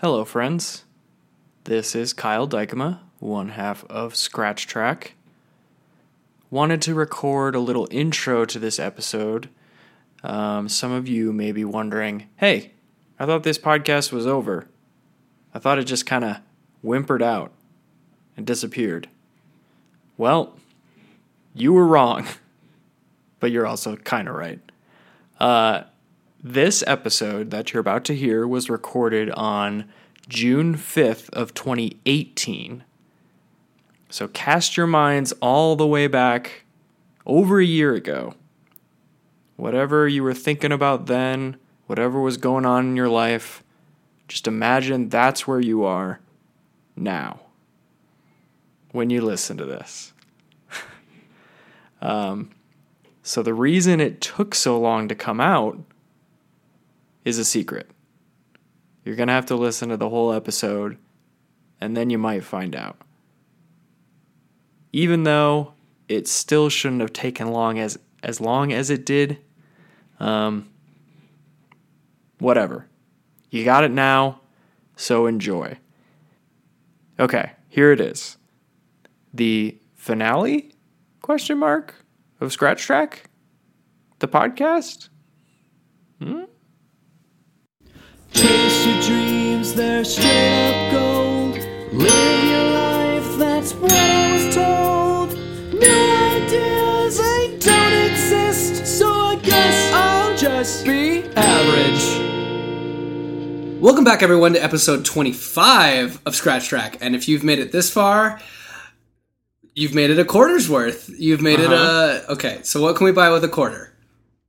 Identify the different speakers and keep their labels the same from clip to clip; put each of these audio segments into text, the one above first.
Speaker 1: Hello, friends. This is Kyle Dykema, one half of Scratch Track. Wanted to record a little intro to this episode. Um, some of you may be wondering hey, I thought this podcast was over. I thought it just kind of whimpered out and disappeared. Well, you were wrong, but you're also kind of right. Uh, this episode that you're about to hear was recorded on June 5th of 2018. So cast your minds all the way back over a year ago. Whatever you were thinking about then, whatever was going on in your life, just imagine that's where you are now when you listen to this. um, so the reason it took so long to come out is a secret. You're going to have to listen to the whole episode and then you might find out. Even though it still shouldn't have taken long as as long as it did, um, whatever. You got it now, so enjoy. Okay, here it is. The finale? Question mark of Scratch Track? The podcast? Hmm?
Speaker 2: Chase your dreams, they're straight up gold. Live your life, that's what I was told. No ideas, they don't exist, so I guess I'll just be average. Welcome back, everyone, to episode 25 of Scratch Track. And if you've made it this far, you've made it a quarter's worth. You've made
Speaker 1: Uh-huh.
Speaker 2: it a. Okay, so what can we buy with a quarter?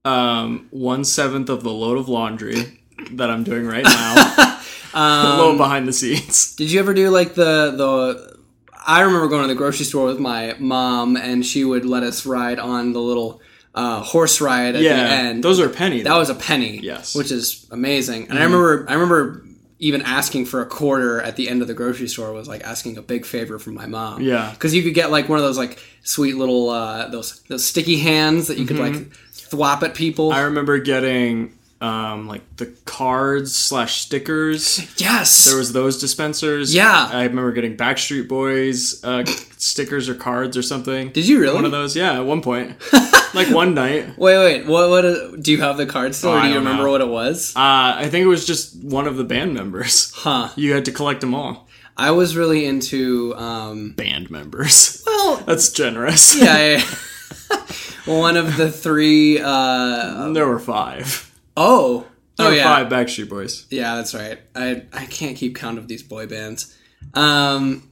Speaker 1: Um, one seventh of the load of laundry that I'm doing right now. a little behind the scenes.
Speaker 2: Did you ever do like the the? I remember going to the grocery store with my mom, and she would let us ride on the little uh, horse ride at the end.
Speaker 1: those are penny.
Speaker 2: that was a penny,
Speaker 1: Yes.
Speaker 2: which is amazing. And I remember, I remember even asking for a quarter at the end of the grocery store was like asking a big favor from my mom.
Speaker 1: Yeah.
Speaker 2: because you could get like one of those like sweet little uh, those those sticky hands that you could like thwap at people.
Speaker 1: I remember getting um like the cards slash stickers.
Speaker 2: yes,
Speaker 1: There was those dispensers.
Speaker 2: Yeah.
Speaker 1: I remember getting Backstreet Boys uh, stickers or cards or something.
Speaker 2: Did you really?
Speaker 1: One of those, yeah, at one point, like one night.
Speaker 2: Wait, wait. What? What? uh, Do you have the card still?
Speaker 1: Oh,
Speaker 2: or do you remember
Speaker 1: know.
Speaker 2: what it was?
Speaker 1: Uh, I think it was just one of the band members.
Speaker 2: Huh.
Speaker 1: You had to collect them all.
Speaker 2: I was really into. um
Speaker 1: Band members.
Speaker 2: Well,
Speaker 1: That's generous.
Speaker 2: yeah. yeah. One of the three. uh
Speaker 1: there were five.
Speaker 2: Oh.
Speaker 1: There
Speaker 2: Oh yeah.
Speaker 1: five Backstreet Boys.
Speaker 2: Yeah, that's right. I I can't keep count of these boy bands. Um,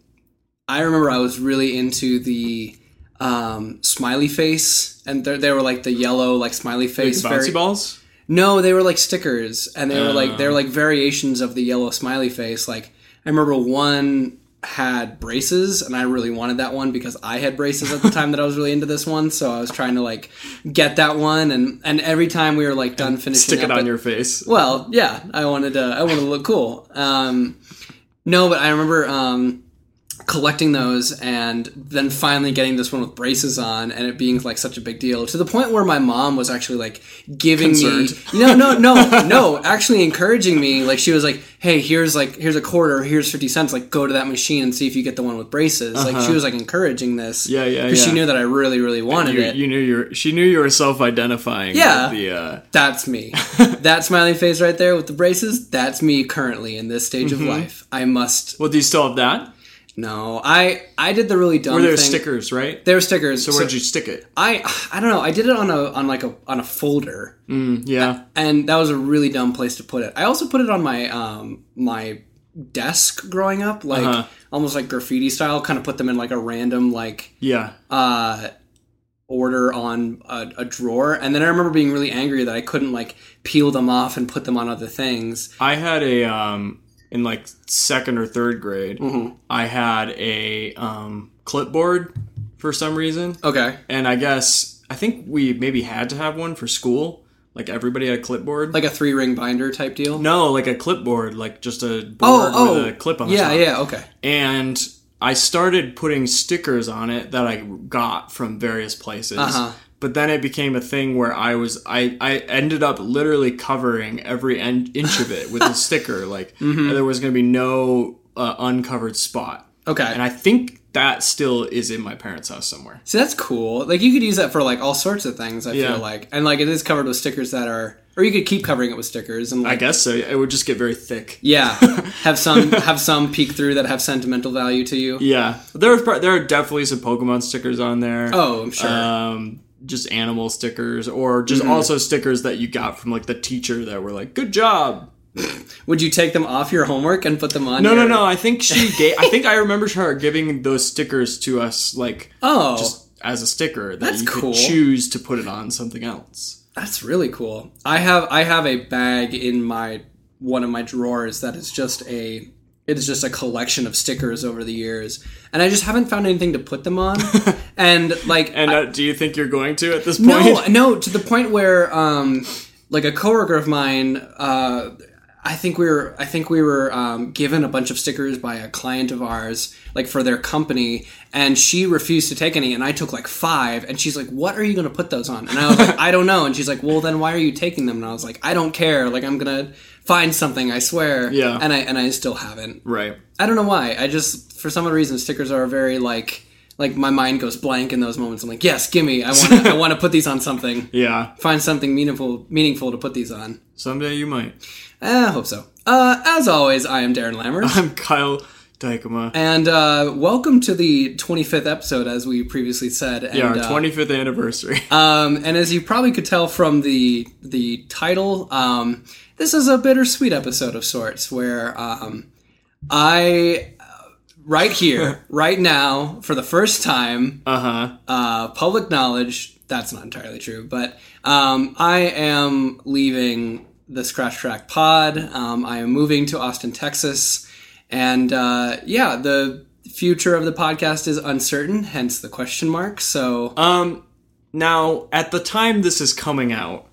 Speaker 2: I remember I was really into the um smiley face, and they they were like the yellow like smiley face.
Speaker 1: Bouncy
Speaker 2: very-
Speaker 1: balls.
Speaker 2: No, they were like stickers, and they were like they were
Speaker 1: Oh.
Speaker 2: like variations of the yellow smiley face. Like I remember one had braces, and I really wanted that one because I had braces at the time that I was really into this one. So I was trying to like get that one, and and every time we were like done finishing,
Speaker 1: Stick it on your face.
Speaker 2: well, yeah, I wanted to. I wanted to look cool. Um, no, but I remember um, collecting those and then finally getting this one with braces on, and it being like such a big deal to the point where my mom was actually like giving
Speaker 1: Concerned.
Speaker 2: me no, no, no, no, actually encouraging me. Like she was like, "Hey, here's like here's a quarter, here's fifty cents. Like go to that machine and see if you get the one with braces." Like she was like encouraging this,
Speaker 1: Uh-huh. Yeah, yeah,
Speaker 2: because she knew that I really, really wanted
Speaker 1: You,
Speaker 2: it.
Speaker 1: you knew you were, she knew you were self-identifying.
Speaker 2: Yeah.
Speaker 1: with The uh,
Speaker 2: That's me. that smiley face right there with the braces, that's me currently in this stage
Speaker 1: Mm-hmm.
Speaker 2: of life. I must
Speaker 1: well, do you still have that?
Speaker 2: No. I I did the really dumb
Speaker 1: Were there
Speaker 2: thing.
Speaker 1: stickers, right?
Speaker 2: There were stickers.
Speaker 1: So
Speaker 2: So
Speaker 1: where'd you stick it?
Speaker 2: I I don't know. I did it on a on like a on a folder.
Speaker 1: Yeah.
Speaker 2: And that was a really dumb place to put it. I also put it on my um my desk growing up, like
Speaker 1: Uh-huh.
Speaker 2: almost like graffiti style, kind of put them in like a random like
Speaker 1: Yeah.
Speaker 2: uh order on a, a drawer and then i remember being really angry that i couldn't like peel them off and put them on other things
Speaker 1: I had a um in like second or third grade.
Speaker 2: Mm-hmm.
Speaker 1: I had a um clipboard for some reason,
Speaker 2: okay
Speaker 1: and I guess I think we maybe had to have one for school. Like everybody had a clipboard.
Speaker 2: like a three ring binder type deal
Speaker 1: no, like a clipboard, like just a board
Speaker 2: oh oh
Speaker 1: with a clip on the
Speaker 2: yeah
Speaker 1: top.
Speaker 2: yeah okay
Speaker 1: and I started putting stickers on it that I got from various places.
Speaker 2: Uh-huh.
Speaker 1: But then it became a thing where I was I I ended up literally covering every en- inch of it with a sticker. Like
Speaker 2: Mm-hmm.
Speaker 1: there was going to be no uh, uncovered spot.
Speaker 2: Okay.
Speaker 1: And I think that still is in my parents' house somewhere.
Speaker 2: So that's cool. Like you could use that for like all sorts of things. I
Speaker 1: Yeah.
Speaker 2: feel like, and like it is covered with stickers that are, or you could keep covering it with stickers and
Speaker 1: I guess so. It would just get very thick.
Speaker 2: yeah, have some have some peek through that have sentimental value to you.
Speaker 1: Yeah, there are there are definitely some Pokemon stickers on there.
Speaker 2: Oh, I'm sure.
Speaker 1: Um, just animal stickers, or just
Speaker 2: Mm-hmm.
Speaker 1: also stickers that you got from like the teacher that were like, "Good job."
Speaker 2: Would you take them off your homework and put them on?
Speaker 1: No,
Speaker 2: your...
Speaker 1: no, no. I think she gave. I think I remember her giving those stickers to us, like
Speaker 2: Oh,
Speaker 1: just as a sticker that
Speaker 2: That's
Speaker 1: you
Speaker 2: cool.
Speaker 1: could choose to put it on something else.
Speaker 2: that's really cool. I have I have a bag in my one of my drawers that is just a it is just a collection of stickers over the years, and I just haven't found anything to put them on. and like,
Speaker 1: And uh, do you think you're going to at this point?
Speaker 2: No, no, to the point where um like a coworker of mine uh I think we were I think we were um, given a bunch of stickers by a client of ours like for their company and she refused to take any and I took like 5 and she's like what are you going to put those on? And I was like I don't know and she's like well then why are you taking them? And I was like I don't care like I'm going to find something I swear.
Speaker 1: Yeah.
Speaker 2: And I and I still haven't.
Speaker 1: Right.
Speaker 2: I don't know why. I just for some reason stickers are very like like my mind goes blank in those moments. I'm like, yes, gimme. I want to. I want to put these on something.
Speaker 1: Yeah.
Speaker 2: Find something meaningful, meaningful to put these on.
Speaker 1: Someday you might.
Speaker 2: Eh, I hope so. Uh, as always, I am Darren Lammers,
Speaker 1: I'm Kyle Dykema.
Speaker 2: and uh, welcome to the 25th episode, as we previously said. And,
Speaker 1: Yeah, our
Speaker 2: uh,
Speaker 1: 25th anniversary.
Speaker 2: Um, and as you probably could tell from the the title, um, this is a bittersweet episode of sorts, where um, I, uh, right here, right now, for the first time,
Speaker 1: Uh huh.
Speaker 2: uh, public knowledge. That's not entirely true, but um, I am leaving the Scratch Track Pod. Um, I am moving to Austin, Texas, and uh, yeah, the future of the podcast is uncertain. Hence the question mark. So
Speaker 1: Um, now at the time this is coming out,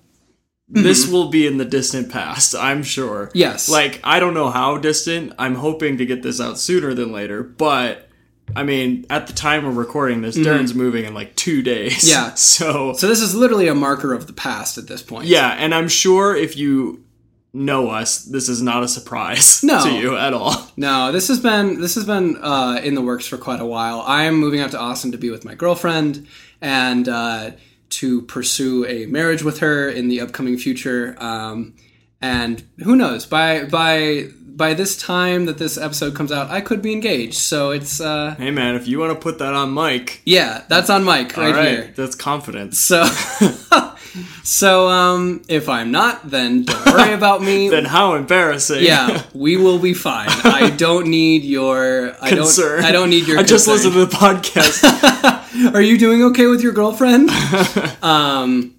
Speaker 1: this will be in the distant past. I'm sure.
Speaker 2: Yes.
Speaker 1: Like I don't know how distant. I'm hoping to get this out sooner than later, but. I mean, at the time we're recording this, Darren's moving in like two days.
Speaker 2: Mm-hmm. Yeah.
Speaker 1: So,
Speaker 2: So this is literally a marker of the past at this point.
Speaker 1: yeah, and I'm sure if you know us, this is not a surprise
Speaker 2: No.
Speaker 1: to you at all.
Speaker 2: No, this has been this has been uh, in the works for quite a while. I am moving out to Austin to be with my girlfriend and uh, to pursue a marriage with her in the upcoming future. Um, and who knows by by by this time that this episode comes out, I could be engaged. So it's uh,
Speaker 1: Hey man, if you want to put that on mic,
Speaker 2: yeah, that's on mic right,
Speaker 1: right,
Speaker 2: here.
Speaker 1: that's confidence.
Speaker 2: So. So um, if I'm not, then don't worry about me.
Speaker 1: Then how embarrassing.
Speaker 2: yeah, we will be fine. I don't need your I
Speaker 1: concern.
Speaker 2: don't I don't need your
Speaker 1: I just
Speaker 2: concern.
Speaker 1: listened to the podcast.
Speaker 2: Are you doing okay with your girlfriend? um,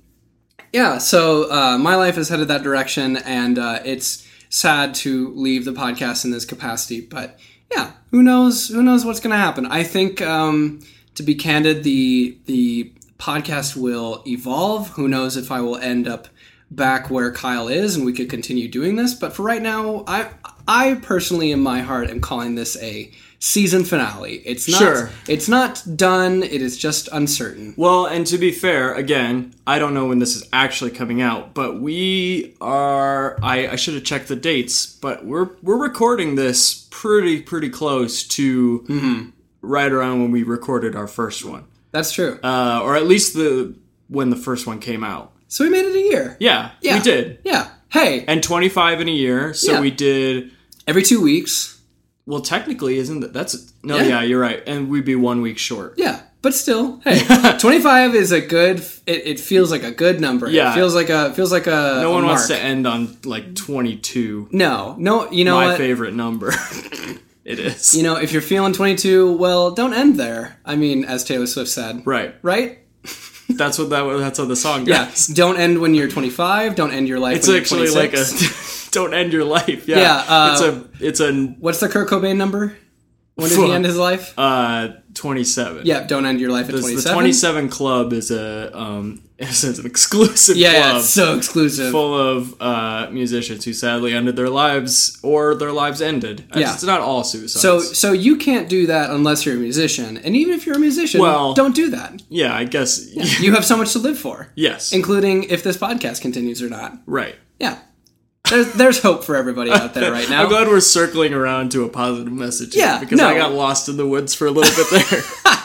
Speaker 2: yeah, so uh, my life is headed that direction, and uh, it's sad to leave the podcast in this capacity. But yeah, who knows? Who knows what's going to happen? I think, um, to be candid, the the podcast will evolve. Who knows if I will end up back where Kyle is, and we could continue doing this. But for right now, I I personally, in my heart, am calling this a season finale. It's not.
Speaker 1: Sure.
Speaker 2: It's not done. It is just uncertain.
Speaker 1: well, and to be fair, again, I don't know when this is actually coming out, but we are. I, I should have checked the dates, but we're we're recording this pretty pretty close to
Speaker 2: Mm-hmm.
Speaker 1: right around when we recorded our first one,
Speaker 2: That's true.
Speaker 1: uh, or at least the when the first one came out.
Speaker 2: so we made it a year.
Speaker 1: Yeah,
Speaker 2: Yeah.
Speaker 1: we did,
Speaker 2: Yeah. Hey,
Speaker 1: and twenty five in a year. So
Speaker 2: Yeah.
Speaker 1: we did.
Speaker 2: every two weeks.
Speaker 1: Well, technically, isn't that that's no?
Speaker 2: Yeah.
Speaker 1: Yeah, you're right, and we'd be one week short.
Speaker 2: Yeah, but still, hey, twenty five is a good. It, it feels like a good number.
Speaker 1: Yeah.
Speaker 2: it feels like a feels like a.
Speaker 1: No
Speaker 2: a
Speaker 1: one wants to end on like 22.
Speaker 2: No, no. You know
Speaker 1: My
Speaker 2: what?
Speaker 1: favorite number. it is.
Speaker 2: You know, if you're feeling twenty two, well, don't end there. I mean, as Taylor Swift said,
Speaker 1: right.
Speaker 2: right?
Speaker 1: That's what that that's how the song
Speaker 2: Yeah. don't end when you're twenty five. Don't end your life.
Speaker 1: It's actually like a don't end your life. Yeah.
Speaker 2: Yeah, uh,
Speaker 1: it's a it's a
Speaker 2: What's the Kurt Cobain number? When did he end his life?
Speaker 1: uh 27.
Speaker 2: Yeah, don't end your life at
Speaker 1: This-
Speaker 2: twenty
Speaker 1: the 27 club is a um it's an exclusive
Speaker 2: Yeah,
Speaker 1: club
Speaker 2: it's so exclusive.
Speaker 1: full of uh, musicians who sadly ended their lives or their lives ended.
Speaker 2: Yeah.
Speaker 1: It's not all suicides.
Speaker 2: So so you can't do that unless you're a musician. And even if you're a musician,
Speaker 1: Well-
Speaker 2: don't do that.
Speaker 1: yeah, I guess.
Speaker 2: You have so much to live for.
Speaker 1: yes.
Speaker 2: Including if this podcast continues or not.
Speaker 1: right.
Speaker 2: Yeah. There's there's hope for everybody out there right now.
Speaker 1: I'm glad we're circling around to a positive message.
Speaker 2: Yeah,
Speaker 1: because
Speaker 2: no.
Speaker 1: I got lost in the woods for a little bit there.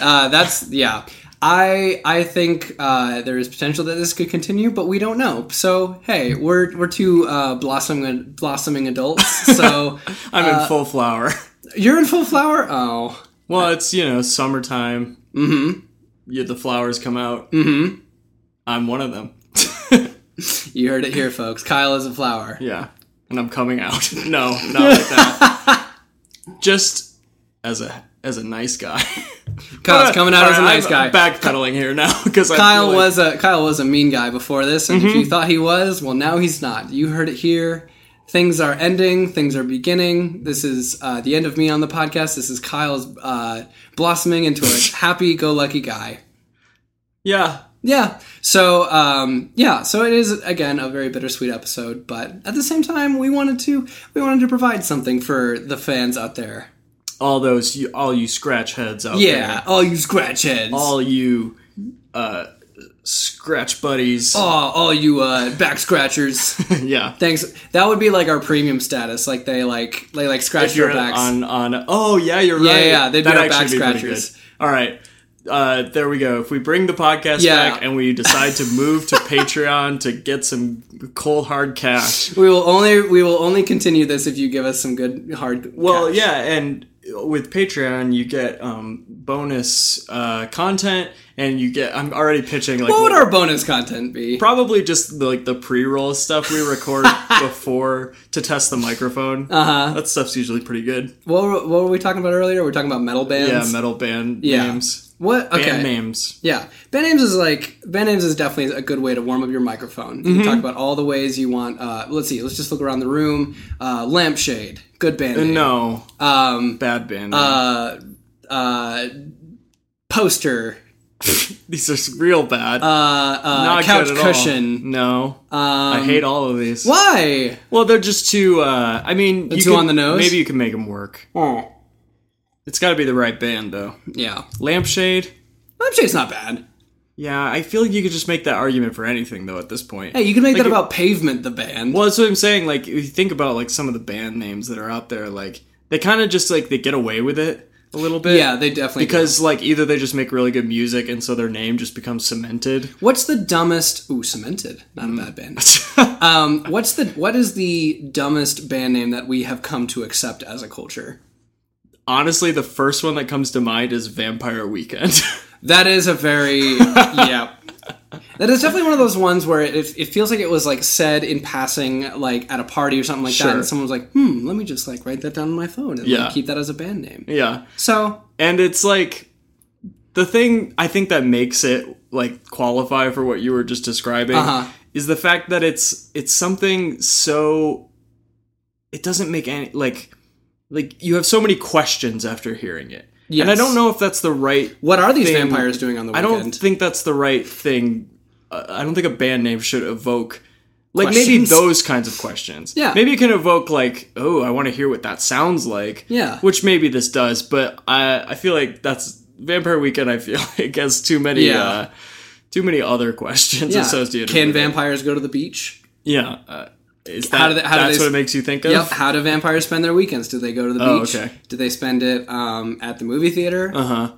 Speaker 2: Uh, that's yeah. I I think uh, there is potential that this could continue, but we don't know. So hey, we're we're two uh, blossoming blossoming adults. So
Speaker 1: I'm
Speaker 2: Uh,
Speaker 1: in full flower.
Speaker 2: you're in full flower. Oh,
Speaker 1: Well, it's you know summertime.
Speaker 2: mm-hmm.
Speaker 1: Yeah, the flowers come out.
Speaker 2: Mm-hmm.
Speaker 1: I'm one of them.
Speaker 2: You heard it here, folks. Kyle is a flower.
Speaker 1: Yeah, and I'm coming out. no, not like that. Just as a as a nice guy.
Speaker 2: Kyle's coming out as a nice guy.
Speaker 1: I'm backpedaling here now because
Speaker 2: Kyle was a Kyle was a mean guy before this, and
Speaker 1: Mm-hmm.
Speaker 2: if you thought he was, well, now he's not. You heard it here. Things are ending. Things are beginning. This is uh, the end of me on the podcast. This is Kyle's uh, blossoming into a happy-go-lucky guy.
Speaker 1: yeah.
Speaker 2: Yeah. So um, yeah. So it is again a very bittersweet episode, but at the same time, we wanted to we wanted to provide something for the fans out there.
Speaker 1: All those you, all you scratch heads out there.
Speaker 2: Yeah.
Speaker 1: there.
Speaker 2: All you scratch heads.
Speaker 1: All you uh scratch buddies.
Speaker 2: Oh, all you uh, back scratchers.
Speaker 1: yeah.
Speaker 2: Thanks. That would be like our premium status. Like they like they like scratch
Speaker 1: If
Speaker 2: your
Speaker 1: you're
Speaker 2: backs.
Speaker 1: on on oh yeah you're
Speaker 2: Yeah,
Speaker 1: right
Speaker 2: yeah, they'd be
Speaker 1: That'd
Speaker 2: our back
Speaker 1: actually pretty
Speaker 2: scratchers.
Speaker 1: good. all right uh, there we go if we bring the podcast
Speaker 2: Yeah.
Speaker 1: back and we decide to move to patreon to get some cold hard cash
Speaker 2: we will only we will only continue this if you give us some good hard.
Speaker 1: well
Speaker 2: cash.
Speaker 1: yeah and with patreon you get um, bonus uh, content and you get i'm already pitching like
Speaker 2: What would our bonus content be?
Speaker 1: probably just the, like the pre-roll stuff we record before to test the microphone
Speaker 2: Uh huh.
Speaker 1: that stuff's usually pretty good
Speaker 2: What were, what were we talking about earlier? We are talking about metal bands.
Speaker 1: yeah metal band
Speaker 2: Yeah.
Speaker 1: names
Speaker 2: What? Okay.
Speaker 1: band names
Speaker 2: Yeah, band names is like band names is definitely a good way to warm up your microphone. You
Speaker 1: Mm-hmm.
Speaker 2: can talk about all the ways you want. Uh, let's see. Let's just look around the room. Uh, Lampshade, good band name.
Speaker 1: no
Speaker 2: Um,
Speaker 1: bad band
Speaker 2: uh, uh, poster.
Speaker 1: These are real bad.
Speaker 2: Uh, uh,
Speaker 1: Not
Speaker 2: couch
Speaker 1: good at all.
Speaker 2: cushion.
Speaker 1: No,
Speaker 2: Um,
Speaker 1: I hate all of these.
Speaker 2: Why?
Speaker 1: Well, they're just too. Uh, I mean, you
Speaker 2: too
Speaker 1: can-
Speaker 2: on the nose?
Speaker 1: Maybe you can make them work.
Speaker 2: Oh,
Speaker 1: It's got to be the right band, though.
Speaker 2: yeah.
Speaker 1: Lampshade.
Speaker 2: Lampshade's not bad.
Speaker 1: Yeah, I feel like you could just make that argument for anything, though. At this point,
Speaker 2: Hey, you can make
Speaker 1: Like
Speaker 2: that about Pavement, the band.
Speaker 1: well, that's what I'm saying. Like, if you think about like some of the band names that are out there, like they kind of just like they get away with it a little bit.
Speaker 2: yeah, they definitely do.
Speaker 1: Because like either they just make really good music, and so their name just becomes cemented.
Speaker 2: What's the dumbest? Ooh, cemented. Not
Speaker 1: Mm.
Speaker 2: a bad band. um, what's the what is the dumbest band name that we have come to accept as a culture?
Speaker 1: Honestly, the first one that comes to mind is Vampire Weekend.
Speaker 2: That is a very yeah. That is definitely one of those ones where it, it feels like it was like said in passing, like at a party or something like that, and someone was like, "Hmm, let me just like write that down on my phone and
Speaker 1: Yeah.
Speaker 2: like, keep that as a band name."
Speaker 1: yeah.
Speaker 2: So
Speaker 1: And it's like the thing I think that makes it like qualify for what you were just describing
Speaker 2: Uh-huh.
Speaker 1: is the fact that it's it's something so it doesn't make any like like you have so many questions after hearing it. And I don't know if that's the right
Speaker 2: what are these
Speaker 1: thing-
Speaker 2: vampires doing on the weekend?
Speaker 1: I don't think that's the right thing. Uh, I don't think a band name should evoke like maybe those kinds of questions.
Speaker 2: Yeah.
Speaker 1: Maybe it can evoke like, oh, I want to hear what that sounds like.
Speaker 2: Yeah.
Speaker 1: Which maybe this does, but I I feel like that's Vampire Weekend. I feel like has too many
Speaker 2: Yeah.
Speaker 1: uh, too many other questions
Speaker 2: yeah.
Speaker 1: associated.
Speaker 2: Can
Speaker 1: with it.
Speaker 2: Can vampires go to the beach?
Speaker 1: Yeah. Uh, is that
Speaker 2: How do they- how do
Speaker 1: that's
Speaker 2: they-
Speaker 1: what it makes you think of?
Speaker 2: Yep. How do vampires spend their weekends? Do they go to the
Speaker 1: Oh,
Speaker 2: beach?
Speaker 1: okay.
Speaker 2: Do they spend it um, at the movie theater?
Speaker 1: Uh huh.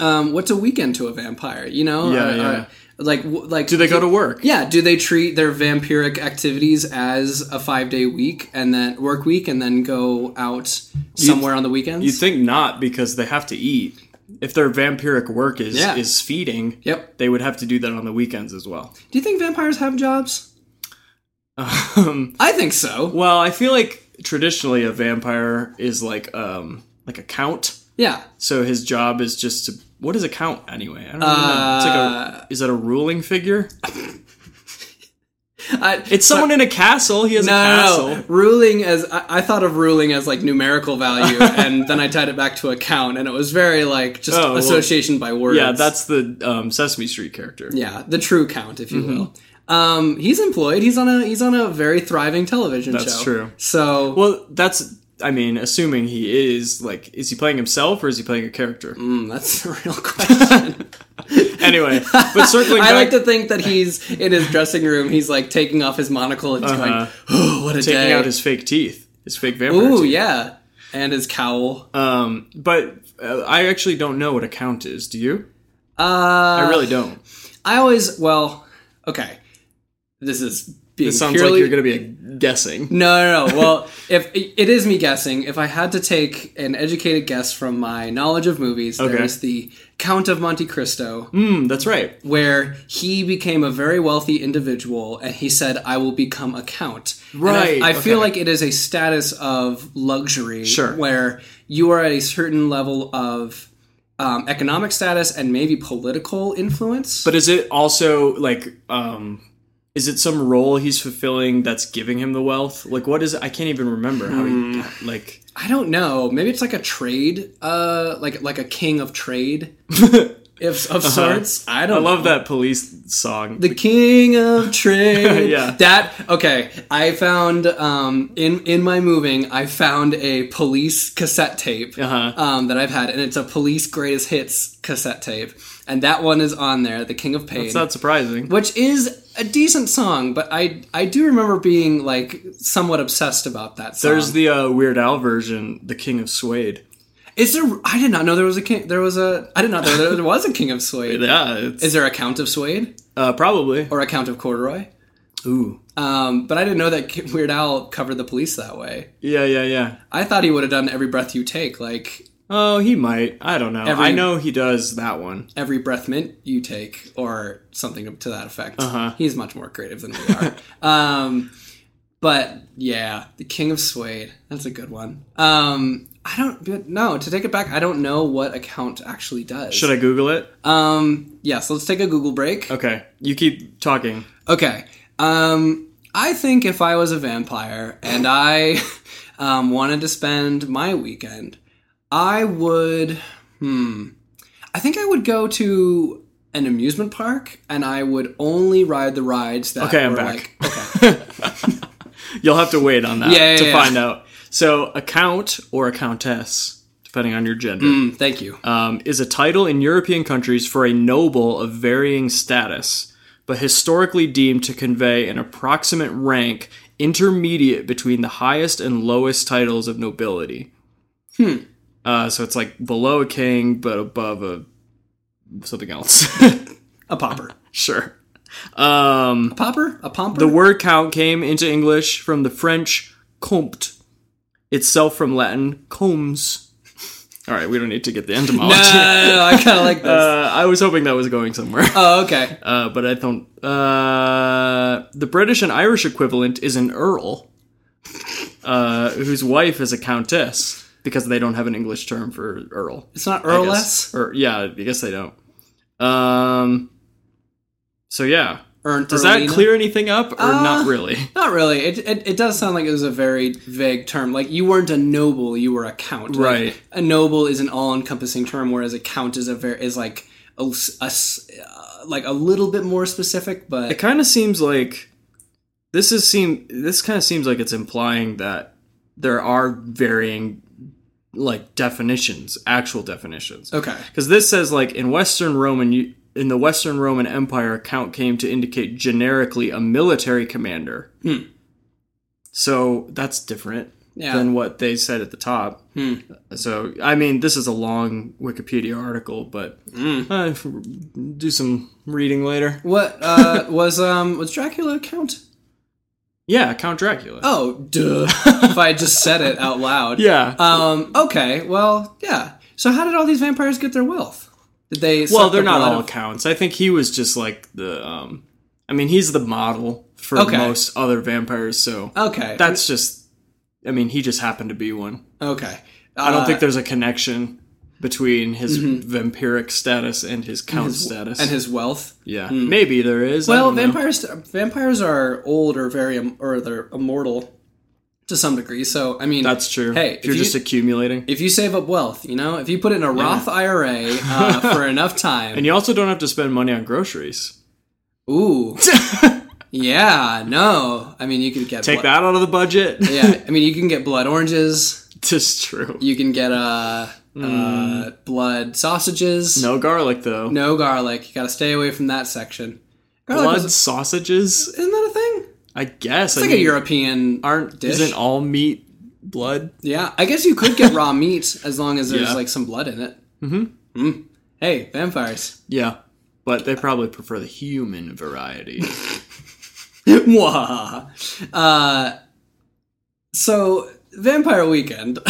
Speaker 2: um, what's a weekend to a vampire? You know,
Speaker 1: Yeah,
Speaker 2: Are-
Speaker 1: yeah.
Speaker 2: are- like, like,
Speaker 1: Do they go to work?
Speaker 2: Yeah, do they treat their vampiric activities as a five day week and then work week and then go out somewhere on the weekends?
Speaker 1: You'd think not because they have to eat. If their vampiric work is
Speaker 2: Yeah.
Speaker 1: is feeding,
Speaker 2: Yep.
Speaker 1: they would have to do that on the weekends as well.
Speaker 2: Do you think vampires have jobs?
Speaker 1: Um,
Speaker 2: I think so.
Speaker 1: well, I feel like traditionally a vampire is like um like a count.
Speaker 2: Yeah.
Speaker 1: So his job is just to what is a count anyway? I don't know. It's like
Speaker 2: Uh,
Speaker 1: a is that a ruling figure?
Speaker 2: I,
Speaker 1: It's someone in a castle. He has
Speaker 2: no,
Speaker 1: a castle.
Speaker 2: no. Ruling as I, I thought of ruling as like numerical value, and then I tied it back to account, and it was very like just
Speaker 1: Oh, well,
Speaker 2: association by words.
Speaker 1: Yeah, that's the um, Sesame Street character.
Speaker 2: yeah, the true count, if you
Speaker 1: Mm-hmm.
Speaker 2: will. Um, he's employed. He's on a he's on a very thriving television show.
Speaker 1: That's true.
Speaker 2: So
Speaker 1: Well, that's. I mean, assuming he is like, is he playing himself or is he playing a character?
Speaker 2: mm, that's a real question.
Speaker 1: Anyway, but circling
Speaker 2: I
Speaker 1: back,
Speaker 2: like to think that he's in his dressing room. He's like taking off his monocle and
Speaker 1: Uh-huh.
Speaker 2: going, "Oh, what a
Speaker 1: taking
Speaker 2: day!"
Speaker 1: out his fake teeth, his fake vampire
Speaker 2: Ooh,
Speaker 1: teeth.
Speaker 2: yeah, and his cowl.
Speaker 1: Um, but uh, I actually don't know what a count is. Do you?
Speaker 2: Uh,
Speaker 1: I really don't.
Speaker 2: I always well, okay. This is being
Speaker 1: It sounds
Speaker 2: purely
Speaker 1: like you're going to be guessing.
Speaker 2: no, no, no. Well, if it is me guessing, if I had to take an educated guess from my knowledge of movies,
Speaker 1: Okay.
Speaker 2: there's the Count of Monte Cristo,
Speaker 1: Hmm, that's right.
Speaker 2: where he became a very wealthy individual, and he said, "I will become a count." And I-
Speaker 1: Right,
Speaker 2: I, feel like it is a status of luxury,
Speaker 1: Sure.
Speaker 2: where you are at a certain level of um, economic status and maybe political influence.
Speaker 1: But is it also like, um, is it some role he's fulfilling that's giving him the wealth? Like, what is? I can't even remember how
Speaker 2: Hmm.
Speaker 1: he, like,
Speaker 2: I don't know. Maybe it's like a trade, uh, like like a king of trade, if of sorts. I don't.
Speaker 1: Uh-huh. I love
Speaker 2: know.
Speaker 1: that police song.
Speaker 2: The king of trade.
Speaker 1: Yeah.
Speaker 2: That okay. I found um in in my moving, I found a police cassette tape
Speaker 1: Uh-huh.
Speaker 2: um that I've had, and it's a police greatest hits cassette tape, and that one is on there, the king of pain.
Speaker 1: It's not surprising.
Speaker 2: which is a decent song, but I I do remember being like somewhat obsessed about that song.
Speaker 1: There's the uh, Weird Al version, The King of Suede.
Speaker 2: Is there? I did not know there was a king. There was a. I did not know there was a king of suede.
Speaker 1: Yeah, it's
Speaker 2: Is there a count of suede
Speaker 1: uh, probably.
Speaker 2: or a count of corduroy?
Speaker 1: Ooh.
Speaker 2: Um, but I didn't know that Weird Al covered the police that way.
Speaker 1: Yeah, yeah, yeah.
Speaker 2: I thought he would have done every breath you take, like
Speaker 1: Oh, he might. I don't know.
Speaker 2: Every-
Speaker 1: I know he does that one.
Speaker 2: every breath mint you take, or something to that effect.
Speaker 1: Uh-huh.
Speaker 2: He's much more creative than we are. um, but yeah, the King of Suede. That's a good one. Um, I don't. No, to take it back, I don't know what account actually does.
Speaker 1: Should I Google it?
Speaker 2: Um, yes. let's take a Google break.
Speaker 1: Okay, you keep talking.
Speaker 2: Okay. Um, I think if I was a vampire and I um, wanted to spend my weekend, I would. Hmm. I think I would go to an amusement park and I would only ride the rides that
Speaker 1: Okay, I'm back.
Speaker 2: like. Okay.
Speaker 1: You'll have to wait on that
Speaker 2: Yeah, yeah,
Speaker 1: to
Speaker 2: yeah.
Speaker 1: find out. So, a count or a countess, depending on your gender,
Speaker 2: Mm, thank you.
Speaker 1: um, is a title in European countries for a noble of varying status, but historically deemed to convey an approximate rank intermediate between the highest and lowest titles of nobility.
Speaker 2: Hmm.
Speaker 1: Uh, so it's like below a king, but above a something else.
Speaker 2: A popper.
Speaker 1: sure. Um,
Speaker 2: A popper? A pomper?
Speaker 1: the word count came into English from the French comte, itself from Latin comes. All right, we don't need to get the
Speaker 2: no,
Speaker 1: etymology.
Speaker 2: no, no, no, I kind of like this.
Speaker 1: Uh, I was hoping that was going somewhere,
Speaker 2: oh, okay.
Speaker 1: uh, but I don't. Uh, the British and Irish equivalent is an earl, uh, whose wife is a countess because they don't have an English term for earl.
Speaker 2: It's not
Speaker 1: I
Speaker 2: Earl
Speaker 1: guess. Or yeah, I guess they don't. Um. So yeah,
Speaker 2: Ern-
Speaker 1: does that clear anything up or not
Speaker 2: Uh,
Speaker 1: really?
Speaker 2: Not really. It, it it does sound like it was a very vague term. Like you weren't a noble, you were a count. Like,
Speaker 1: Right.
Speaker 2: a noble is an all-encompassing term, whereas a count is a very is like a, a uh, like a little bit more specific. But
Speaker 1: It kind of seems like this is seem this kind of seems like it's implying that there are varying like definitions, actual definitions.
Speaker 2: okay,
Speaker 1: Because this says like in Western Roman in the Western Roman Empire, count came to indicate generically a military commander.
Speaker 2: Hmm.
Speaker 1: So that's different
Speaker 2: Yeah.
Speaker 1: than what they said at the top.
Speaker 2: Hmm.
Speaker 1: So I mean, this is a long Wikipedia article, but
Speaker 2: Hmm.
Speaker 1: uh, do some reading later.
Speaker 2: what uh, was um was Dracula a count?
Speaker 1: Yeah, Count Dracula.
Speaker 2: Oh, duh! if I had just said it out loud.
Speaker 1: Yeah.
Speaker 2: Um. Okay. Well. Yeah. So how did all these vampires get their wealth? Did they?
Speaker 1: well, they're
Speaker 2: the
Speaker 1: not all
Speaker 2: of-
Speaker 1: counts. I think he was just like the. um I mean, he's the model for
Speaker 2: Okay.
Speaker 1: most other vampires, so
Speaker 2: Okay.
Speaker 1: that's just. I mean, he just happened to be one.
Speaker 2: okay.
Speaker 1: I don't
Speaker 2: Uh,
Speaker 1: think there's a connection. Between his vampiric status and his count status.
Speaker 2: and his wealth.
Speaker 1: yeah, maybe there is.
Speaker 2: Well,
Speaker 1: know.
Speaker 2: vampires vampires are old or very or they're immortal to some degree. So I mean,
Speaker 1: That's true.
Speaker 2: Hey,
Speaker 1: if you're
Speaker 2: you-
Speaker 1: just accumulating,
Speaker 2: if you save up wealth, you know, if you put it in a Roth IRA uh, for enough time,
Speaker 1: and you also don't have to spend money on groceries.
Speaker 2: ooh, yeah, no, I mean you could get
Speaker 1: Take
Speaker 2: blood,
Speaker 1: that out of the budget.
Speaker 2: Yeah, I mean you can get blood oranges.
Speaker 1: Just true.
Speaker 2: You can get uh, uh blood sausages.
Speaker 1: No garlic though.
Speaker 2: no garlic. You got to stay away from that section. Garlic
Speaker 1: Blood
Speaker 2: was-
Speaker 1: sausages.
Speaker 2: isn't that a thing?
Speaker 1: I guess.
Speaker 2: It's like a European
Speaker 1: Aren't
Speaker 2: dish.
Speaker 1: isn't all meat blood?
Speaker 2: Yeah, I guess you could get raw meat as long as there's
Speaker 1: Yeah.
Speaker 2: like some blood in it. Mm-hmm. Hey, vampires.
Speaker 1: Yeah, but they probably prefer the human variety.
Speaker 2: Uh, so, Vampire Weekend.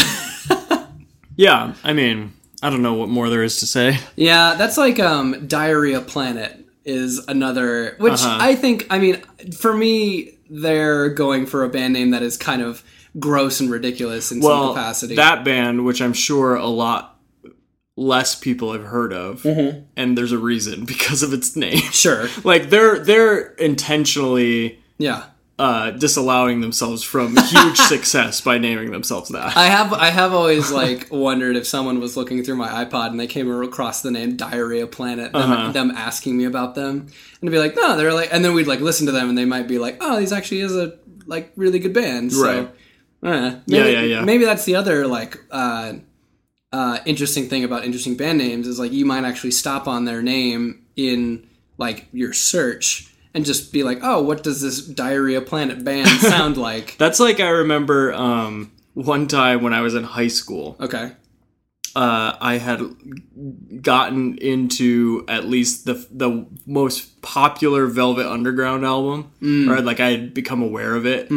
Speaker 1: yeah, I mean, I don't know what more there is to say.
Speaker 2: yeah, that's like um, Diarrhea Planet is another, which
Speaker 1: Uh-huh.
Speaker 2: I think, I mean, for me, they're going for a band name that is kind of gross and ridiculous in some
Speaker 1: Well,
Speaker 2: capacity.
Speaker 1: that band, which I'm sure a lot less people have heard of,
Speaker 2: Mm-hmm.
Speaker 1: and there's a reason because of its name.
Speaker 2: sure.
Speaker 1: like they're they're intentionally
Speaker 2: Yeah.
Speaker 1: Uh, disallowing themselves from huge success by naming themselves that.
Speaker 2: I have I have always like wondered if someone was looking through my iPod and they came across the name Diarrhea Planet, them,
Speaker 1: Uh-huh.
Speaker 2: them asking me about them, and be like, no, they're like, and then we'd like listen to them and they might be like, oh, these actually is a like really good band, so,
Speaker 1: Right.
Speaker 2: uh, maybe,
Speaker 1: yeah, yeah.
Speaker 2: Maybe that's the other like uh, uh, interesting thing about interesting band names is like you might actually stop on their name in like your search and just be like, oh, what does this Diarrhea Planet band sound like?
Speaker 1: That's like I remember um, one time when I was in high school.
Speaker 2: Okay.
Speaker 1: uh, I had gotten into at least the the most popular Velvet Underground album, or like I had become aware of it,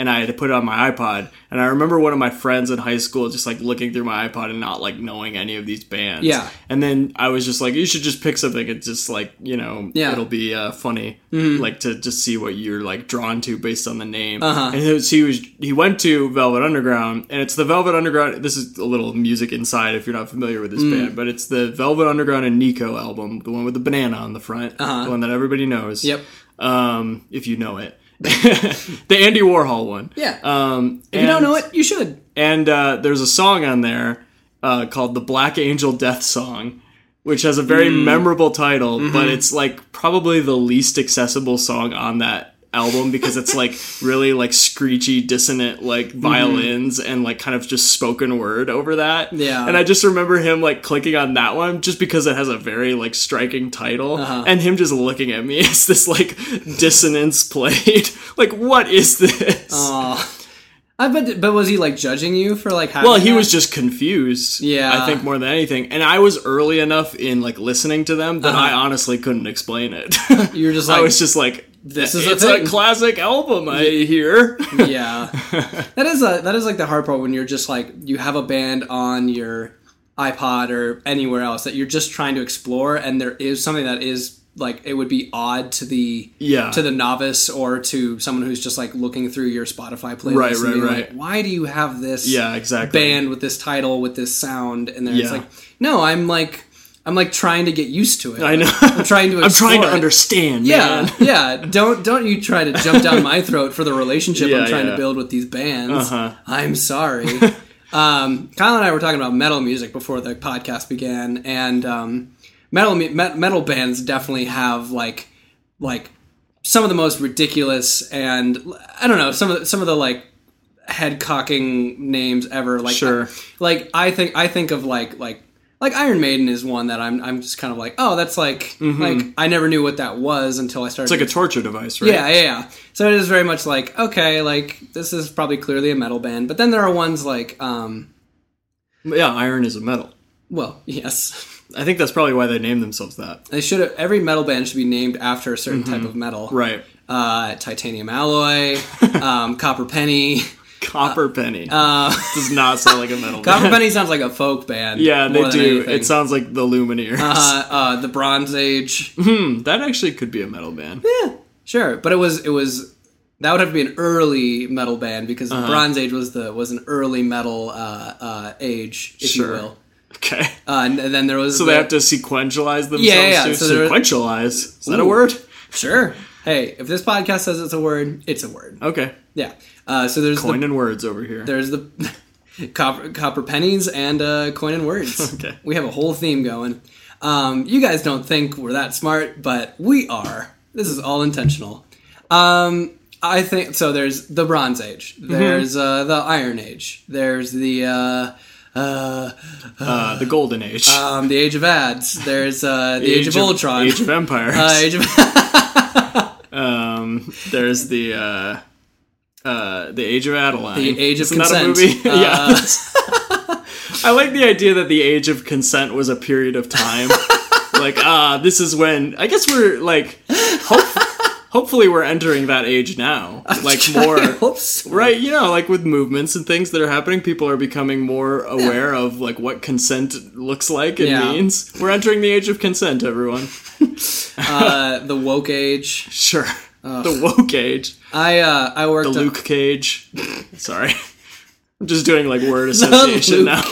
Speaker 1: and I had to put it on my iPod. And I remember one of my friends in high school just like looking through my iPod and not like knowing any of these bands.
Speaker 2: Yeah.
Speaker 1: And then I was just like, you should just pick something. It's just like you know,
Speaker 2: Yeah.
Speaker 1: it'll be uh, funny, like to just see what you're like drawn to based on the name.
Speaker 2: Uh-huh.
Speaker 1: And he was, he was he went to Velvet Underground, and it's the Velvet Underground. This is a little music inside if you're not familiar with this
Speaker 2: Mm.
Speaker 1: band, but it's the Velvet Underground and Nico album, the one with the banana on the front,
Speaker 2: Uh-huh.
Speaker 1: the one that everybody knows.
Speaker 2: Yep.
Speaker 1: Um, if you know it, the Andy Warhol one.
Speaker 2: Yeah.
Speaker 1: Um,
Speaker 2: If you don't know it, you should.
Speaker 1: and uh, there's a song on there uh, called the Black Angel Death Song, which has a very
Speaker 2: Mm.
Speaker 1: memorable title,
Speaker 2: Mm-hmm.
Speaker 1: but it's like probably the least accessible song on that album because it's like really like screechy dissonant like violins and like kind of just spoken word over that
Speaker 2: Mm-hmm. Yeah.
Speaker 1: and i just remember him like clicking on that one just because it has a very like striking title
Speaker 2: Uh-huh.
Speaker 1: and him just looking at me as this like dissonance played like what is this
Speaker 2: Aw. I bet, but was he like judging you for like
Speaker 1: Well, he
Speaker 2: that?
Speaker 1: was just confused.
Speaker 2: Yeah.
Speaker 1: I think more than anything, and I was early enough in like listening to them that I
Speaker 2: Uh-huh.
Speaker 1: honestly couldn't explain it.
Speaker 2: You were just like, I
Speaker 1: was just like,
Speaker 2: This
Speaker 1: "This
Speaker 2: is
Speaker 1: is
Speaker 2: a
Speaker 1: it's a, classic album." I hear.
Speaker 2: yeah. That is a that is like the hard part when you're just like you have a band on your iPod or anywhere else that you're just trying to explore, and there is something that is like it would be odd to the
Speaker 1: Yeah.
Speaker 2: to the novice or to someone who's just like looking through your Spotify playlist.
Speaker 1: Right, right, right.
Speaker 2: Like, Why do you have this?
Speaker 1: Yeah, exactly.
Speaker 2: Band with this title with this sound, and then it's like, no, I'm like. I'm like trying to get used to it.
Speaker 1: I know.
Speaker 2: I'm trying to.
Speaker 1: I'm trying to
Speaker 2: it.
Speaker 1: understand.
Speaker 2: Yeah,
Speaker 1: man.
Speaker 2: yeah. Don't don't you try to jump down my throat for the relationship
Speaker 1: Yeah,
Speaker 2: I'm trying
Speaker 1: yeah.
Speaker 2: to build with these bands.
Speaker 1: Uh-huh.
Speaker 2: I'm sorry. um, Kyle and I were talking about metal music before the podcast began, and um, metal me- metal bands definitely have like like some of the most ridiculous and I don't know some of the, some of the like head cocking names ever. Like
Speaker 1: Sure.
Speaker 2: like I think I think of like like like Iron Maiden is one that I'm I'm just kind of like oh that's like like I never knew what that was until I started.
Speaker 1: Mm-hmm. It's like a torture device, right?
Speaker 2: yeah yeah yeah. So it is very much like okay like this is probably clearly a metal band, but then there are ones like um
Speaker 1: Yeah, Iron is a metal.
Speaker 2: well yes
Speaker 1: I think that's probably why they named themselves that.
Speaker 2: they should have every metal band should be named after a certain type of metal
Speaker 1: Right.
Speaker 2: uh, titanium alloy um, copper penny
Speaker 1: Copper Penny
Speaker 2: uh,
Speaker 1: does not sound like a metal
Speaker 2: copper
Speaker 1: band.
Speaker 2: penny sounds like a folk band
Speaker 1: Yeah, they do. It sounds like the Lumineers.
Speaker 2: uh, uh, the Bronze Age
Speaker 1: Hmm, that actually could be a metal band.
Speaker 2: Yeah, sure, but it was it was that would have to be an early metal band because
Speaker 1: Uh-huh.
Speaker 2: the Bronze Age was the was an early metal uh, uh, age, if
Speaker 1: Sure.
Speaker 2: you will.
Speaker 1: Okay.
Speaker 2: Uh, and then there was
Speaker 1: So
Speaker 2: the-
Speaker 1: they have to sequentialize themselves.
Speaker 2: Yeah, yeah, so
Speaker 1: sequentialize. Is that a word?
Speaker 2: sure. Hey, if this podcast says it's a word, it's a word.
Speaker 1: Okay.
Speaker 2: Yeah. Uh, so there's
Speaker 1: Coin
Speaker 2: the,
Speaker 1: and words over here.
Speaker 2: there's the copper, copper pennies and uh, coin and words.
Speaker 1: Okay.
Speaker 2: We have a whole theme going. Um, you guys don't think we're that smart, but we are. This is all intentional. Um, I think so. There's the Bronze Age.
Speaker 1: Mm-hmm.
Speaker 2: There's uh, the Iron Age. There's the uh, uh,
Speaker 1: Uh, the Golden Age.
Speaker 2: um, the Age of Ads. There's uh, the, Age, of, Ultron.
Speaker 1: Age of Empires.
Speaker 2: uh, Age of
Speaker 1: um, there's the uh, uh, the Age of Adaline.
Speaker 2: The Age of
Speaker 1: Isn't that a
Speaker 2: Consent.
Speaker 1: movie?
Speaker 2: Uh,
Speaker 1: yeah. I like the idea that the Age of Consent was a period of time. like, ah, this is when. I guess we're like, hope, hopefully, we're entering that age now. Like more.
Speaker 2: So.
Speaker 1: Right, you know, like with movements and things that are happening, people are becoming more aware of like what consent looks like and
Speaker 2: Yeah.
Speaker 1: means. We're entering the age of consent, everyone.
Speaker 2: Uh, the woke age.
Speaker 1: Sure. The woke age.
Speaker 2: I uh, I worked
Speaker 1: The
Speaker 2: on-
Speaker 1: Luke Cage. Sorry. I'm just doing like word association now.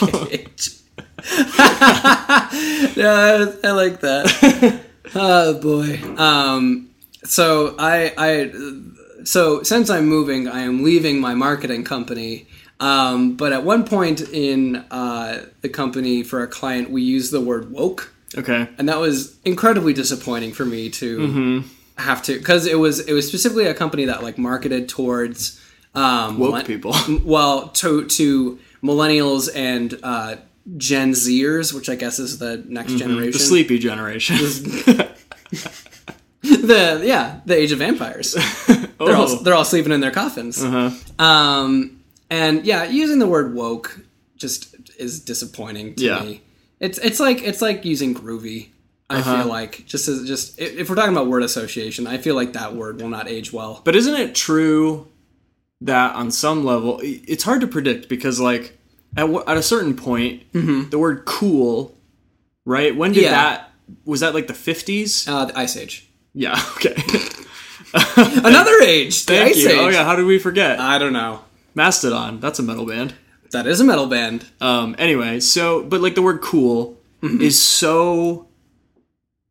Speaker 2: Yeah, I like that. oh boy. Um, so I I so since I'm moving, I am leaving my marketing company. Um, but at one point in uh, the company for a client, we used the word woke,
Speaker 1: okay.
Speaker 2: and that was incredibly disappointing for me to
Speaker 1: Mm-hmm.
Speaker 2: Have to because it was it was specifically a company that like marketed towards um,
Speaker 1: Woke
Speaker 2: millen-
Speaker 1: people.
Speaker 2: well to to millennials and uh, Gen Zers, which I guess is the next generation.
Speaker 1: Mm-hmm. The sleepy generation.
Speaker 2: The yeah, the Age of Vampires. They're all
Speaker 1: Oh.
Speaker 2: they're all sleeping in their coffins.
Speaker 1: Uh-huh.
Speaker 2: Um, and yeah, using the word woke just is disappointing to
Speaker 1: Yeah.
Speaker 2: me. It's it's like it's like using groovy. I
Speaker 1: Uh-huh.
Speaker 2: feel like just as just if we're talking about word association, I feel like that word will not age well.
Speaker 1: But isn't it true that on some level, it's hard to predict because, like, at, w- at a certain point, the word cool, right? When did
Speaker 2: Mm-hmm. Yeah.
Speaker 1: that, was that like the 50s?
Speaker 2: Uh, the Ice Age,
Speaker 1: yeah, okay.
Speaker 2: another age, the
Speaker 1: Thank
Speaker 2: Ice
Speaker 1: you.
Speaker 2: Age.
Speaker 1: Oh, yeah, how did we forget?
Speaker 2: I don't know.
Speaker 1: Mastodon, that's a metal band.
Speaker 2: That is a metal band.
Speaker 1: Um, anyway, so but like the word cool
Speaker 2: Mm-hmm.
Speaker 1: is so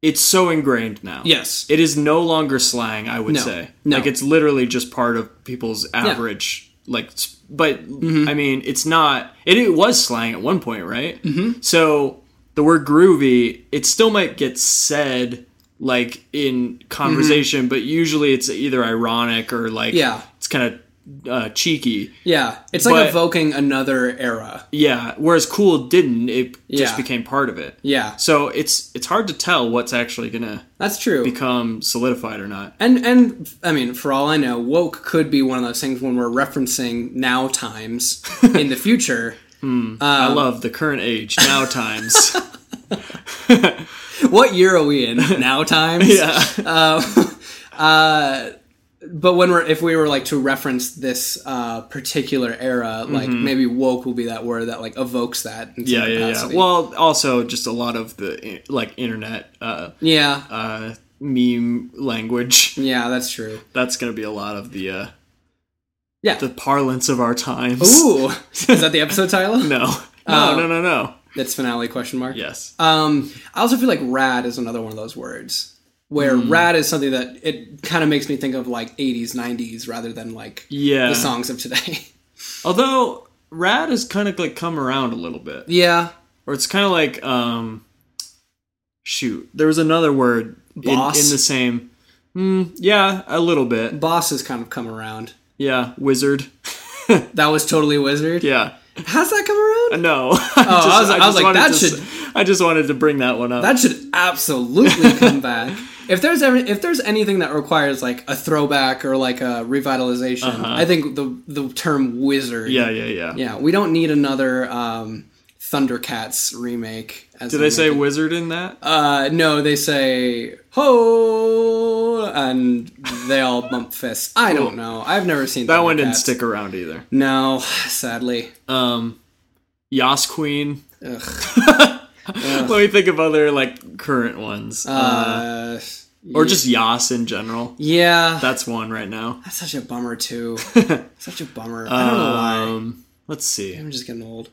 Speaker 1: it's so ingrained now.
Speaker 2: Yes.
Speaker 1: It is no longer slang, I would
Speaker 2: No.
Speaker 1: say.
Speaker 2: No.
Speaker 1: Like it's literally just part of people's average like but
Speaker 2: Mm-hmm.
Speaker 1: I mean, it's not it, it was slang at one point, right? Mm-hmm. So the word groovy, it still might get said like in conversation, but usually it's either ironic or like
Speaker 2: Mm-hmm. Yeah.
Speaker 1: it's kind of uh, cheeky.
Speaker 2: Yeah, it's like
Speaker 1: But-
Speaker 2: evoking another era.
Speaker 1: Yeah, whereas cool didn't. It just
Speaker 2: Yeah.
Speaker 1: became part of it.
Speaker 2: Yeah,
Speaker 1: So it's it's hard to tell what's actually gonna
Speaker 2: that's true.
Speaker 1: become solidified or not.
Speaker 2: And and I mean, for all I know, woke could be one of those things when we're referencing now times in the future. Hmm.
Speaker 1: I um, love the current age now times.
Speaker 2: What year are we in? Now times.
Speaker 1: yeah, uh, uh,
Speaker 2: But when we're if we were like to reference this uh, particular era, like maybe woke will be that word that like evokes that.
Speaker 1: Mm-hmm. yeah, yeah, yeah. Well, also just a lot of the like internet uh,
Speaker 2: yeah,
Speaker 1: uh, meme language.
Speaker 2: yeah, that's true.
Speaker 1: That's gonna be a lot of the uh,
Speaker 2: Yeah.
Speaker 1: the parlance of our times.
Speaker 2: Ooh, is that the episode title?
Speaker 1: No, no, no, no, no.
Speaker 2: That's finale question mark.
Speaker 1: Yes.
Speaker 2: Um, I also feel like rad is another one of those words where
Speaker 1: Hmm.
Speaker 2: rad is something that it kind of makes me think of like 80s, 90s rather than like
Speaker 1: Yeah.
Speaker 2: the songs of today.
Speaker 1: Although rad has kind of like come around a little bit.
Speaker 2: yeah.
Speaker 1: or it's kind of like um shoot there was another word in,
Speaker 2: Boss?
Speaker 1: in the same mm, yeah a little bit
Speaker 2: Boss has kind of come around.
Speaker 1: yeah wizard
Speaker 2: That was totally wizard.
Speaker 1: yeah
Speaker 2: How's that come around?
Speaker 1: no I,
Speaker 2: Oh, I was- I was like, that should-
Speaker 1: i just wanted to bring that one up
Speaker 2: That should absolutely come back. If there's ever, if there's anything that requires like a throwback or like a revitalization, I think the the term wizard.
Speaker 1: Uh-huh. yeah yeah yeah
Speaker 2: Yeah, we don't need another um, Thundercats remake. As
Speaker 1: did they say
Speaker 2: it.
Speaker 1: wizard in that
Speaker 2: Uh, no, they say ho, and they all bump fists. I don't know. I've never seen
Speaker 1: that one didn't stick around either
Speaker 2: No, sadly.
Speaker 1: um yas queen
Speaker 2: Ugh.
Speaker 1: let me think of other like current ones uh,
Speaker 2: Uh,
Speaker 1: or just yas in general
Speaker 2: yeah,
Speaker 1: that's one right now
Speaker 2: that's such a bummer too. such a bummer. I don't know why.
Speaker 1: um let's see
Speaker 2: I'm just getting old.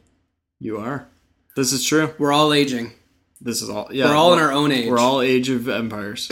Speaker 1: you are This is true.
Speaker 2: We're all aging.
Speaker 1: This is all. Yeah,
Speaker 2: We're all in our own age.
Speaker 1: We're all Age of Empires.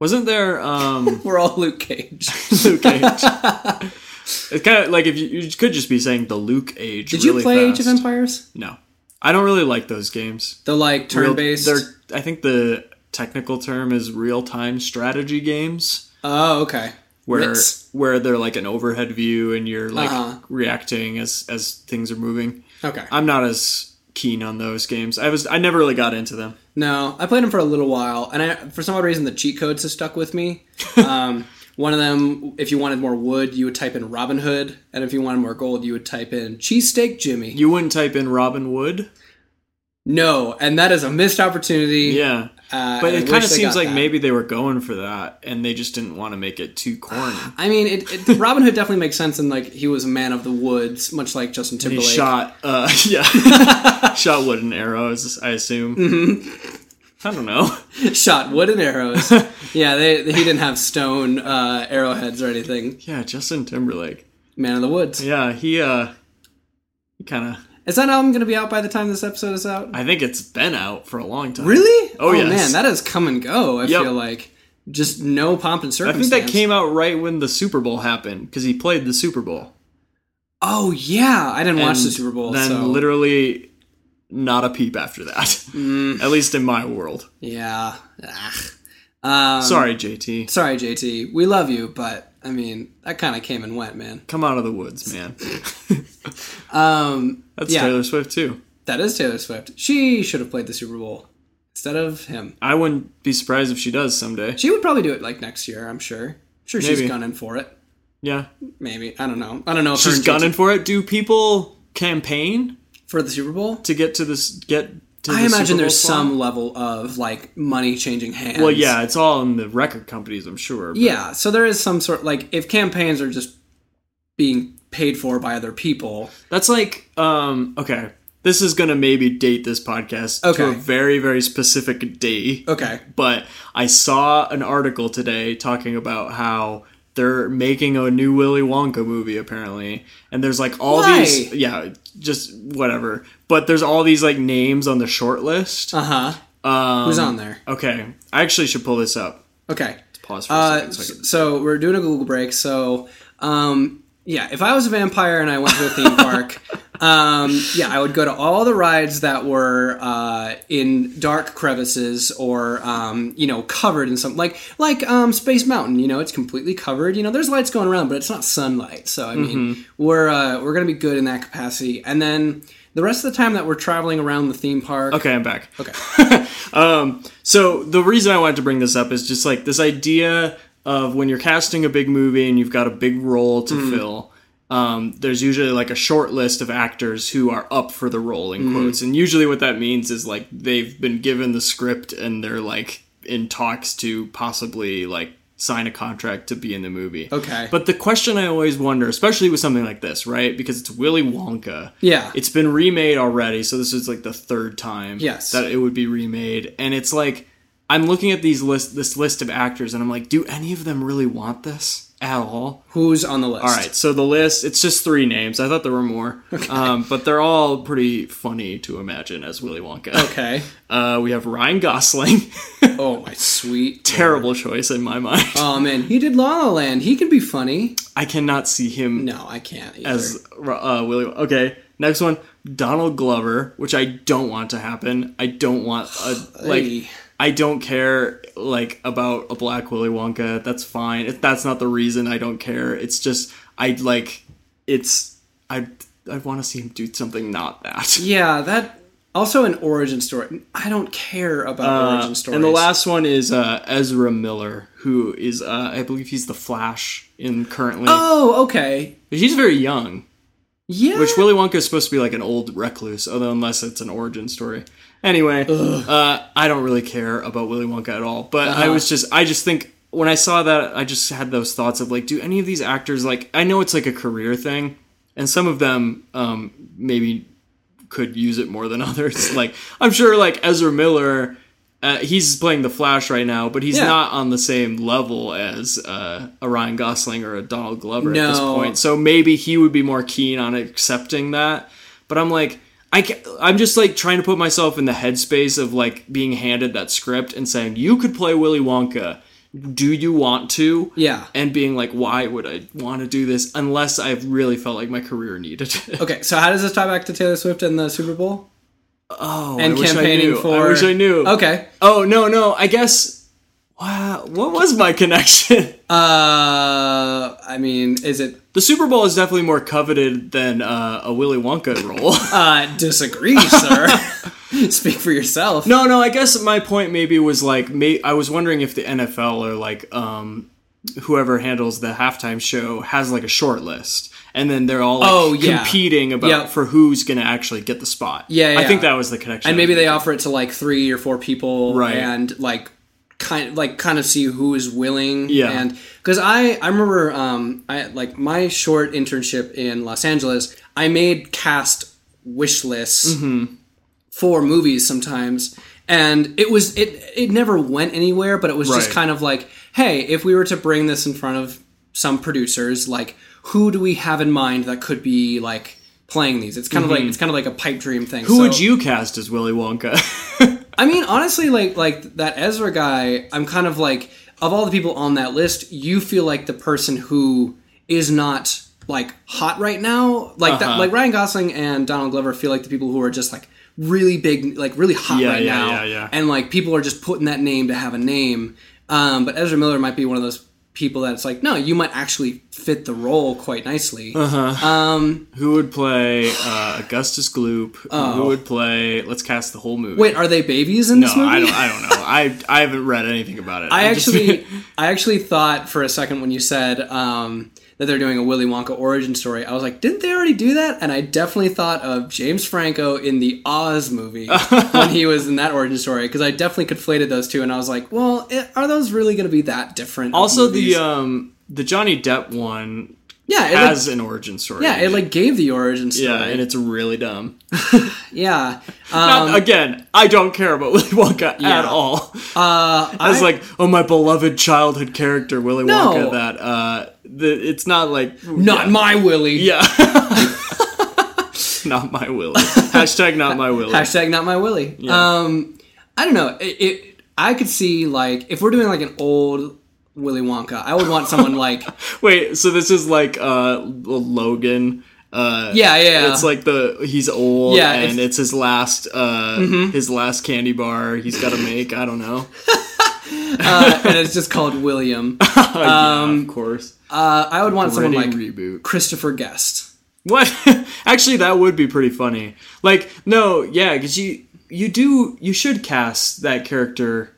Speaker 1: Wasn't there um
Speaker 2: We're all Luke Cage.
Speaker 1: Luke Cage. it's kind of like if you, you could just be saying the Luke Age.
Speaker 2: Did you
Speaker 1: really
Speaker 2: play Age of Empires?
Speaker 1: No, I don't really like those games.
Speaker 2: The like turn based.
Speaker 1: They're. I think the technical term is real time strategy games.
Speaker 2: Oh, okay.
Speaker 1: where
Speaker 2: Wits.
Speaker 1: where they're like an overhead view and you're like
Speaker 2: Uh-huh.
Speaker 1: reacting as as things are moving.
Speaker 2: Okay.
Speaker 1: I'm not as keen on those games. I was I never really got into them.
Speaker 2: No, I played them for a little while, and I, for some odd reason, the cheat codes have stuck with me. Um, one of them, if you wanted more wood, you would type in Robin Hood, and if you wanted more gold, you would type in Cheesesteak Jimmy.
Speaker 1: You wouldn't type in Robin Wood,
Speaker 2: no, and that is a missed opportunity.
Speaker 1: yeah.
Speaker 2: uh,
Speaker 1: But it kind of seems like
Speaker 2: that.
Speaker 1: maybe they were going for that, and they just didn't want to make it too corny.
Speaker 2: I mean, it, it, Robin Hood definitely makes sense, and like he was a man of the woods, much like Justin
Speaker 1: He
Speaker 2: Timberlake.
Speaker 1: shot, uh, yeah, shot wood and arrows. I assume.
Speaker 2: Mm-hmm.
Speaker 1: I don't know.
Speaker 2: shot wooden arrows. yeah, they, he didn't have stone uh, arrowheads or anything.
Speaker 1: Yeah, Justin Timberlake.
Speaker 2: Man of the woods.
Speaker 1: Yeah, he uh, he kind of.
Speaker 2: Is that album going to be out by the time this episode is out?
Speaker 1: I think it's been out for a long time.
Speaker 2: Really?
Speaker 1: Oh, yes.
Speaker 2: man, that has come and go. I
Speaker 1: Yep.
Speaker 2: feel like just no pomp and circumstance.
Speaker 1: I think that came out right when the Super Bowl happened because he played the Super Bowl.
Speaker 2: Oh yeah, I didn't watch the Super Bowl.
Speaker 1: Then
Speaker 2: so
Speaker 1: literally not a peep after that.
Speaker 2: Mm.
Speaker 1: At least in my world.
Speaker 2: yeah. Um,
Speaker 1: Sorry, JT.
Speaker 2: sorry, JT. We love you, but I mean that kind of came and went, man.
Speaker 1: Come out of the woods, man.
Speaker 2: Um,
Speaker 1: That's
Speaker 2: yeah,
Speaker 1: Taylor Swift too.
Speaker 2: that is Taylor Swift. She should have played the Super Bowl instead of him.
Speaker 1: I wouldn't be surprised if she does someday.
Speaker 2: She would probably do it like next year. I'm sure. Sure, she's gunning for it.
Speaker 1: Yeah.
Speaker 2: Maybe I don't know. I don't know if
Speaker 1: She's
Speaker 2: and JT
Speaker 1: gunning for it. Do people campaign
Speaker 2: for the Super Bowl.
Speaker 1: to get to this get to
Speaker 2: I
Speaker 1: the
Speaker 2: imagine there's some level of like money changing hands.
Speaker 1: Well, yeah, it's all in the record companies, I'm sure. but-
Speaker 2: Yeah, so there is some sort like if campaigns are just being paid for by other people.
Speaker 1: That's like, um, okay. This is gonna maybe date this podcast to a very, very specific day.
Speaker 2: Okay.
Speaker 1: But I saw an article today talking about how they're making a new Willy Wonka movie apparently, and there's like all
Speaker 2: Why?
Speaker 1: these, yeah, just whatever. But there's all these like names on the short list.
Speaker 2: Uh huh.
Speaker 1: Um,
Speaker 2: Who's on there?
Speaker 1: Okay, I actually should pull this up.
Speaker 2: Okay.
Speaker 1: Pause for a
Speaker 2: Uh,
Speaker 1: second. So can-
Speaker 2: so we're doing a Google break. So, um, yeah, if I was a vampire and I went to a theme park, um, yeah, I would go to all the rides that were uh, in dark crevices or um, you know covered in some like like um, Space Mountain. You know, it's completely covered. You know, there's lights going around, but it's not sunlight. So I mean, we're uh, we're gonna be good in that capacity. And then the rest of the time that we're traveling around the theme park,
Speaker 1: Okay, I'm back.
Speaker 2: Okay.
Speaker 1: um, so the reason I wanted to bring this up is just like this idea of when you're casting a big movie and you've got a big role to fill. Um, there's usually like a short list of actors who are up for the role in quotes, and usually what that means is like they've been given the script and they're like in talks to possibly like sign a contract to be in the movie.
Speaker 2: Okay.
Speaker 1: But the question I always wonder, especially with something like this, right? Because it's Willy Wonka.
Speaker 2: Yeah.
Speaker 1: It's been remade already, so this is like the third time
Speaker 2: Yes.
Speaker 1: that it would be remade. And it's like I'm looking at these list this list of actors and I'm like, do any of them really want this at all?
Speaker 2: who's on the list?
Speaker 1: All right, so the list it's just three names. I thought there were more, um, but they're all pretty funny to imagine as Willy Wonka.
Speaker 2: Okay.
Speaker 1: Uh, we have Ryan Gosling,
Speaker 2: Oh my sweet.
Speaker 1: terrible choice in my mind.
Speaker 2: Oh man, he did La La Land. He can be funny.
Speaker 1: I cannot see him
Speaker 2: No, I can't. Either.
Speaker 1: as uh, Willy. Okay, next one, Donald Glover, which I don't want to happen. I don't want a like. I don't care like about a black Willy Wonka. That's fine. If that's not the reason, I don't care. It's just I like it's I I want to see him do something not that.
Speaker 2: yeah, that also an origin story. I don't care about origin stories.
Speaker 1: Uh, And the last one is uh, Ezra Miller, who is uh, I believe he's the Flash in currently.
Speaker 2: Oh, okay.
Speaker 1: He's very young.
Speaker 2: Yeah.
Speaker 1: Which Willy Wonka is supposed to be like an old recluse, although unless it's an origin story. Anyway, uh, I don't really care about Willy Wonka at all. But I
Speaker 2: Uh-huh.
Speaker 1: was just, I just think when I saw that, I just had those thoughts of like, do any of these actors like? I know it's like a career thing, and some of them um, maybe could use it more than others. like I'm sure, like Ezra Miller. Uh, he's playing the Flash right now, but he's
Speaker 2: Yeah.
Speaker 1: not on the same level as uh, a Ryan Gosling or a Donald Glover at this point. So maybe he would be more keen on accepting that. But I'm like, I ca- I'm just like trying to put myself in the headspace of like being handed that script and saying you could play Willy Wonka. Do you want to?
Speaker 2: Yeah.
Speaker 1: And being like, why would I want to do this unless I really felt like my career needed it?
Speaker 2: Okay, so how does this tie back to Taylor Swift and the Super Bowl
Speaker 1: Oh,
Speaker 2: and
Speaker 1: I wish I
Speaker 2: campaigning
Speaker 1: knew.
Speaker 2: for?
Speaker 1: I wish I knew.
Speaker 2: Okay.
Speaker 1: Oh no, no. I guess. Wow. What was my connection?
Speaker 2: Uh, I mean, is it?
Speaker 1: The Super Bowl is definitely more coveted than uh, a Willy Wonka role.
Speaker 2: Uh, disagree, sir. Speak for yourself.
Speaker 1: no, no. I guess my point maybe was like, may- I was wondering if the NFL or like um, whoever handles the halftime show has like a short list, and then they're all like
Speaker 2: Oh, yeah.
Speaker 1: competing about
Speaker 2: Yep.
Speaker 1: for who's gonna actually get the spot.
Speaker 2: Yeah,
Speaker 1: I think that was the connection.
Speaker 2: and maybe they offer it to like three or four people,
Speaker 1: Right.
Speaker 2: And like kind of like kind of see who is willing.
Speaker 1: Yeah.
Speaker 2: And because I I remember um I like my short internship in Los Angeles, I made cast wish lists
Speaker 1: Mm-hmm.
Speaker 2: for movies sometimes. And it was it it never went anywhere, but it was just kind of like, hey, if we were to bring this in front of some producers, like who do we have in mind that could be like playing these? It's kind of like it's kind of like a pipe dream thing.
Speaker 1: Mm-hmm. Who
Speaker 2: So-
Speaker 1: would you cast as Willy Wonka?
Speaker 2: I mean, honestly, like like that Ezra guy, I'm kind of like of all the people on that list, you feel like the person who is not like hot right now. Like that
Speaker 1: Uh-huh.
Speaker 2: like Ryan Gosling and Donald Glover feel like the people who are just like really big like really hot
Speaker 1: Yeah,
Speaker 2: right
Speaker 1: yeah,
Speaker 2: now.
Speaker 1: yeah, yeah.
Speaker 2: And like people are just putting that name to have a name. Um, but Ezra Miller might be one of those people that it's like, no, you might actually fit the role quite nicely.
Speaker 1: Uh-huh.
Speaker 2: Um,
Speaker 1: who would play uh, Augustus Gloop? Who would play? Let's cast the whole movie.
Speaker 2: Oh. wait, are they babies in
Speaker 1: no,
Speaker 2: this movie?
Speaker 1: I don't. I don't know. I I haven't read anything about it.
Speaker 2: I
Speaker 1: I'm just-
Speaker 2: actually, I actually thought for a second when you said um, that they're doing a Willy Wonka origin story, I was like, didn't they already do that? And I definitely thought of James Franco in the Oz movie when he was in that origin story because I definitely conflated those two, and I was like, well, eh, are those really going to be that different?
Speaker 1: also
Speaker 2: movies?
Speaker 1: the um the Johnny Depp one
Speaker 2: yeah, it
Speaker 1: has
Speaker 2: like,
Speaker 1: an origin story.
Speaker 2: yeah, it like gave the origin story.
Speaker 1: yeah, and it's really dumb.
Speaker 2: yeah.
Speaker 1: Not-
Speaker 2: Um,
Speaker 1: again, I don't care about Willy Wonka
Speaker 2: Yeah.
Speaker 1: at all.
Speaker 2: uh,
Speaker 1: As
Speaker 2: I-
Speaker 1: like, oh, my beloved childhood character Willy
Speaker 2: No.
Speaker 1: Wonka. That uh, the it's not like
Speaker 2: not
Speaker 1: yeah.
Speaker 2: my Willy.
Speaker 1: Yeah. not my Willy. Hashtag not my Willy.
Speaker 2: Hashtag not my Willy. Um, I don't know. It, it. I could see like if we're doing like an old Willy Wonka, I would want someone like
Speaker 1: Wait, so this is like uh Logan. Uh,
Speaker 2: Yeah, yeah.
Speaker 1: It's like the he's old,
Speaker 2: Yeah,
Speaker 1: and
Speaker 2: it's- Mm-hmm.
Speaker 1: it's, his last uh his last candy bar he's got to make. I don't know.
Speaker 2: uh, and it's just called William.
Speaker 1: yeah, of course.
Speaker 2: Uh, I would want someone like
Speaker 1: reboot.
Speaker 2: Christopher Guest.
Speaker 1: What? Actually, that would be pretty funny. Like, no, yeah, because you you do you should cast that character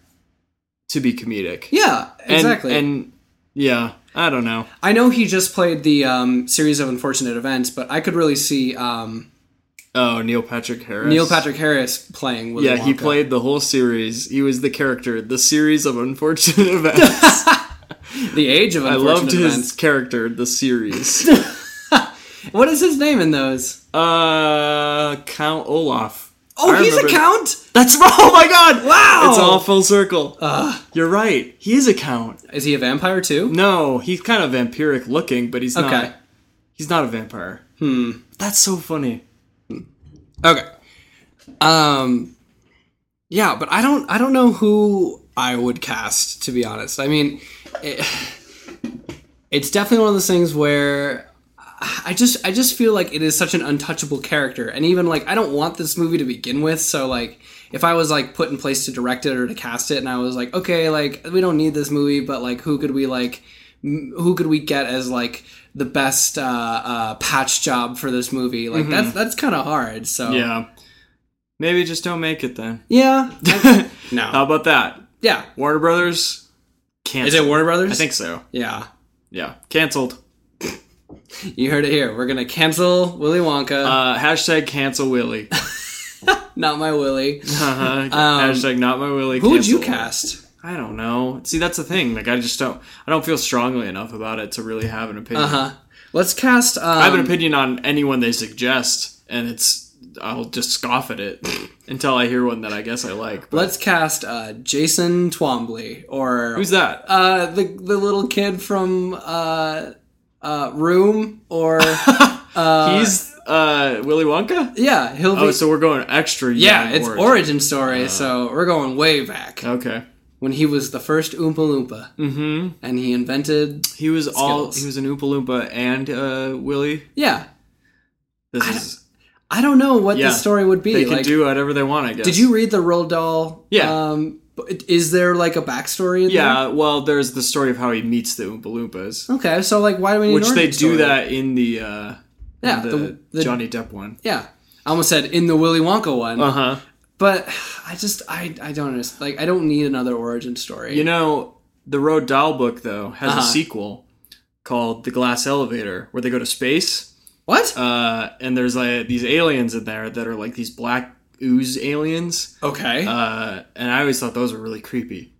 Speaker 1: to be comedic.
Speaker 2: Yeah, exactly.
Speaker 1: And, yeah, I don't know.
Speaker 2: I know he just played the um, series of unfortunate events, but I could really see um,
Speaker 1: Oh, Neil Patrick Harris.
Speaker 2: Neil Patrick Harris playing Willy
Speaker 1: Yeah, he played the whole series. He was the character, the series of unfortunate events.
Speaker 2: the age of
Speaker 1: I
Speaker 2: unfortunate
Speaker 1: loved his character, the series.
Speaker 2: What is his name in those?
Speaker 1: uh, Count Olaf.
Speaker 2: Oh,
Speaker 1: I
Speaker 2: he's a
Speaker 1: remember-
Speaker 2: count.
Speaker 1: That's oh my god!
Speaker 2: Wow!
Speaker 1: It's all full circle. You're right. He is a count.
Speaker 2: Is he a vampire too?
Speaker 1: No, he's kind of vampiric looking, but he's
Speaker 2: Okay.
Speaker 1: not. He's not a vampire. Hmm. That's so funny.
Speaker 2: Okay. Um yeah, but I don't I don't know who I would cast to be honest. I mean, it, it's definitely one of those things where I just I just feel like it is such an untouchable character and even like I don't want this movie to begin with, so like if I was like put in place to direct it or to cast it and I was like, okay, like we don't need this movie, but like who could we like who could we get as like the best uh, uh, patch job for this movie? Like that's that's kind of hard. So
Speaker 1: Yeah. Maybe just don't make it then.
Speaker 2: yeah. No.
Speaker 1: How about that?
Speaker 2: yeah.
Speaker 1: Warner Brothers. Canceled.
Speaker 2: Is it Warner Brothers?
Speaker 1: I think so.
Speaker 2: Yeah.
Speaker 1: Yeah, canceled.
Speaker 2: You heard it here. We're gonna cancel Willy Wonka.
Speaker 1: Uh, hashtag cancel Willy.
Speaker 2: not my Willy.
Speaker 1: Uh-huh. hashtag not my Willy.
Speaker 2: Who would you cast?
Speaker 1: I don't know. See, that's the thing. Like, I just don't. I don't feel strongly enough about it to really have an opinion.
Speaker 2: Uh huh. Let's cast. Um,
Speaker 1: I have an opinion on anyone they suggest, and it's I'll just scoff at it until I hear one that I guess I like. But
Speaker 2: Let's cast uh, Jason Twombly or
Speaker 1: who's that?
Speaker 2: uh, the the little kid from uh, uh, Room or
Speaker 1: he's uh, Willy Wonka?
Speaker 2: Yeah, he'll be.
Speaker 1: Oh, so we're going extra.
Speaker 2: yeah, it's origin, story. so we're going way back
Speaker 1: Okay.
Speaker 2: when he was the first Oompa Loompa,
Speaker 1: Mm-hmm.
Speaker 2: and he invented.
Speaker 1: He was all. He was an Oompa Loompa and uh, Willy.
Speaker 2: Yeah,
Speaker 1: This
Speaker 2: I
Speaker 1: is.
Speaker 2: I don't know what
Speaker 1: Yeah,
Speaker 2: the story would be.
Speaker 1: They can
Speaker 2: like,
Speaker 1: do whatever they want. I guess.
Speaker 2: did you read the Roald Dahl?
Speaker 1: Yeah.
Speaker 2: Um, is there like a backstory? In
Speaker 1: Yeah. Well, there's the story of how he meets the Oompa Loompas,
Speaker 2: Okay, so like, why do we need?
Speaker 1: which they do
Speaker 2: story?
Speaker 1: that in the. Uh,
Speaker 2: Yeah,
Speaker 1: in the,
Speaker 2: the- the-
Speaker 1: Johnny Depp one.
Speaker 2: Yeah, I almost said in the Willy Wonka one,
Speaker 1: Uh huh.
Speaker 2: but I just I I don't understand. Like, I don't need another origin story.
Speaker 1: You know, the Roald Dahl book though has
Speaker 2: Uh-huh.
Speaker 1: a sequel called The Glass Elevator, where they go to space.
Speaker 2: what?
Speaker 1: uh, and there's like these aliens in there that are like these black ooze aliens,
Speaker 2: okay,
Speaker 1: uh, and I always thought those were really creepy.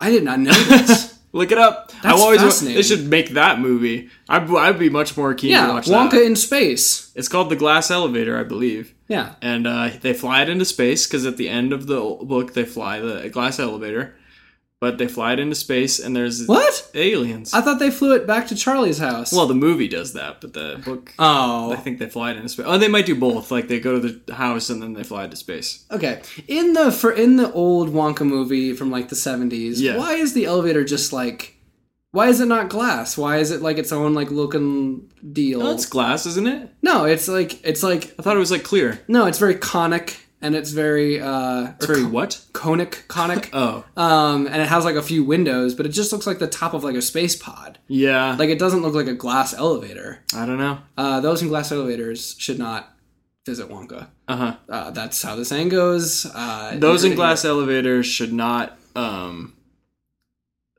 Speaker 2: I did not know this.
Speaker 1: Look it up. I
Speaker 2: That's
Speaker 1: always
Speaker 2: fascinating.
Speaker 1: they should make that movie. I'd, I'd be much more keen to
Speaker 2: yeah,
Speaker 1: watch
Speaker 2: Wonka
Speaker 1: that.
Speaker 2: in space.
Speaker 1: It's called The Glass Elevator, I believe,
Speaker 2: Yeah.
Speaker 1: and uh, they fly it into space because at the end of the book they fly the glass elevator, but they fly it into space and there's
Speaker 2: What?
Speaker 1: aliens.
Speaker 2: I thought they flew it back to Charlie's house.
Speaker 1: well, the movie does that, but the book.
Speaker 2: oh,
Speaker 1: I think they fly it into space. Oh, they might do both. Like they go to the house and then they fly it to space.
Speaker 2: okay. In the for in the old Wonka movie from like the seventies,
Speaker 1: Yeah.
Speaker 2: why is the elevator just like? Why is it not glass? Why is it like its own like looking deal?
Speaker 1: No, it's glass, isn't it?
Speaker 2: no, it's like it's like
Speaker 1: I thought it was like clear.
Speaker 2: no, it's very conic and it's very uh,
Speaker 1: It's very what?
Speaker 2: conic, conic.
Speaker 1: Oh,
Speaker 2: um, and it has like a few windows, but it just looks like the top of like a space pod.
Speaker 1: yeah.
Speaker 2: Like it doesn't look like a glass elevator.
Speaker 1: I don't know.
Speaker 2: Uh, those in glass elevators should not visit Wonka.
Speaker 1: Uh huh.
Speaker 2: Uh, that's how the saying goes. Uh,
Speaker 1: Those in glass elevators should not um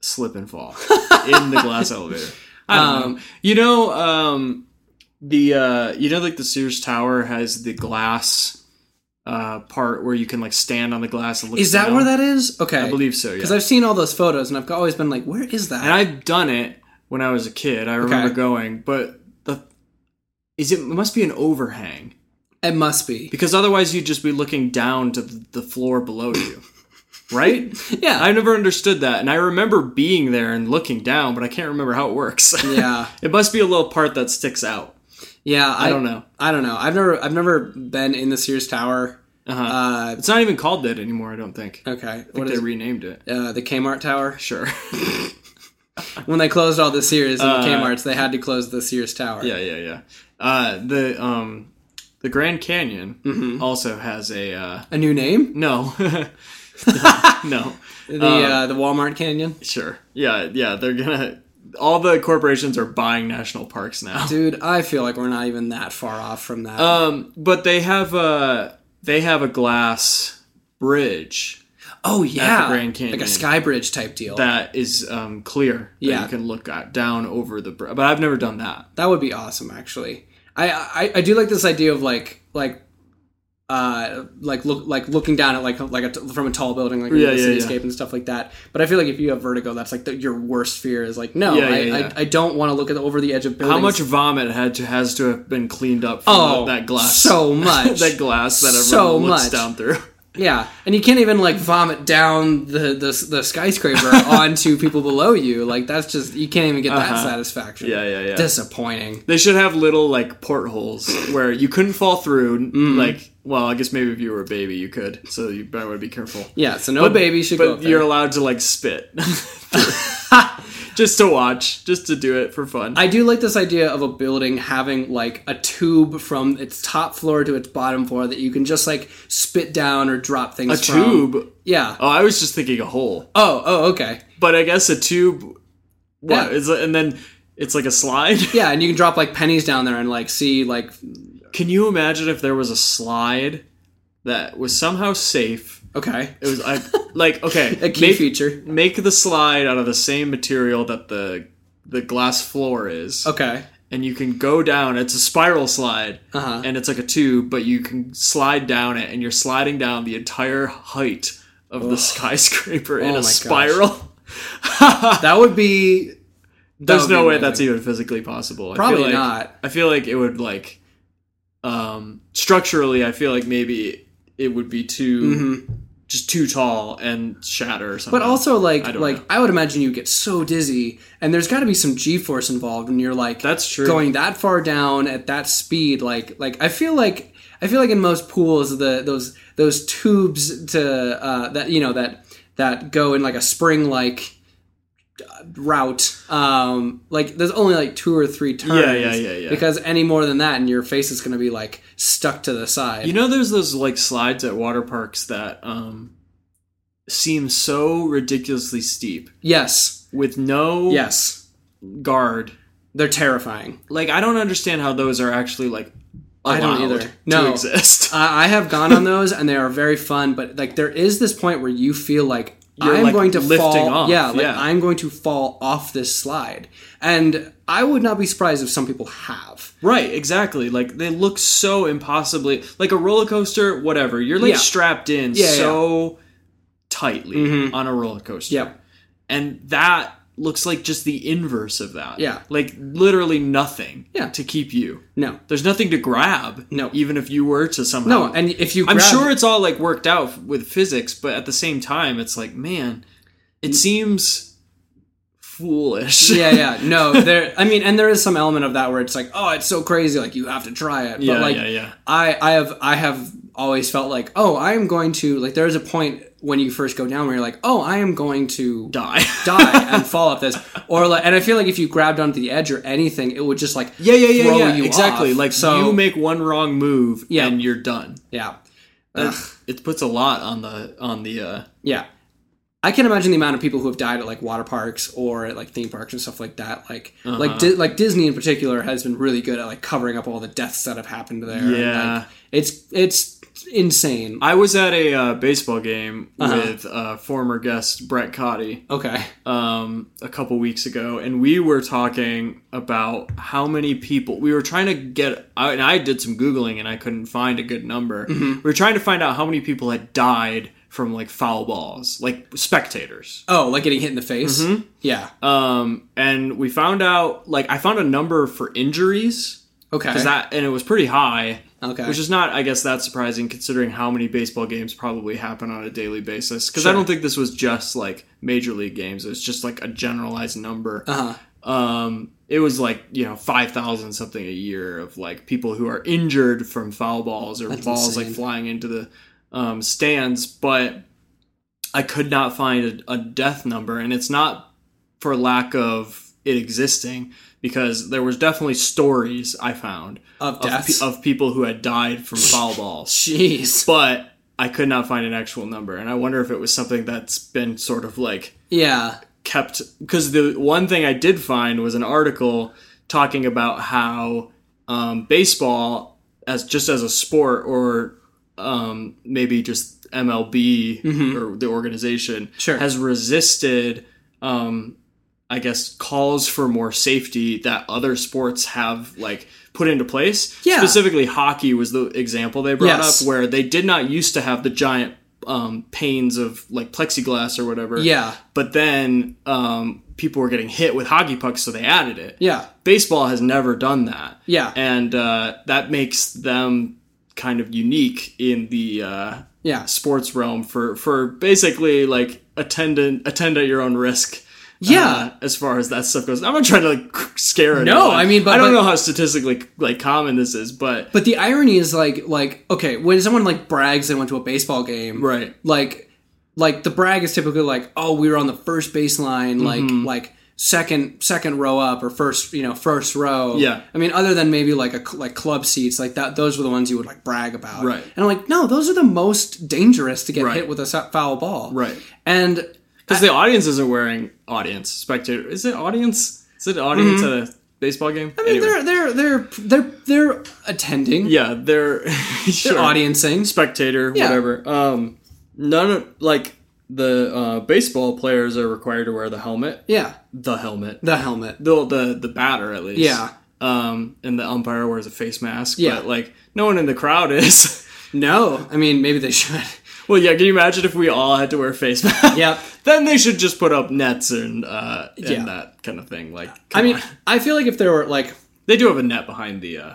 Speaker 1: slip and fall in the glass elevator. I don't
Speaker 2: Um,
Speaker 1: know. You know, um, the uh, you know, like the Sears Tower has the glass uh part where you can like stand on the glass and look.
Speaker 2: Is that
Speaker 1: down.
Speaker 2: where that is? Okay,
Speaker 1: I believe so. Yeah.
Speaker 2: because I've seen all those photos and I've always been like, where is that?
Speaker 1: and I've done it when I was a kid. I remember
Speaker 2: Okay.
Speaker 1: going, but the is it, it must be an overhang
Speaker 2: it must be.
Speaker 1: because otherwise you'd just be looking down to the the floor below you, right?
Speaker 2: Yeah,
Speaker 1: I never understood that, and I remember being there and looking down, but I can't remember how it works.
Speaker 2: yeah,
Speaker 1: it must be a little part that sticks out.
Speaker 2: Yeah.
Speaker 1: I, don't know.
Speaker 2: I don't know. I've never, I've never been in the Sears Tower.
Speaker 1: Uh-huh.
Speaker 2: Uh,
Speaker 1: it's not even called that anymore. I don't think. I
Speaker 2: okay,
Speaker 1: think
Speaker 2: what
Speaker 1: they
Speaker 2: is
Speaker 1: renamed it.
Speaker 2: uh, the Kmart Tower?
Speaker 1: Sure.
Speaker 2: When they closed all the Sears and
Speaker 1: Uh,
Speaker 2: the Kmart's, they had to close the Sears Tower.
Speaker 1: yeah, yeah, yeah. Uh, the um, the Grand Canyon
Speaker 2: Mm-hmm.
Speaker 1: also has a uh,
Speaker 2: A new name?
Speaker 1: no, no.
Speaker 2: The
Speaker 1: Um,
Speaker 2: uh, the Walmart Canyon.
Speaker 1: Sure. Yeah, yeah. They're gonna. All the corporations are buying national parks now.
Speaker 2: Dude, I feel like we're not even that far off from that.
Speaker 1: Um, but they have a they have a glass bridge
Speaker 2: oh yeah,
Speaker 1: Grand Canyon.
Speaker 2: like a sky bridge type deal. That,
Speaker 1: is um, clear. That
Speaker 2: Yeah.
Speaker 1: you can look at down over the. But I've never done that. that.
Speaker 2: would be awesome, actually. I, I I do like this idea of like like. Uh, like look, like looking down at like like a t- from a tall building, like
Speaker 1: Yeah,
Speaker 2: the
Speaker 1: yeah,
Speaker 2: cityscape
Speaker 1: yeah.
Speaker 2: and stuff like that. But I feel like if you have vertigo, that's like the, your worst fear is like, no,
Speaker 1: Yeah,
Speaker 2: I. I, I don't want to look at the, over the edge of buildings.
Speaker 1: How much vomit had to has to have been cleaned up from
Speaker 2: Oh,
Speaker 1: that glass?
Speaker 2: so much.
Speaker 1: that glass that everyone
Speaker 2: So
Speaker 1: looks
Speaker 2: much.
Speaker 1: down through.
Speaker 2: Yeah, and you can't even like vomit down the the, the skyscraper onto people below you. Like that's just you can't even get that
Speaker 1: Uh-huh.
Speaker 2: satisfaction.
Speaker 1: Yeah, yeah, yeah.
Speaker 2: Disappointing.
Speaker 1: They should have little like portholes where you couldn't fall through.
Speaker 2: Mm.
Speaker 1: Like, well, I guess maybe if you were a baby, you could. So you better be careful.
Speaker 2: Yeah, so no baby should go
Speaker 1: But you're allowed to like spit, just to watch, just to do it for fun.
Speaker 2: I do like this idea of a building having like a tube from its top floor to its bottom floor that you can just like spit down or drop things.
Speaker 1: a
Speaker 2: from.
Speaker 1: tube.
Speaker 2: Yeah.
Speaker 1: Oh, I was just thinking a hole,
Speaker 2: Oh. Oh. Okay.
Speaker 1: but I guess a tube. What
Speaker 2: Yeah.
Speaker 1: And then it's like a slide.
Speaker 2: Yeah, and you can drop like pennies down there and like see like
Speaker 1: Can you imagine if there was a slide that was somehow safe?
Speaker 2: Okay
Speaker 1: It was like, like okay,
Speaker 2: a key
Speaker 1: make,
Speaker 2: feature.
Speaker 1: make the slide out of the same material that the the glass floor is.
Speaker 2: Okay.
Speaker 1: and you can go down. It's a spiral slide,
Speaker 2: Uh-huh.
Speaker 1: and it's like a tube, but you can slide down it, and you're sliding down the entire height of the skyscraper in
Speaker 2: Oh
Speaker 1: a spiral.
Speaker 2: That would be. that
Speaker 1: There's
Speaker 2: would be
Speaker 1: no way
Speaker 2: amazing.
Speaker 1: that's even physically possible. I
Speaker 2: Probably
Speaker 1: feel like,
Speaker 2: not.
Speaker 1: I feel like it would like, um, structurally, I feel like maybe it would be too
Speaker 2: Mm-hmm.
Speaker 1: Just too tall and shatter or something.
Speaker 2: But also, like,
Speaker 1: I
Speaker 2: like
Speaker 1: know.
Speaker 2: I would imagine you get so dizzy, and there's got to be some G-force involved when you're like
Speaker 1: That's true.
Speaker 2: going that far down at that speed. Like, like I feel like I feel like in most pools, the those those tubes to uh, that you know that that go in like a spring like route. Um, like there's only like two or three turns.
Speaker 1: Yeah, yeah, yeah, yeah.
Speaker 2: Because any more than that, and your face is going to be like stuck to the side.
Speaker 1: You know, there's those like slides at water parks that um, seem so ridiculously steep
Speaker 2: yes,
Speaker 1: with no
Speaker 2: yes,
Speaker 1: guard.
Speaker 2: they're terrifying.
Speaker 1: Like, I don't understand how those are actually like
Speaker 2: I don't either. No.
Speaker 1: exist.
Speaker 2: I I have gone on those and they are very fun, but like there is this point where you feel like I'm
Speaker 1: like,
Speaker 2: going to fall.
Speaker 1: off,
Speaker 2: Yeah, like
Speaker 1: yeah.
Speaker 2: I'm going to fall off this slide, and I would not be surprised if some people have.
Speaker 1: Right, exactly. Like they look so impossibly like a roller coaster. Whatever, you're like
Speaker 2: Yeah.
Speaker 1: strapped in
Speaker 2: Yeah, Mm-hmm.
Speaker 1: so tightly on a roller coaster.
Speaker 2: Yep.
Speaker 1: and that looks like just the inverse of that.
Speaker 2: Yeah.
Speaker 1: like literally nothing.
Speaker 2: Yeah.
Speaker 1: to keep you.
Speaker 2: No.
Speaker 1: There's nothing to grab.
Speaker 2: No.
Speaker 1: even if you were to somehow.
Speaker 2: No, and if you,
Speaker 1: I'm sure it's all like worked out with physics, but at the same time, it's like, man, it mm. seems foolish.
Speaker 2: yeah, yeah. No, there. I mean, and there is some element of that where it's like, oh, it's so crazy, like you have to try it.
Speaker 1: Yeah,
Speaker 2: but like,
Speaker 1: yeah, yeah.
Speaker 2: I, I have, I have always felt like, oh, I am going to like. There's a point when you first go down where you're like, oh, I am going to
Speaker 1: die.
Speaker 2: die and fall off this, or like, and I feel like if you grabbed onto the edge or anything, it would just like
Speaker 1: Yeah, yeah, yeah, yeah.
Speaker 2: you
Speaker 1: exactly.
Speaker 2: off.
Speaker 1: Like
Speaker 2: so,
Speaker 1: you make one wrong move
Speaker 2: Yeah.
Speaker 1: and you're done.
Speaker 2: yeah,
Speaker 1: It, puts a lot on the on the uh
Speaker 2: yeah. I can imagine the amount of people who have died at like water parks or at like theme parks and stuff like that. Like,
Speaker 1: Uh-huh.
Speaker 2: like, Di- like Disney in particular has been really good at like covering up all the deaths that have happened there. and,
Speaker 1: Yeah.
Speaker 2: like, it's it's insane.
Speaker 1: I was at a uh, baseball game
Speaker 2: Uh-huh.
Speaker 1: with uh, former guest Brett Cotty
Speaker 2: Okay,
Speaker 1: um, a couple weeks ago, and we were talking about how many people we were trying to get. I, and I did some googling, and I couldn't find a good number.
Speaker 2: Mm-hmm.
Speaker 1: We were trying to find out how many people had died from like foul balls, like spectators.
Speaker 2: oh, like getting hit in the face.
Speaker 1: Mm-hmm.
Speaker 2: Yeah.
Speaker 1: Um, and we found out like I found a number for injuries
Speaker 2: Okay.
Speaker 1: that and it was pretty high.
Speaker 2: Okay.
Speaker 1: Which is not, I guess, that surprising considering how many baseball games probably happen on a daily basis. Because
Speaker 2: Sure.
Speaker 1: I don't think this was just like major league games; it was just like a generalized number.
Speaker 2: uh huh.
Speaker 1: Um, it was like you know five thousand something a year of like people who are injured from foul balls or
Speaker 2: That's
Speaker 1: balls like flying into the um, stands, but I could not find a, a death number, and it's not for lack of it existing because there was definitely stories I found
Speaker 2: Of
Speaker 1: of, pe-
Speaker 2: deaths.
Speaker 1: of people who had died from foul balls,
Speaker 2: Jeez.
Speaker 1: but I could not find an actual number, and I wonder if it was something that's been sort of like
Speaker 2: Yeah.
Speaker 1: kept because the one thing I did find was an article talking about how um, baseball as just as a sport or um, maybe just MLB or the organization
Speaker 2: Sure.
Speaker 1: has resisted um, I guess calls for more safety that other sports have like put into place.
Speaker 2: Yeah.
Speaker 1: Specifically hockey was the example they brought
Speaker 2: Yes.
Speaker 1: up where they did not used to have the giant um, panes of like plexiglass or whatever.
Speaker 2: Yeah.
Speaker 1: But then um, people were getting hit with hockey pucks, so they added it.
Speaker 2: Yeah.
Speaker 1: Baseball has never done that.
Speaker 2: Yeah.
Speaker 1: And uh, that makes them kind of unique in the uh,
Speaker 2: Yeah.
Speaker 1: sports realm for, for basically like attend attend at your own risk.
Speaker 2: Yeah.
Speaker 1: uh, as far as that stuff goes, I'm not trying to like scare anyone.
Speaker 2: No, I mean, but-
Speaker 1: I don't
Speaker 2: but-
Speaker 1: know how statistically like common this is, but
Speaker 2: But the irony is like like okay, when someone like brags they went to a baseball game,
Speaker 1: right,
Speaker 2: like like the brag is typically like, oh, we were on the first baseline, like
Speaker 1: Mm-hmm.
Speaker 2: like second second row up or first you know first row.
Speaker 1: Yeah.
Speaker 2: I mean, other than maybe like a like club seats, like that, those were the ones you would like brag about.
Speaker 1: Right.
Speaker 2: And I'm like, no, those are the most dangerous to get
Speaker 1: Right.
Speaker 2: hit with a foul ball.
Speaker 1: right.
Speaker 2: And
Speaker 1: Because the audience isn't wearing audience spectator. Is it audience? Is it audience at a baseball game?
Speaker 2: Mm-hmm. I mean, they're they're they're they're they're attending,
Speaker 1: yeah, they're
Speaker 2: they're
Speaker 1: sure.
Speaker 2: audiencing.
Speaker 1: spectator,
Speaker 2: Yeah.
Speaker 1: whatever. Um, none of like the uh, baseball players are required to wear the helmet.
Speaker 2: Yeah,
Speaker 1: The helmet.
Speaker 2: the helmet.
Speaker 1: The the the batter at least.
Speaker 2: Yeah.
Speaker 1: Um, and the umpire wears a face mask.
Speaker 2: Yeah.
Speaker 1: But like no one in the crowd is.
Speaker 2: No, I mean maybe they should.
Speaker 1: Well, yeah. Can you imagine if we all had to wear face masks?
Speaker 2: Yep.
Speaker 1: then they should just put up nets and uh and
Speaker 2: Yeah.
Speaker 1: that kind of thing. Like,
Speaker 2: I mean,
Speaker 1: on.
Speaker 2: I feel like if there were like
Speaker 1: they do have a net behind the uh,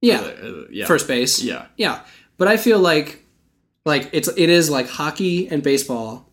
Speaker 2: yeah,
Speaker 1: uh, yeah
Speaker 2: first base.
Speaker 1: Yeah.
Speaker 2: Yeah. But I feel like like it's it is like hockey and baseball,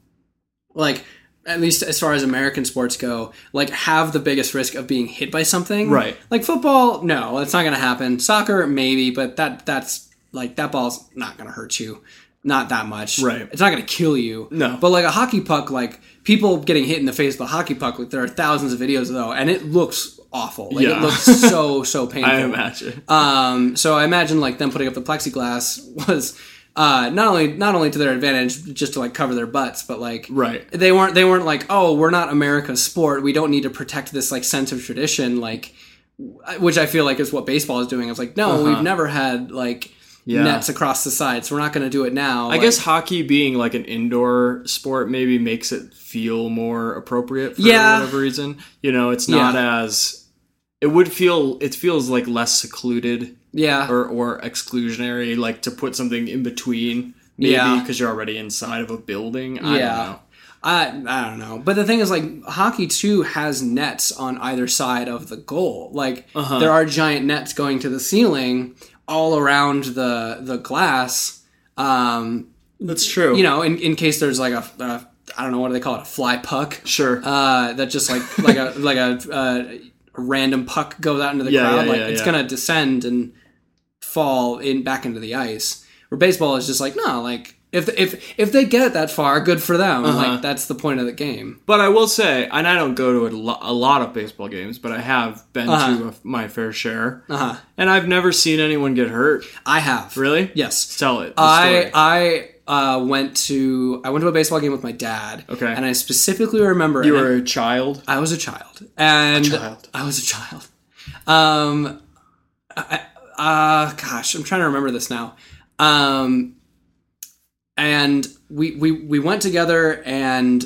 Speaker 2: like at least as far as American sports go, like have the biggest risk of being hit by something.
Speaker 1: Right.
Speaker 2: Like football, no, that's not going to happen. Soccer, maybe, but that that's like that ball's not going to hurt you. Not that much.
Speaker 1: Right.
Speaker 2: It's not going to kill you.
Speaker 1: No.
Speaker 2: But like a hockey puck, like people getting hit in the face with a hockey puck, like there are thousands of videos though, and it looks awful. Like it looks so so painful.
Speaker 1: I imagine.
Speaker 2: Um, so I imagine like them putting up the plexiglass was uh, not only not only to their advantage just to like cover their butts, but like
Speaker 1: Right.
Speaker 2: they weren't they weren't like oh we're not America's sport we don't need to protect this like sense of tradition like which I feel like is what baseball is doing. It's like no we've never had like
Speaker 1: Uh-huh. Yeah.
Speaker 2: nets across the side, so we're not going to do it now.
Speaker 1: I guess hockey being like an indoor sport maybe makes it feel more appropriate for
Speaker 2: Yeah.
Speaker 1: whatever reason. You know, it's not as it would feel it feels like less secluded
Speaker 2: yeah
Speaker 1: or or exclusionary like to put something in between maybe
Speaker 2: Yeah.
Speaker 1: because you're already inside of a building. I
Speaker 2: Yeah.
Speaker 1: don't know.
Speaker 2: I I don't know, but the thing is, like hockey too has nets on either side of the goal. Like
Speaker 1: Uh-huh.
Speaker 2: there are giant nets going to the ceiling all around the the glass. Um,
Speaker 1: That's true.
Speaker 2: you know, in, in case there's like a, a I don't know what do they call it, a fly puck.
Speaker 1: sure.
Speaker 2: Uh, that just like like a like a, uh, a random puck goes out into the
Speaker 1: Yeah,
Speaker 2: crowd.
Speaker 1: yeah,
Speaker 2: like
Speaker 1: yeah,
Speaker 2: it's gonna descend and fall in back into the ice. Where baseball is just like no, like if if if they get that far, good for them.
Speaker 1: Uh-huh.
Speaker 2: Like that's the point of the game.
Speaker 1: But I will say, and I don't go to a, lo- a lot of baseball games, but I have been
Speaker 2: Uh-huh.
Speaker 1: to a, my fair share,
Speaker 2: Uh huh.
Speaker 1: and I've never seen anyone get hurt.
Speaker 2: I have
Speaker 1: Really?
Speaker 2: yes.
Speaker 1: Tell it.
Speaker 2: I. I uh, went to I went to a baseball game with my dad.
Speaker 1: Okay.
Speaker 2: and I specifically remember
Speaker 1: you were a child.
Speaker 2: I was a child, and
Speaker 1: child.
Speaker 2: I was a child. Um, I, uh, gosh, I'm trying to remember this now. Um, and we we we went together, and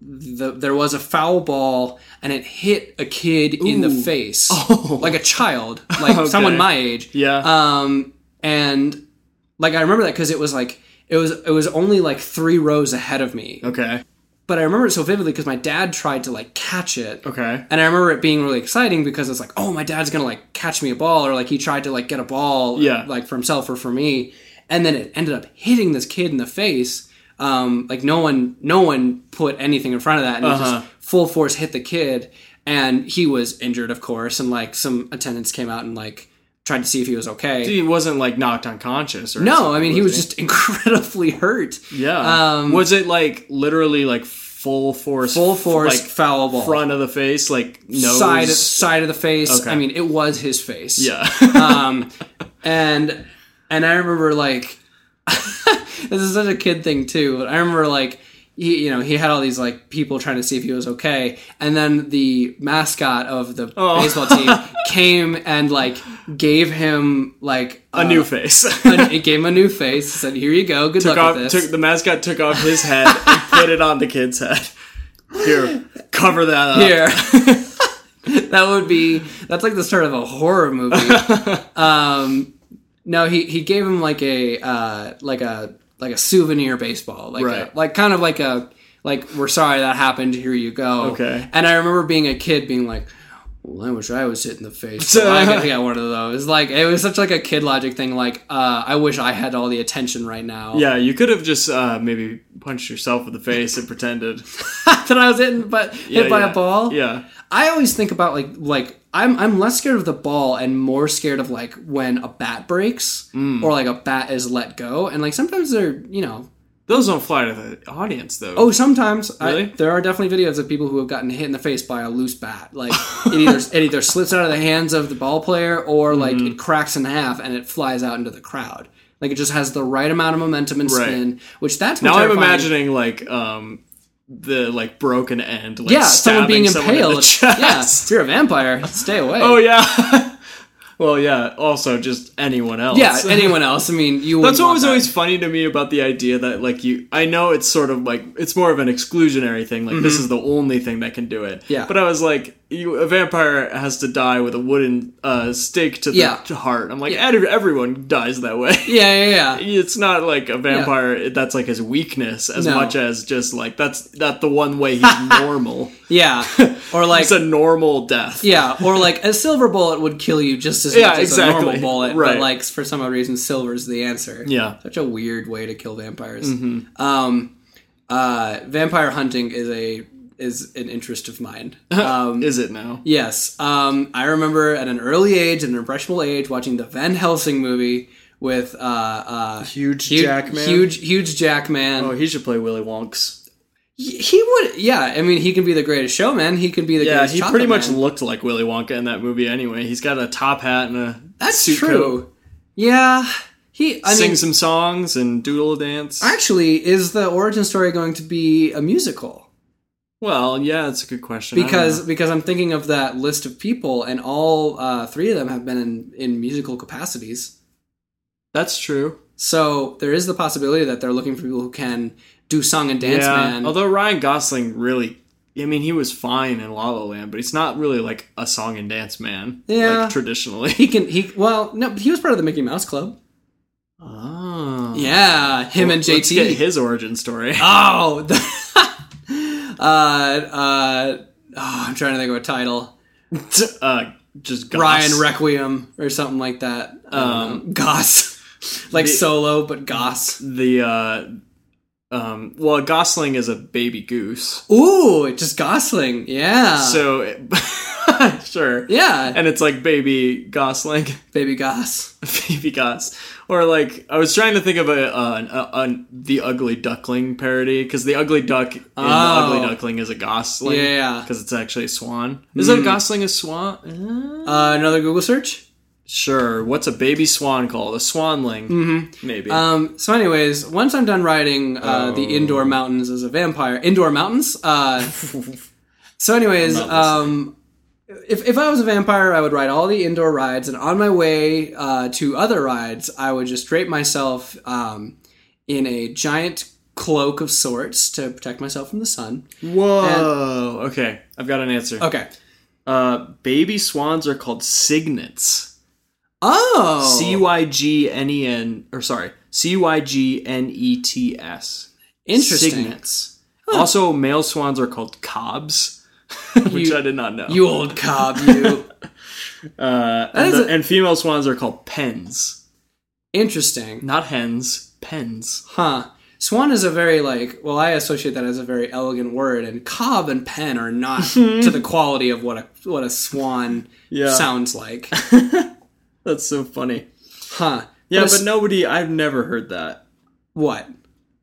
Speaker 2: the there was a foul ball, and it hit a kid in the face,
Speaker 1: Oh.
Speaker 2: like a child, like
Speaker 1: Okay.
Speaker 2: someone my age.
Speaker 1: Yeah.
Speaker 2: Um, and like I remember that because it was like it was it was only like three rows ahead of me,
Speaker 1: okay.
Speaker 2: but I remember it so vividly because my dad tried to like catch it.
Speaker 1: Okay.
Speaker 2: And I remember it being really exciting because it's like, oh, my dad's gonna like catch me a ball, or like he tried to like get a ball,
Speaker 1: Yeah.
Speaker 2: like for himself or for me, and then it ended up hitting this kid in the face. Um, like no one, no one put anything in front of that, and
Speaker 1: Uh-huh.
Speaker 2: just full force hit the kid, and he was injured, of course, and like some attendants came out and like tried to see if he was okay.
Speaker 1: He wasn't like knocked unconscious or
Speaker 2: no, I mean he was just incredibly hurt.
Speaker 1: Yeah.
Speaker 2: Um,
Speaker 1: was it like literally like full force?
Speaker 2: Full force
Speaker 1: like
Speaker 2: foul ball.
Speaker 1: front of the face, like nose.
Speaker 2: Side side of the face.
Speaker 1: Okay.
Speaker 2: I mean, it was his face.
Speaker 1: Yeah.
Speaker 2: um, and and I remember like this is such a kid thing too. But I remember like he, you know, he had all these like people trying to see if he was okay, and then the mascot of the
Speaker 1: Oh.
Speaker 2: baseball team came and like gave him like
Speaker 1: a new face.
Speaker 2: a, it gave him a new face. Said, "Here you go. Good
Speaker 1: took
Speaker 2: luck
Speaker 1: off.
Speaker 2: with this."
Speaker 1: Took the mascot took off his head and put it on the kid's head. Here, cover that up.
Speaker 2: Here. that would be that's like the start of a horror movie. um no, he he gave him like a uh like a like a souvenir baseball. Like
Speaker 1: Right.
Speaker 2: a, like kind of like a like we're sorry that happened, here you go.
Speaker 1: Okay.
Speaker 2: And I remember being a kid being like well, I wish I was hit in the face. So I could get one of those. Like it was such like a kid logic thing. Like uh, I wish I had all the attention right now.
Speaker 1: Yeah, you could have just uh, maybe punched yourself in the face and pretended
Speaker 2: that I was hit, but
Speaker 1: Yeah,
Speaker 2: hit by
Speaker 1: yeah.
Speaker 2: a ball.
Speaker 1: Yeah.
Speaker 2: I always think about like like I'm I'm less scared of the ball and more scared of like when a bat breaks
Speaker 1: Mm.
Speaker 2: or like a bat is let go and like sometimes they're you know
Speaker 1: Those don't fly to the audience though.
Speaker 2: oh sometimes I-
Speaker 1: Really?
Speaker 2: there are definitely videos of people who have gotten hit in the face by a loose bat like it either it either slips out of the hands of the ball player or like
Speaker 1: Mm-hmm.
Speaker 2: it cracks in half and it flies out into the crowd like it just has the right amount of momentum and
Speaker 1: Right.
Speaker 2: spin which that's
Speaker 1: now I'm imagining like um the like broken end, like
Speaker 2: yeah someone being
Speaker 1: someone
Speaker 2: impaled
Speaker 1: chest.
Speaker 2: yeah if you're a vampire stay away
Speaker 1: Oh yeah. well, yeah. Also, just anyone else.
Speaker 2: yeah anyone else I mean you
Speaker 1: That's what was
Speaker 2: that.
Speaker 1: always funny to me about the idea that like you I know it's sort of like it's more of an exclusionary thing like this is the only thing that can do it.
Speaker 2: Mm-hmm. Yeah.
Speaker 1: But I was like you, a vampire has to die with a wooden uh, stake to the
Speaker 2: Yeah.
Speaker 1: to heart. I'm like,
Speaker 2: Yeah.
Speaker 1: everyone dies that way.
Speaker 2: Yeah, yeah, yeah.
Speaker 1: It's not like a vampire that's like his weakness as
Speaker 2: No.
Speaker 1: much as just like that's not the one way he's normal.
Speaker 2: Yeah. Or like
Speaker 1: It's a normal death.
Speaker 2: Yeah, or like a silver bullet would kill you just as
Speaker 1: Yeah,
Speaker 2: much as
Speaker 1: exactly.
Speaker 2: a normal bullet,
Speaker 1: Right.
Speaker 2: but like for some odd reason, silver's the answer.
Speaker 1: Yeah.
Speaker 2: such a weird way to kill vampires.
Speaker 1: Mm-hmm.
Speaker 2: Um, uh, vampire hunting is a is an interest of mine. Um,
Speaker 1: Is it now?
Speaker 2: yes, um, I remember at an early age, at an impressionable age, watching the Van Helsing movie with uh, uh,
Speaker 1: Hugh
Speaker 2: Hugh,
Speaker 1: Jackman?
Speaker 2: huge, Hugh Jackman.
Speaker 1: Oh, he should play Willy Wonks.
Speaker 2: he, would, yeah. I mean, he can be the greatest showman. He can be the
Speaker 1: Yeah, he pretty much
Speaker 2: man.
Speaker 1: looked like Willy Wonka in that movie anyway. He's got a top hat and a
Speaker 2: That's true.
Speaker 1: coat.
Speaker 2: Yeah, he. I
Speaker 1: Sing
Speaker 2: mean,
Speaker 1: some songs and doodle a dance.
Speaker 2: actually, is the origin story going to be a musical?
Speaker 1: Well, yeah, that's a good question.
Speaker 2: Because because I'm thinking of that list of people, and all uh, three of them have been in in musical capacities.
Speaker 1: that's true.
Speaker 2: So there is the possibility that they're looking for people who can do song and dance
Speaker 1: yeah,
Speaker 2: man.
Speaker 1: although Ryan Gosling really. I mean, he was fine in La La Land, but he's not really like a song and dance man.
Speaker 2: Yeah.
Speaker 1: Like traditionally.
Speaker 2: he can he well no he was part of the Mickey Mouse Club.
Speaker 1: Oh.
Speaker 2: Yeah, him and
Speaker 1: Let's get
Speaker 2: JT.
Speaker 1: his origin story.
Speaker 2: Oh, the, uh, uh, oh, I'm trying to think of a title.
Speaker 1: uh, just Goss.
Speaker 2: Ryan Requiem or something like that. Um, Goss, like
Speaker 1: the-
Speaker 2: solo, but Goss.
Speaker 1: the uh um well Gosling is a baby goose.
Speaker 2: Ooh, just Gosling. Yeah.
Speaker 1: So sure.
Speaker 2: yeah,
Speaker 1: And it's like baby Gosling,
Speaker 2: baby Goss.
Speaker 1: baby Goss, or like I was trying to think of a, uh, an, a, an the Ugly Duckling parody because the Ugly Duck in the
Speaker 2: Oh.
Speaker 1: Ugly Duckling is a Gosling,
Speaker 2: Yeah.
Speaker 1: because it's actually a swan. Is it a Gosling a swan? Uh,
Speaker 2: another Google search.
Speaker 1: sure. What's a baby swan called? A swanling, mm-hmm. maybe.
Speaker 2: Um, so, anyways, once I'm done riding uh, the
Speaker 1: Oh.
Speaker 2: indoor mountains as a vampire, indoor mountains. Uh, so, anyways, um, if if I was a vampire, I would ride all the indoor rides, and on my way uh, to other rides, I would just drape myself um, in a giant cloak of sorts to protect myself from the sun.
Speaker 1: Whoa. okay, I've got an answer.
Speaker 2: Okay.
Speaker 1: Uh, baby swans are called cygnets.
Speaker 2: Oh.
Speaker 1: C Y G N E N, or sorry, C Y G N E T S.
Speaker 2: Interesting.
Speaker 1: Cygnets. Also, male swans are called cobs, which
Speaker 2: You-
Speaker 1: I did not know.
Speaker 2: You old cob, you.
Speaker 1: uh, and, the-
Speaker 2: a-
Speaker 1: and female swans are called pens,
Speaker 2: Interesting.
Speaker 1: not hens. Pens.
Speaker 2: Huh. Swan is a very like well, I associate that as a very elegant word, and cob and pen are not to the quality of what a what a swan
Speaker 1: Yeah.
Speaker 2: sounds like.
Speaker 1: That's so funny.
Speaker 2: Huh.
Speaker 1: Yeah,
Speaker 2: But
Speaker 1: but nobody. I've never heard that.
Speaker 2: what?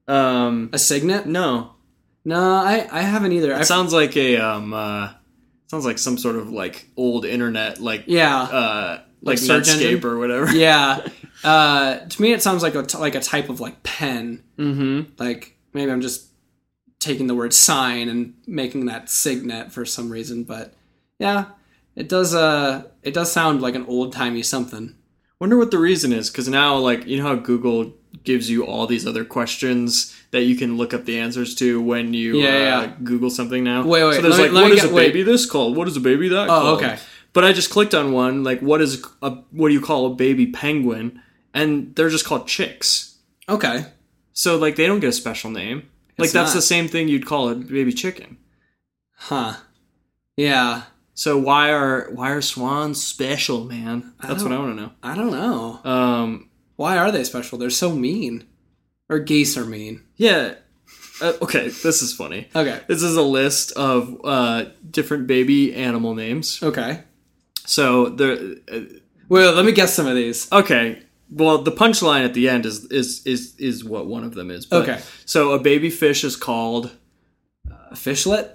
Speaker 1: Um,
Speaker 2: A cygnet?
Speaker 1: no,
Speaker 2: No, I I haven't either.
Speaker 1: It sounds like a um, uh, sounds like some sort of like old internet like
Speaker 2: yeah.
Speaker 1: uh like,
Speaker 2: search
Speaker 1: Netscape
Speaker 2: engine?
Speaker 1: or whatever.
Speaker 2: yeah. Uh, to me, it sounds like a t- like a type of like pen.
Speaker 1: Mm-hmm.
Speaker 2: Like maybe I'm just taking the word sign and making that signet for some reason, but yeah, it does. Uh, it does sound like an old timey something.
Speaker 1: Wonder what the reason is, because now like you know how Google gives you all these other questions that you can look up the answers to when you
Speaker 2: Yeah,
Speaker 1: uh,
Speaker 2: yeah.
Speaker 1: Google something now.
Speaker 2: Wait, wait,
Speaker 1: So there's like,
Speaker 2: let
Speaker 1: what
Speaker 2: me
Speaker 1: is
Speaker 2: get-
Speaker 1: a
Speaker 2: wait.
Speaker 1: baby this called? What is a baby that
Speaker 2: Oh,
Speaker 1: called?
Speaker 2: okay.
Speaker 1: But I just clicked on one like what is a what do you call a baby penguin? And they're just called chicks.
Speaker 2: Okay.
Speaker 1: So like they don't get a special name. Like
Speaker 2: Guess
Speaker 1: that's
Speaker 2: not.
Speaker 1: the same thing you'd call a baby chicken.
Speaker 2: Huh. Yeah.
Speaker 1: So why are why are swans special, man? That's what I want to know.
Speaker 2: I don't know.
Speaker 1: Um,
Speaker 2: Why are they special? They're so mean. Or geese are mean.
Speaker 1: yeah. Uh, okay, this is funny.
Speaker 2: Okay.
Speaker 1: This is a list of uh, different baby animal names.
Speaker 2: Okay.
Speaker 1: So the uh,
Speaker 2: Well, let me guess some of these.
Speaker 1: okay. Well, the punchline at the end is is is is what one of them is. But-
Speaker 2: Okay.
Speaker 1: So a baby fish is called
Speaker 2: A fishlet?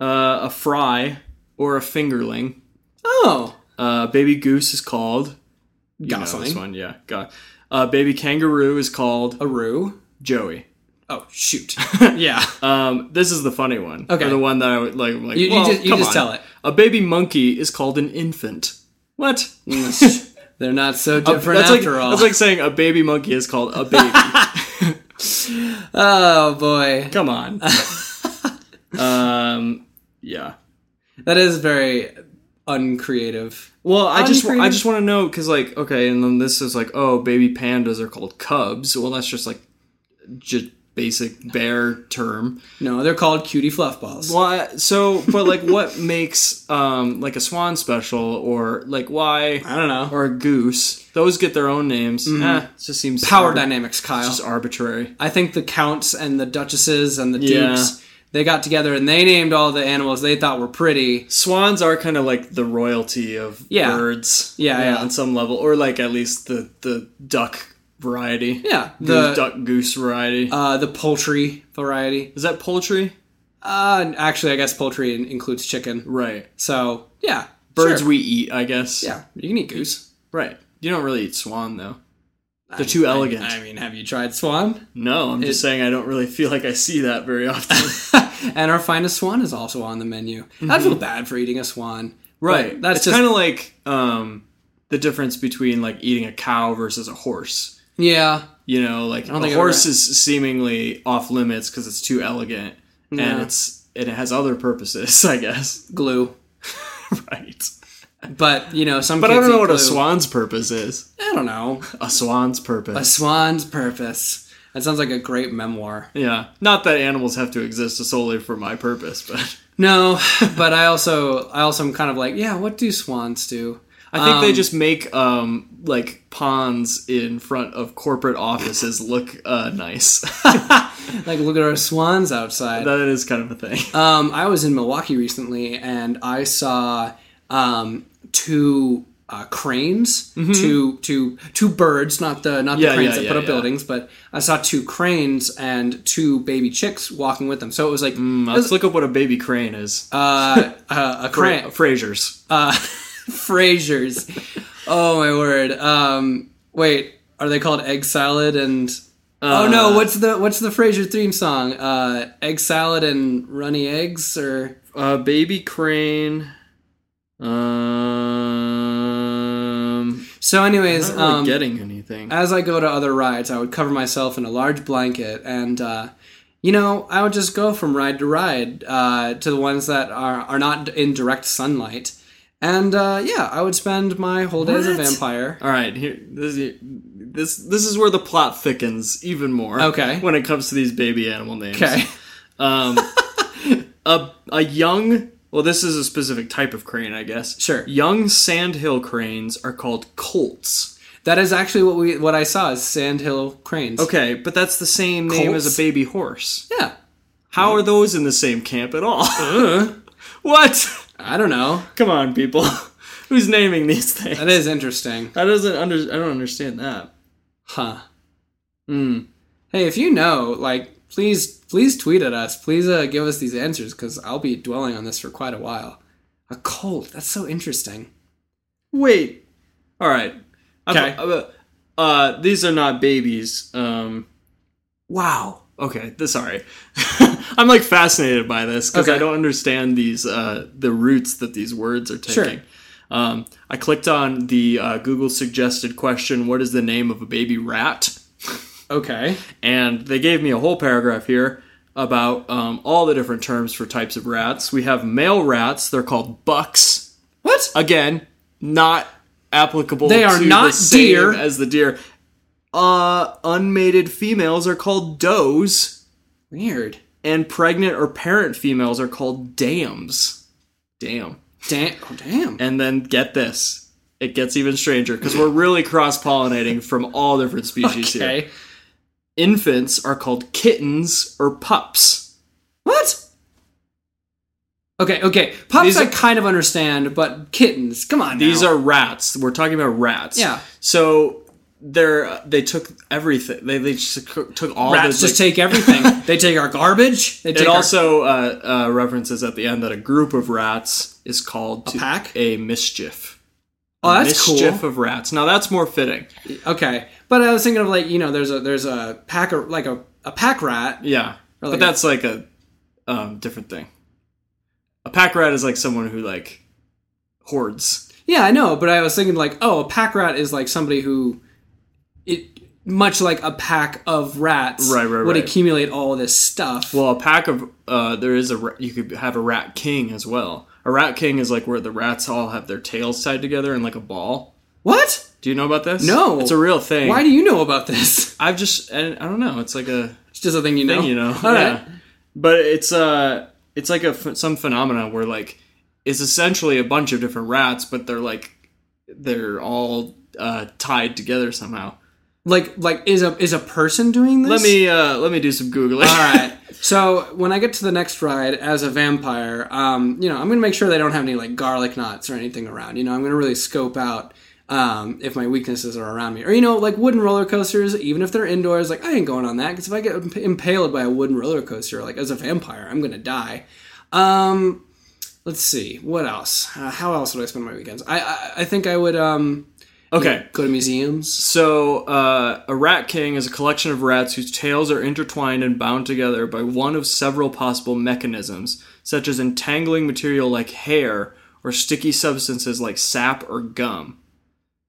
Speaker 1: uh, a fry or a fingerling.
Speaker 2: Oh.
Speaker 1: Uh, baby goose is called you know
Speaker 2: Gosling.
Speaker 1: this one, yeah. Got. Uh, baby kangaroo is called
Speaker 2: A roo?
Speaker 1: Joey.
Speaker 2: Oh, shoot. yeah.
Speaker 1: Um, this is the funny one.
Speaker 2: Okay.
Speaker 1: Or the one that I would like. like
Speaker 2: You- you just- you just tell it.
Speaker 1: A baby monkey is called an infant. What?
Speaker 2: They're not so
Speaker 1: Uh,
Speaker 2: different
Speaker 1: that's like
Speaker 2: after all.
Speaker 1: that's like saying a baby monkey is called a baby.
Speaker 2: oh, boy.
Speaker 1: Come on. um, yeah.
Speaker 2: That is very uncreative.
Speaker 1: Well, I just I just want to know because like okay, and then this is like oh, baby pandas are called cubs. Well, that's just like just basic bear term.
Speaker 2: No, they're called cutie fluff balls.
Speaker 1: Why? So, but like, what makes um like a swan special or like why
Speaker 2: I don't know.
Speaker 1: or a goose? Those get their own names. Eh, it just seems
Speaker 2: Power
Speaker 1: arbi-
Speaker 2: dynamics, Kyle.
Speaker 1: Just arbitrary.
Speaker 2: I think the counts and the duchesses and the
Speaker 1: Yeah.
Speaker 2: They got together and they named all the animals they thought were pretty.
Speaker 1: Swans are kind of like the royalty of
Speaker 2: Yeah.
Speaker 1: birds.
Speaker 2: Yeah, yeah.
Speaker 1: on some level, or like at least the the duck variety.
Speaker 2: Yeah,
Speaker 1: Goose,
Speaker 2: the
Speaker 1: duck goose variety.
Speaker 2: uh, the poultry variety.
Speaker 1: is that poultry?
Speaker 2: Uh, actually, I guess poultry includes chicken.
Speaker 1: Right.
Speaker 2: So yeah,
Speaker 1: Birds
Speaker 2: sure.
Speaker 1: we eat, I guess.
Speaker 2: yeah, you can eat goose.
Speaker 1: Right. You don't really eat swan though. They're too elegant.
Speaker 2: I, mean, have you tried swan?
Speaker 1: No, I'm just saying I don't really feel like I see that very often.
Speaker 2: and our finest swan is also on the menu. I feel bad for eating a swan.
Speaker 1: Mm-hmm. right.
Speaker 2: But That's
Speaker 1: kind of like um, the difference between like eating a cow versus a horse.
Speaker 2: yeah.
Speaker 1: You know, like a horse is seemingly off limits because it's too elegant
Speaker 2: Yeah.
Speaker 1: and it's and it has other purposes, I guess.
Speaker 2: glue.
Speaker 1: right.
Speaker 2: But you know, some.
Speaker 1: But I don't know what a swan's purpose is.
Speaker 2: I don't know.
Speaker 1: A swan's purpose.
Speaker 2: A swan's purpose. That sounds like a great memoir.
Speaker 1: yeah. Not that animals have to exist solely for my purpose, but
Speaker 2: No, but I also I also am kind of like, yeah, what do swans do?
Speaker 1: I think they
Speaker 2: Um,
Speaker 1: just make um like ponds in front of corporate offices look uh nice.
Speaker 2: like look at our swans outside.
Speaker 1: that is kind of a thing.
Speaker 2: Um, I was in Milwaukee recently, and I saw um, two uh, cranes, two two two birds, not the not
Speaker 1: Mm-hmm. Yeah,
Speaker 2: the cranes
Speaker 1: yeah,
Speaker 2: that
Speaker 1: yeah,
Speaker 2: put up buildings, but I saw two cranes and two baby chicks walking with them. So it was like
Speaker 1: Mm, Let's look up what a baby crane is.
Speaker 2: uh, uh, a crane,
Speaker 1: Frasiers.
Speaker 2: uh, Frasiers. Oh my word! Um, wait, are they called egg salad and? oh no!
Speaker 1: Uh,
Speaker 2: What's the what's the Frasier theme song? Uh, egg salad and runny eggs, or
Speaker 1: Uh, baby crane. Um,
Speaker 2: so. Anyways,
Speaker 1: not really
Speaker 2: um,
Speaker 1: getting anything.
Speaker 2: as I go to other rides, I would cover myself in a large blanket, and uh, you know, I would just go from ride to ride uh, to the ones that are are not in direct sunlight, and uh, yeah, I would spend my whole day as a vampire.
Speaker 1: All right, here this is this this is where the plot thickens even more.
Speaker 2: Okay.
Speaker 1: when it comes to these baby animal names.
Speaker 2: Okay,
Speaker 1: Um, a a young well, this is a specific type of crane, I guess.
Speaker 2: Sure.
Speaker 1: Young sandhill cranes are called colts.
Speaker 2: that is actually what we what I saw is sandhill cranes.
Speaker 1: Okay, but that's the same name as a baby horse.
Speaker 2: yeah,
Speaker 1: How are those in the same camp at all? what?
Speaker 2: I don't know.
Speaker 1: Come on, people. Who's naming these things?
Speaker 2: That is interesting,
Speaker 1: That doesn't under. I don't understand that.
Speaker 2: huh?
Speaker 1: Hmm.
Speaker 2: Hey, if you know, like, please, please tweet at us. Please uh, give us these answers because I'll be dwelling on this for quite a while. A colt. That's so interesting.
Speaker 1: Wait. All right.
Speaker 2: Okay.
Speaker 1: uh, uh, these are not babies. Um. Wow. Okay. This. Sorry. I'm like fascinated by this because I don't understand these uh the roots that these words are taking.
Speaker 2: Sure.
Speaker 1: Um, I clicked on the uh, Google suggested question, "What is the name of a baby rat?"
Speaker 2: Okay.
Speaker 1: and they gave me a whole paragraph here about um, all the different terms for types of rats. We have male rats; they're called bucks.
Speaker 2: What?
Speaker 1: Again, not applicable.
Speaker 2: They are not
Speaker 1: the same
Speaker 2: deer.
Speaker 1: as the deer. Uh, unmated females are called does,
Speaker 2: Weird.
Speaker 1: and pregnant or parent females are called dams. Damn.
Speaker 2: Damn. Oh, damn.
Speaker 1: And then get this. It gets even stranger because we're really cross pollinating from all different species here. Infants are called kittens or pups.
Speaker 2: What? Okay. Okay. Pups,
Speaker 1: These
Speaker 2: I
Speaker 1: are-
Speaker 2: kind of understand, but kittens. Come on.
Speaker 1: These
Speaker 2: now.
Speaker 1: are rats. We're talking about rats.
Speaker 2: Yeah.
Speaker 1: So they're they took everything. They they just took all
Speaker 2: rats.
Speaker 1: the,
Speaker 2: Just
Speaker 1: like-
Speaker 2: take everything. they take our garbage. They take
Speaker 1: It
Speaker 2: our-
Speaker 1: also uh, uh, references at the end that a group of rats is called to-
Speaker 2: pack?
Speaker 1: a mischief.
Speaker 2: Oh, that's
Speaker 1: mischief
Speaker 2: cool.
Speaker 1: Mischief of rats. Now that's more fitting.
Speaker 2: Okay, but I was thinking of like you know, there's a there's a pack of like a, a pack rat.
Speaker 1: Yeah,
Speaker 2: Or
Speaker 1: but
Speaker 2: like
Speaker 1: that's like a um, different thing. A pack rat is like someone who like hoards.
Speaker 2: Yeah, I know, but I was thinking like, oh, a pack rat is like somebody who it much like a pack of rats
Speaker 1: Right, right,
Speaker 2: would
Speaker 1: right.
Speaker 2: accumulate all this stuff.
Speaker 1: Well, a pack of uh, there is a you could have a rat king as well. A rat king is like where the rats all have their tails tied together in like a ball.
Speaker 2: What?
Speaker 1: Do you know about this?
Speaker 2: No.
Speaker 1: It's a real thing.
Speaker 2: Why do you know about this?
Speaker 1: I've just I, I don't know. It's like a
Speaker 2: It's just a thing you know.
Speaker 1: thing, you know.
Speaker 2: All
Speaker 1: yeah.
Speaker 2: right.
Speaker 1: But it's uh it's like a some phenomena where like it's essentially a bunch of different rats, but they're like they're all uh, tied together somehow.
Speaker 2: Like like is a is a person doing this?
Speaker 1: Let me uh let me do some googling.
Speaker 2: All right. So when I get to the next ride as a vampire, um, you know, I'm gonna make sure they don't have any like garlic knots or anything around. You know, I'm gonna really scope out um, if my weaknesses are around me. Or you know, like wooden roller coasters, even if they're indoors, like I ain't going on that because if I get imp- impaled by a wooden roller coaster, like as a vampire, I'm gonna die. Um, let's see, what else? Uh, how else would I spend my weekends? I I, I think I would um,
Speaker 1: okay.
Speaker 2: go to museums.
Speaker 1: So, uh, a rat king is a collection of rats whose tails are intertwined and bound together by one of several possible mechanisms, such as entangling material like hair or sticky substances like sap or gum.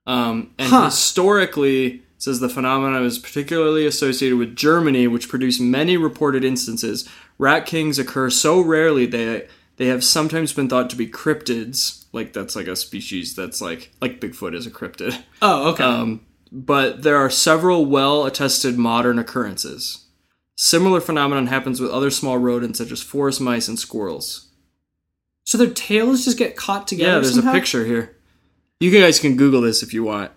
Speaker 1: Um, and
Speaker 2: Huh.
Speaker 1: historically, it says the phenomenon is particularly associated with Germany, which produced many reported instances. Rat kings occur so rarely they they have sometimes been thought to be cryptids. Like that's like a species that's like like Bigfoot is a cryptid.
Speaker 2: Oh, okay.
Speaker 1: Um, but there are several well attested modern occurrences. Similar phenomenon happens with other small rodents such as forest mice and squirrels.
Speaker 2: so their tails just get caught together.
Speaker 1: Yeah, there's
Speaker 2: somehow?
Speaker 1: a picture here. You guys can Google this if you want.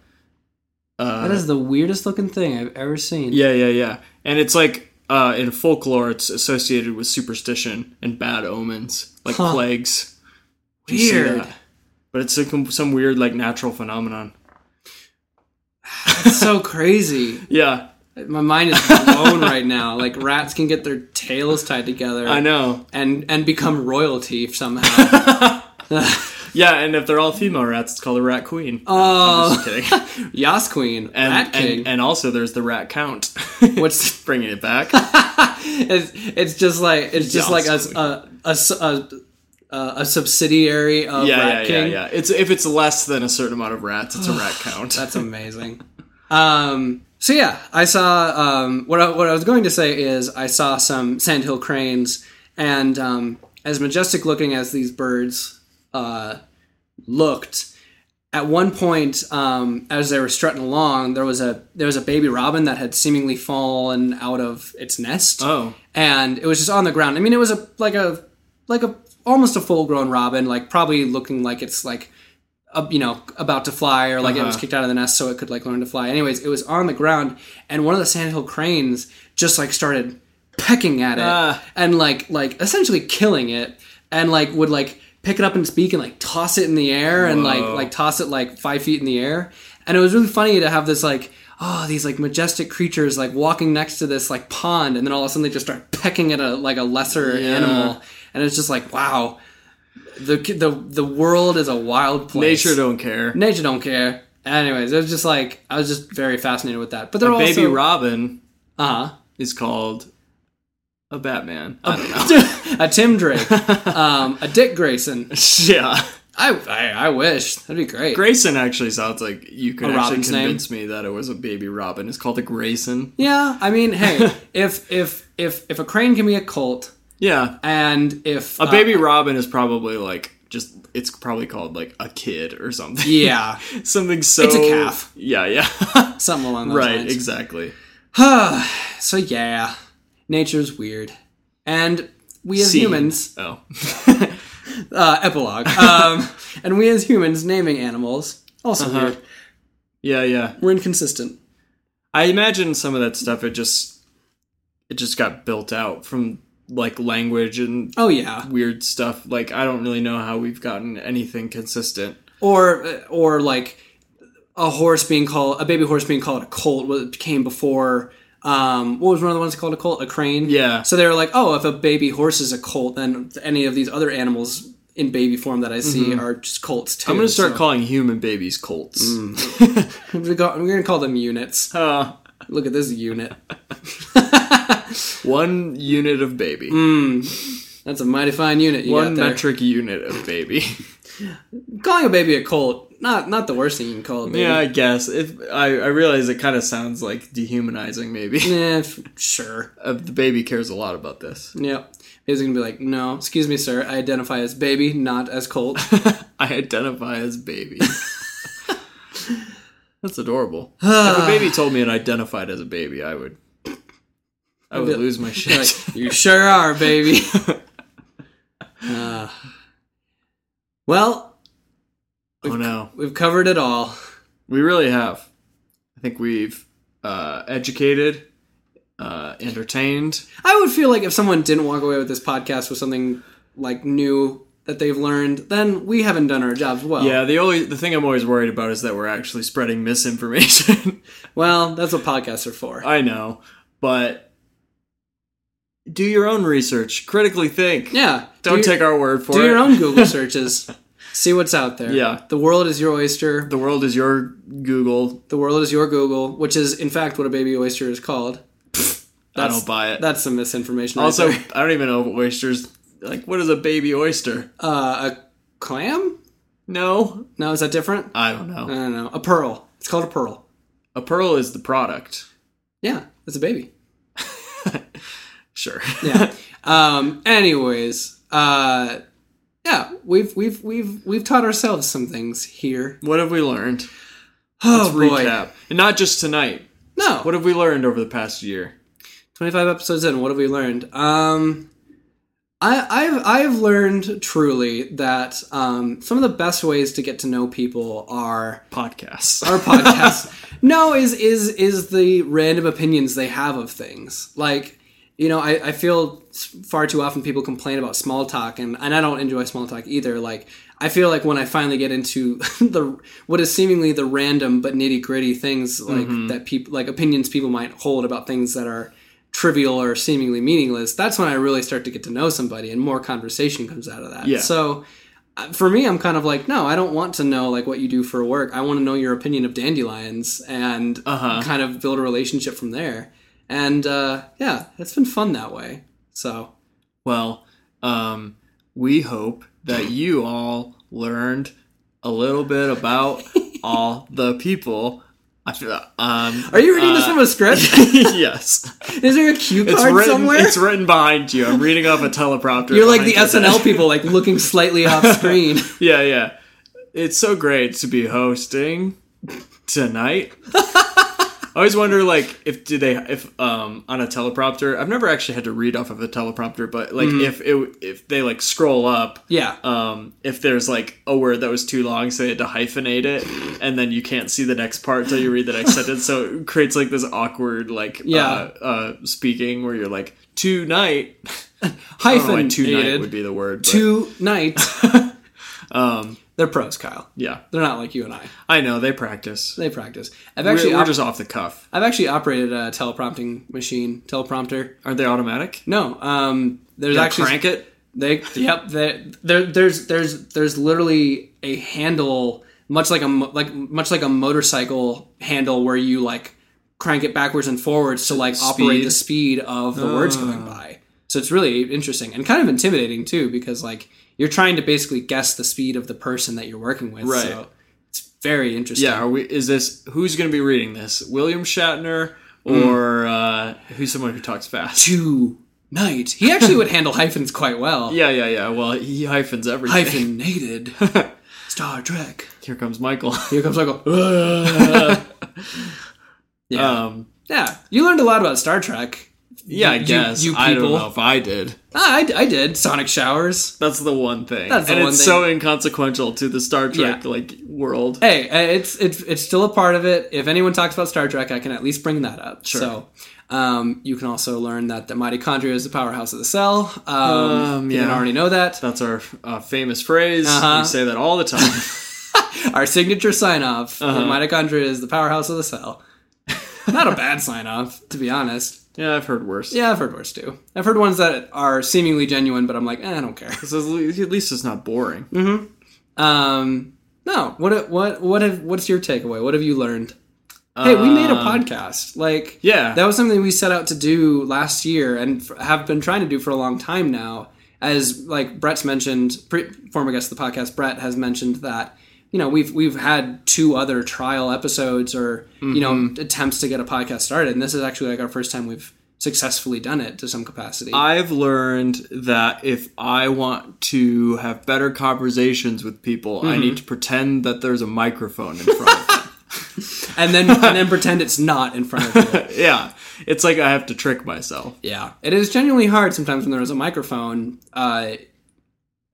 Speaker 1: Uh,
Speaker 2: That is the weirdest looking thing I've ever seen.
Speaker 1: yeah, yeah, yeah. And it's like uh, in folklore, it's associated with superstition and bad omens, like
Speaker 2: Huh.
Speaker 1: plagues.
Speaker 2: Weird.
Speaker 1: But it's like some weird, like natural phenomenon.
Speaker 2: It's so crazy.
Speaker 1: Yeah,
Speaker 2: My mind is blown right now. Like rats can get their tails tied together
Speaker 1: I know.
Speaker 2: and and become royalty somehow.
Speaker 1: Yeah, and if they're all female rats, it's called a rat queen.
Speaker 2: Oh.
Speaker 1: I'm just kidding.
Speaker 2: Yas Queen,
Speaker 1: And,
Speaker 2: Rat King.
Speaker 1: and and also there's the rat count.
Speaker 2: What's
Speaker 1: bringing it back?
Speaker 2: it's, it's just like it's just
Speaker 1: Yas
Speaker 2: like a a, a, a- a- subsidiary of
Speaker 1: yeah,
Speaker 2: Rat
Speaker 1: yeah, yeah,
Speaker 2: King.
Speaker 1: yeah. It's if it's less than a certain amount of rats, it's a rat count.
Speaker 2: That's amazing. um, so yeah, I saw um, what I, what I was going to say is I saw some sandhill cranes, and um, as majestic looking as these birds uh, looked, at one point um, as they were strutting along, there was a there was a baby robin that had seemingly fallen out of its nest,
Speaker 1: oh,
Speaker 2: and it was just on the ground. I mean, it was a like a like a almost a full grown robin, like probably looking like it's like uh, you know about to fly or like it was
Speaker 1: Uh-huh.
Speaker 2: kicked out of the nest so it could like learn to fly. Anyways, it was on the ground, and one of the sandhill cranes just like started pecking at it
Speaker 1: Ah.
Speaker 2: and like like essentially killing it, and like would like pick it up in its beak and like toss it in the air and like like toss it like five feet in the air. And it was really funny to have this like oh these like majestic creatures like walking next to this like pond and then all of a sudden they just start pecking at a like a lesser
Speaker 1: Yeah.
Speaker 2: animal and it's just like wow the the the world is a wild place.
Speaker 1: nature don't care.
Speaker 2: nature don't care. Anyways, it was just like I was just very fascinated with that. But they're
Speaker 1: A baby robin
Speaker 2: uh-huh
Speaker 1: is called a Batman. I don't know.
Speaker 2: a Tim Drake, um, a Dick Grayson.
Speaker 1: yeah,
Speaker 2: I, I I wish that'd be great.
Speaker 1: Grayson actually sounds like you could
Speaker 2: A
Speaker 1: actually
Speaker 2: robin's name?
Speaker 1: convince me that it was a baby robin. It's called a Grayson.
Speaker 2: Yeah, I mean, hey, if if if if a crane can be a cult,
Speaker 1: Yeah,
Speaker 2: and if
Speaker 1: a
Speaker 2: uh,
Speaker 1: baby robin is probably like just. It's probably called like a kid or something.
Speaker 2: yeah,
Speaker 1: something so.
Speaker 2: It's a calf.
Speaker 1: Yeah, yeah.
Speaker 2: something along those lines.
Speaker 1: right,
Speaker 2: lines.
Speaker 1: exactly.
Speaker 2: so yeah, nature's weird, and we as
Speaker 1: Scene.
Speaker 2: humans,
Speaker 1: Oh,
Speaker 2: uh, epilogue, um, and we as humans naming animals also
Speaker 1: Uh-huh.
Speaker 2: weird.
Speaker 1: yeah, yeah.
Speaker 2: We're inconsistent.
Speaker 1: I imagine some of that stuff. It just, it just got built out from like language and
Speaker 2: Oh yeah,
Speaker 1: weird stuff. Like I don't really know how we've gotten anything consistent.
Speaker 2: or or like a horse being called a baby horse being called a colt what came before um what was one of the ones called a colt a crane
Speaker 1: Yeah.
Speaker 2: so they were like oh if a baby horse is a colt then any of these other animals in baby form that i see are just colts too
Speaker 1: Mm-hmm. I'm gonna start
Speaker 2: so-
Speaker 1: calling human babies colts.
Speaker 2: we're go- we're gonna call them units
Speaker 1: Uh,
Speaker 2: look at this unit
Speaker 1: one unit of baby.
Speaker 2: that's a mighty fine unit you
Speaker 1: one metric unit of baby.
Speaker 2: calling a baby a colt not not the worst thing you can call a baby
Speaker 1: yeah, I guess. If I, I realize it kind of sounds like dehumanizing. Maybe
Speaker 2: f- sure
Speaker 1: uh, the baby cares a lot about this.
Speaker 2: Yep. He's gonna be like, "No, excuse me, sir. I identify as baby, not as Colt."
Speaker 1: I identify as baby. That's adorable. if a baby told me it identified as a baby, I would. I would lose my shit.
Speaker 2: like, you sure are, baby. Uh, well,
Speaker 1: oh no,
Speaker 2: we've covered it all.
Speaker 1: we really have. I think we've uh, educated, uh, entertained.
Speaker 2: I would feel like if someone didn't walk away with this podcast with something like new that they've learned, then we haven't done our jobs well.
Speaker 1: Yeah, the only the thing I'm always worried about is that we're actually spreading misinformation.
Speaker 2: Well, that's what podcasts are for.
Speaker 1: I know, but do your own research. Critically think.
Speaker 2: yeah.
Speaker 1: Don't
Speaker 2: do,
Speaker 1: take our word for
Speaker 2: do
Speaker 1: it.
Speaker 2: Do your own Google searches. See what's out there.
Speaker 1: Yeah.
Speaker 2: The world is your oyster.
Speaker 1: The world is your Google.
Speaker 2: The world is your Google, which is in fact what a baby oyster is called.
Speaker 1: I
Speaker 2: That's-
Speaker 1: don't buy it.
Speaker 2: That's some misinformation.
Speaker 1: Also,
Speaker 2: there.
Speaker 1: I don't even know oysters. Like, what is a baby oyster?
Speaker 2: uh, a clam?
Speaker 1: No,
Speaker 2: No, is that different?
Speaker 1: I don't know.
Speaker 2: I don't know. A pearl. It's called a pearl.
Speaker 1: A pearl is the product.
Speaker 2: Yeah, it's a baby.
Speaker 1: Sure.
Speaker 2: Yeah. um. Anyways, uh, yeah, we've we've we've we've taught ourselves some things here.
Speaker 1: what have we learned?
Speaker 2: Oh
Speaker 1: Let's
Speaker 2: boy.
Speaker 1: recap, and not just tonight.
Speaker 2: No.
Speaker 1: What have we learned over the past year?
Speaker 2: 25 episodes in, what have we learned? Um, I, I've I've learned truly that um, some of the best ways to get to know people are
Speaker 1: Podcasts.
Speaker 2: our podcasts. no, is is is the random opinions they have of things. Like, you know, I, I feel far too often people complain about small talk, and, and I don't enjoy small talk either. Like, I feel like when I finally get into the what is seemingly the random but nitty gritty things like that people like opinions people might hold about things that are trivial or seemingly meaningless, that's when I really start to get to know somebody, and more conversation comes out of that.
Speaker 1: Yeah.
Speaker 2: So uh, for me, I'm kind of like, no, I don't want to know like what you do for work. I want to know your opinion of dandelions and
Speaker 1: Uh-huh.
Speaker 2: kind of build a relationship from there. And uh, yeah, it's been fun that way. So
Speaker 1: Well, um, we hope that you all learned a little bit about all the people. Um,
Speaker 2: are you reading this
Speaker 1: uh,
Speaker 2: from a script?
Speaker 1: yes,
Speaker 2: Is there a cue
Speaker 1: it's
Speaker 2: card
Speaker 1: written.
Speaker 2: somewhere?
Speaker 1: It's written behind you. I'm reading off a teleprompter.
Speaker 2: You're like the
Speaker 1: your
Speaker 2: SNL people, like looking slightly off screen.
Speaker 1: Yeah, yeah. It's so great to be hosting tonight. I always wonder, like, if do they if um on a teleprompter? I've never actually had to read off of a teleprompter, but like
Speaker 2: Mm-hmm.
Speaker 1: if it if they like scroll up,
Speaker 2: Yeah.
Speaker 1: um, if there's like a word that was too long, so they had to hyphenate it, and then you can't see the next part until you read the next sentence, so it creates like this awkward like
Speaker 2: Yeah.
Speaker 1: uh, uh, speaking where you're like tonight. I don't know why
Speaker 2: Hyphen
Speaker 1: tonight would be the word. But,
Speaker 2: Tonight.
Speaker 1: um,
Speaker 2: They're pros, Kyle.
Speaker 1: yeah,
Speaker 2: They're not like you and I.
Speaker 1: I know they practice.
Speaker 2: They practice. I've
Speaker 1: We're,
Speaker 2: actually
Speaker 1: we're
Speaker 2: op-
Speaker 1: just off the cuff.
Speaker 2: I've actually operated a teleprompting machine, teleprompter.
Speaker 1: Aren't they automatic?
Speaker 2: No, um, there's
Speaker 1: You
Speaker 2: actually
Speaker 1: crank it.
Speaker 2: They yep. They, there there's there's there's literally a handle much like a like much like a motorcycle handle where you like crank it backwards and forwards to like operate the speed of the words going by. So it's really interesting and kind of intimidating too because like you're trying to basically guess the speed of the person that you're working with.
Speaker 1: Right.
Speaker 2: So it's very interesting.
Speaker 1: Yeah. Are we? Is this who's going to be reading this? William Shatner or uh, who's someone who talks fast?
Speaker 2: Tonight. He actually would handle hyphens quite well.
Speaker 1: Yeah, yeah, yeah. Well, he hyphens everything.
Speaker 2: Hyphenated. Star Trek.
Speaker 1: Here comes Michael.
Speaker 2: Here comes Michael. yeah.
Speaker 1: Um,
Speaker 2: Yeah, you learned a lot about Star Trek.
Speaker 1: Yeah, I
Speaker 2: You-
Speaker 1: guess.
Speaker 2: you
Speaker 1: I don't
Speaker 2: people.
Speaker 1: know if I did.
Speaker 2: Ah, I, I did Sonic showers.
Speaker 1: That's the one thing.
Speaker 2: That's the
Speaker 1: and
Speaker 2: one
Speaker 1: it's
Speaker 2: thing.
Speaker 1: so inconsequential to the Star Trek
Speaker 2: Yeah.
Speaker 1: like world.
Speaker 2: Hey, uh, it's it's it's still a part of it. If anyone talks about Star Trek, I can at least bring that up.
Speaker 1: Sure.
Speaker 2: So, um, you can also learn that the mitochondria is the powerhouse of the cell. Um,
Speaker 1: Um,
Speaker 2: you didn't
Speaker 1: yeah.
Speaker 2: already know that.
Speaker 1: That's our uh, famous phrase.
Speaker 2: Uh-huh.
Speaker 1: We say that all the time.
Speaker 2: Our signature sign off:
Speaker 1: Uh-huh.
Speaker 2: mitochondria is the powerhouse of the cell. Not a bad sign off, to be honest.
Speaker 1: Yeah, I've heard worse.
Speaker 2: Yeah, I've heard worse too. I've heard ones that are seemingly genuine, but I'm like, eh, I don't care.
Speaker 1: So at least it's not boring. Mm-hmm.
Speaker 2: Um, no. What what what have what's your takeaway? What have you learned? Hey, we made a
Speaker 1: Um,
Speaker 2: podcast. Like,
Speaker 1: Yeah.
Speaker 2: that was something we set out to do last year and f- have been trying to do for a long time now. As like Brett's mentioned, pre- former guest of the podcast, Brett has mentioned that you know we've we've had two other trial episodes or you know
Speaker 1: Mm-hmm.
Speaker 2: attempts to get a podcast started, and this is actually like our first time we've successfully done it to some capacity.
Speaker 1: I've learned that if I want to have better conversations with people, I need to pretend that there's a microphone in front of them.
Speaker 2: and then and then pretend it's not in front of you.
Speaker 1: yeah, it's like I have to trick myself.
Speaker 2: Yeah, it is genuinely hard sometimes when there's a microphone uh,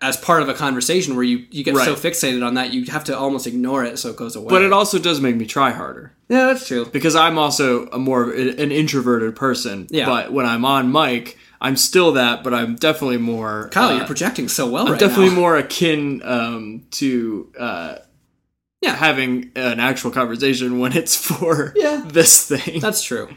Speaker 2: as part of a conversation where you, you get so fixated on that you have to almost ignore it so it goes away.
Speaker 1: But it also does make me try harder
Speaker 2: yeah, that's true.
Speaker 1: because I'm also a more of an introverted person.
Speaker 2: Yeah.
Speaker 1: But when I'm on mic, I'm still that, but I'm definitely more.
Speaker 2: Kyle,
Speaker 1: uh,
Speaker 2: you're projecting so well right now.
Speaker 1: definitely
Speaker 2: now.
Speaker 1: more akin um, to uh,
Speaker 2: Yeah.
Speaker 1: having an actual conversation when it's for
Speaker 2: Yeah.
Speaker 1: this thing.
Speaker 2: That's true.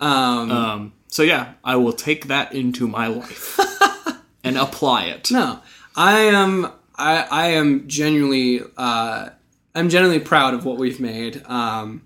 Speaker 2: Um,
Speaker 1: Um, so yeah, I will take that into my life and apply it.
Speaker 2: no, I am. I, I am genuinely. Uh, I'm genuinely proud of what we've made. Um,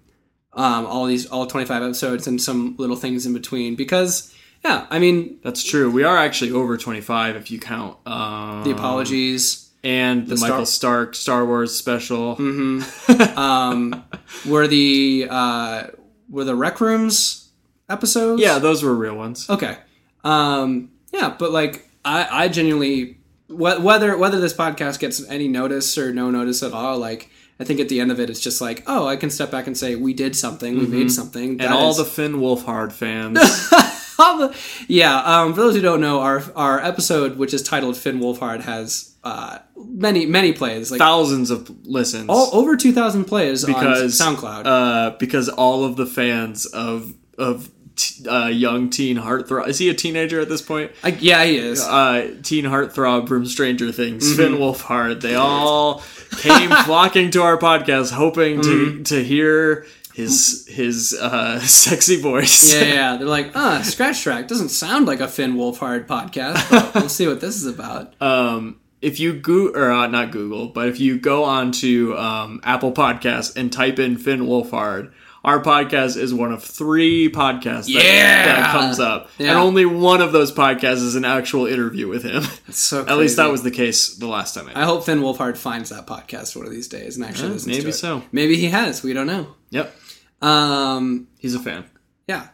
Speaker 2: um, all these, all 25 episodes, and some little things in between. Because, yeah, I mean,
Speaker 1: That's true. We are actually over 25 if you count um,
Speaker 2: the apologies.
Speaker 1: and the,
Speaker 2: Star-
Speaker 1: Michael Stark Star Wars special.
Speaker 2: um, were the uh, were the rec rooms episodes?
Speaker 1: Yeah, those were real ones.
Speaker 2: Okay. Um, yeah, but like I, I genuinely whether whether this podcast gets any notice or no notice at all, like I think at the end of it, it's just like, oh, I can step back and say we did something, we made something,
Speaker 1: Mm-hmm. And all the Finn Wolfhard fans.
Speaker 2: the yeah. Um, for those who don't know, our our episode, which is titled Finn Wolfhard, has uh, many many plays, like
Speaker 1: thousands of listens.
Speaker 2: all, over two thousand plays
Speaker 1: because
Speaker 2: on SoundCloud.
Speaker 1: Uh, because all of the fans of of t- uh, young teen heartthrob is he a teenager at this point?
Speaker 2: I, yeah, he is.
Speaker 1: Uh, teen heartthrob from Stranger Things,
Speaker 2: Mm-hmm.
Speaker 1: Finn Wolfhard. They all came flocking to our podcast, hoping to
Speaker 2: Mm-hmm.
Speaker 1: to hear his his uh, sexy voice.
Speaker 2: Yeah, yeah, they're like, ah, Scratch Track doesn't sound like a Finn Wolfhard podcast, but we'll see what this is about.
Speaker 1: um, if you go or uh, not Google, but if you go on to um, Apple Podcasts and type in Finn Wolfhard, our podcast is one of three podcasts that,
Speaker 2: Yeah!
Speaker 1: that comes up,
Speaker 2: Yeah.
Speaker 1: and only one of those podcasts is an actual interview with him.
Speaker 2: So
Speaker 1: At least that was the case the last time. I,
Speaker 2: I hope Finn Wolfhard finds that podcast one of these days and actually
Speaker 1: Yeah,
Speaker 2: listens
Speaker 1: maybe
Speaker 2: to it.
Speaker 1: so.
Speaker 2: Maybe he has. We don't know.
Speaker 1: yep,
Speaker 2: Um,
Speaker 1: he's a fan.
Speaker 2: yeah,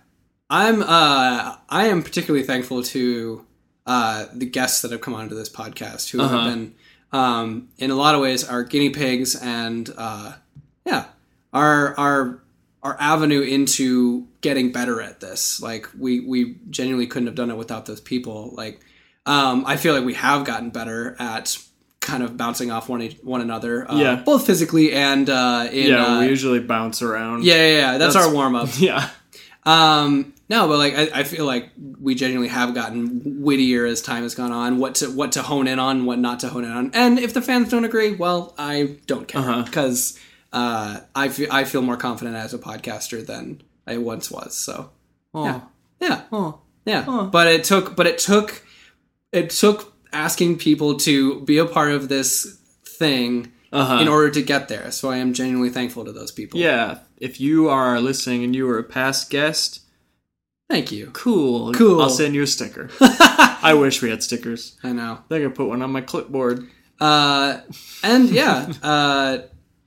Speaker 2: I'm. Uh, I am particularly thankful to uh, the guests that have come onto this podcast who
Speaker 1: Uh-huh.
Speaker 2: have been, um, in a lot of ways, our guinea pigs and uh, yeah, our our our avenue into getting better at this. Like we we genuinely couldn't have done it without those people. Like um, I feel like we have gotten better at kind of bouncing off one one another. Uh,
Speaker 1: Yeah.
Speaker 2: both physically and uh, in
Speaker 1: Yeah,
Speaker 2: uh,
Speaker 1: we usually bounce around.
Speaker 2: yeah, yeah, yeah. That's,
Speaker 1: That's-
Speaker 2: our warm up.
Speaker 1: yeah.
Speaker 2: Um, no, but like I, I feel like we genuinely have gotten wittier as time has gone on. What to what to hone in on, what not to hone in on, and if the fans don't agree, well, I don't care
Speaker 1: Uh-huh.
Speaker 2: Because uh, I feel I feel more confident as a podcaster than I once was. So
Speaker 1: Oh.
Speaker 2: yeah, yeah,
Speaker 1: Oh.
Speaker 2: yeah. But it took, but it took, it took asking people to be a part of this thing
Speaker 1: Uh-huh.
Speaker 2: in order to get there. So I am genuinely thankful to those people.
Speaker 1: Yeah, if you are listening and you were a past guest,
Speaker 2: Thank you.
Speaker 1: cool.
Speaker 2: Cool.
Speaker 1: I'll send you a sticker. I wish we had stickers.
Speaker 2: I know.
Speaker 1: I think I put one on my clipboard.
Speaker 2: Uh, and yeah, uh,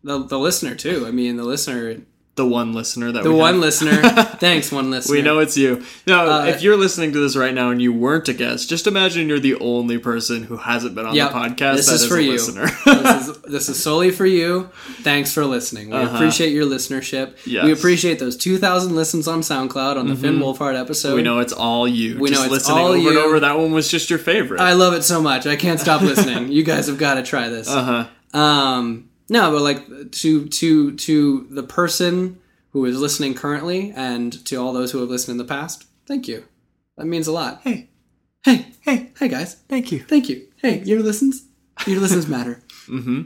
Speaker 2: the the listener too. I mean, the listener,
Speaker 1: The one listener that
Speaker 2: the one
Speaker 1: have.
Speaker 2: listener. Thanks, one listener.
Speaker 1: We know it's you. No,
Speaker 2: Uh,
Speaker 1: if you're listening to this right now and you weren't a guest, just imagine you're the only person who hasn't been on
Speaker 2: Yep,
Speaker 1: the podcast
Speaker 2: this
Speaker 1: that
Speaker 2: is
Speaker 1: is
Speaker 2: for you.
Speaker 1: listener.
Speaker 2: this, is, this is solely for you. Thanks for listening. We appreciate your listenership.
Speaker 1: Uh-huh. Yes. Mm-hmm.
Speaker 2: We appreciate those 2,000 listens on SoundCloud on the Finn Wolfhard episode.
Speaker 1: we know it's all you.
Speaker 2: We
Speaker 1: just
Speaker 2: know it's
Speaker 1: listening
Speaker 2: all
Speaker 1: over
Speaker 2: you.
Speaker 1: and over. That one was just your favorite.
Speaker 2: I love it so much. I can't stop listening. you guys have got to try this.
Speaker 1: uh huh.
Speaker 2: Um, no, but like to to to the person who is listening currently, and to all those who have listened in the past, thank you. That means a lot.
Speaker 1: Hey,
Speaker 2: Hey,
Speaker 1: hey,
Speaker 2: hey, guys,
Speaker 1: thank you.
Speaker 2: thank you. Hey, your listens, your listens matter.
Speaker 1: Mm-hmm.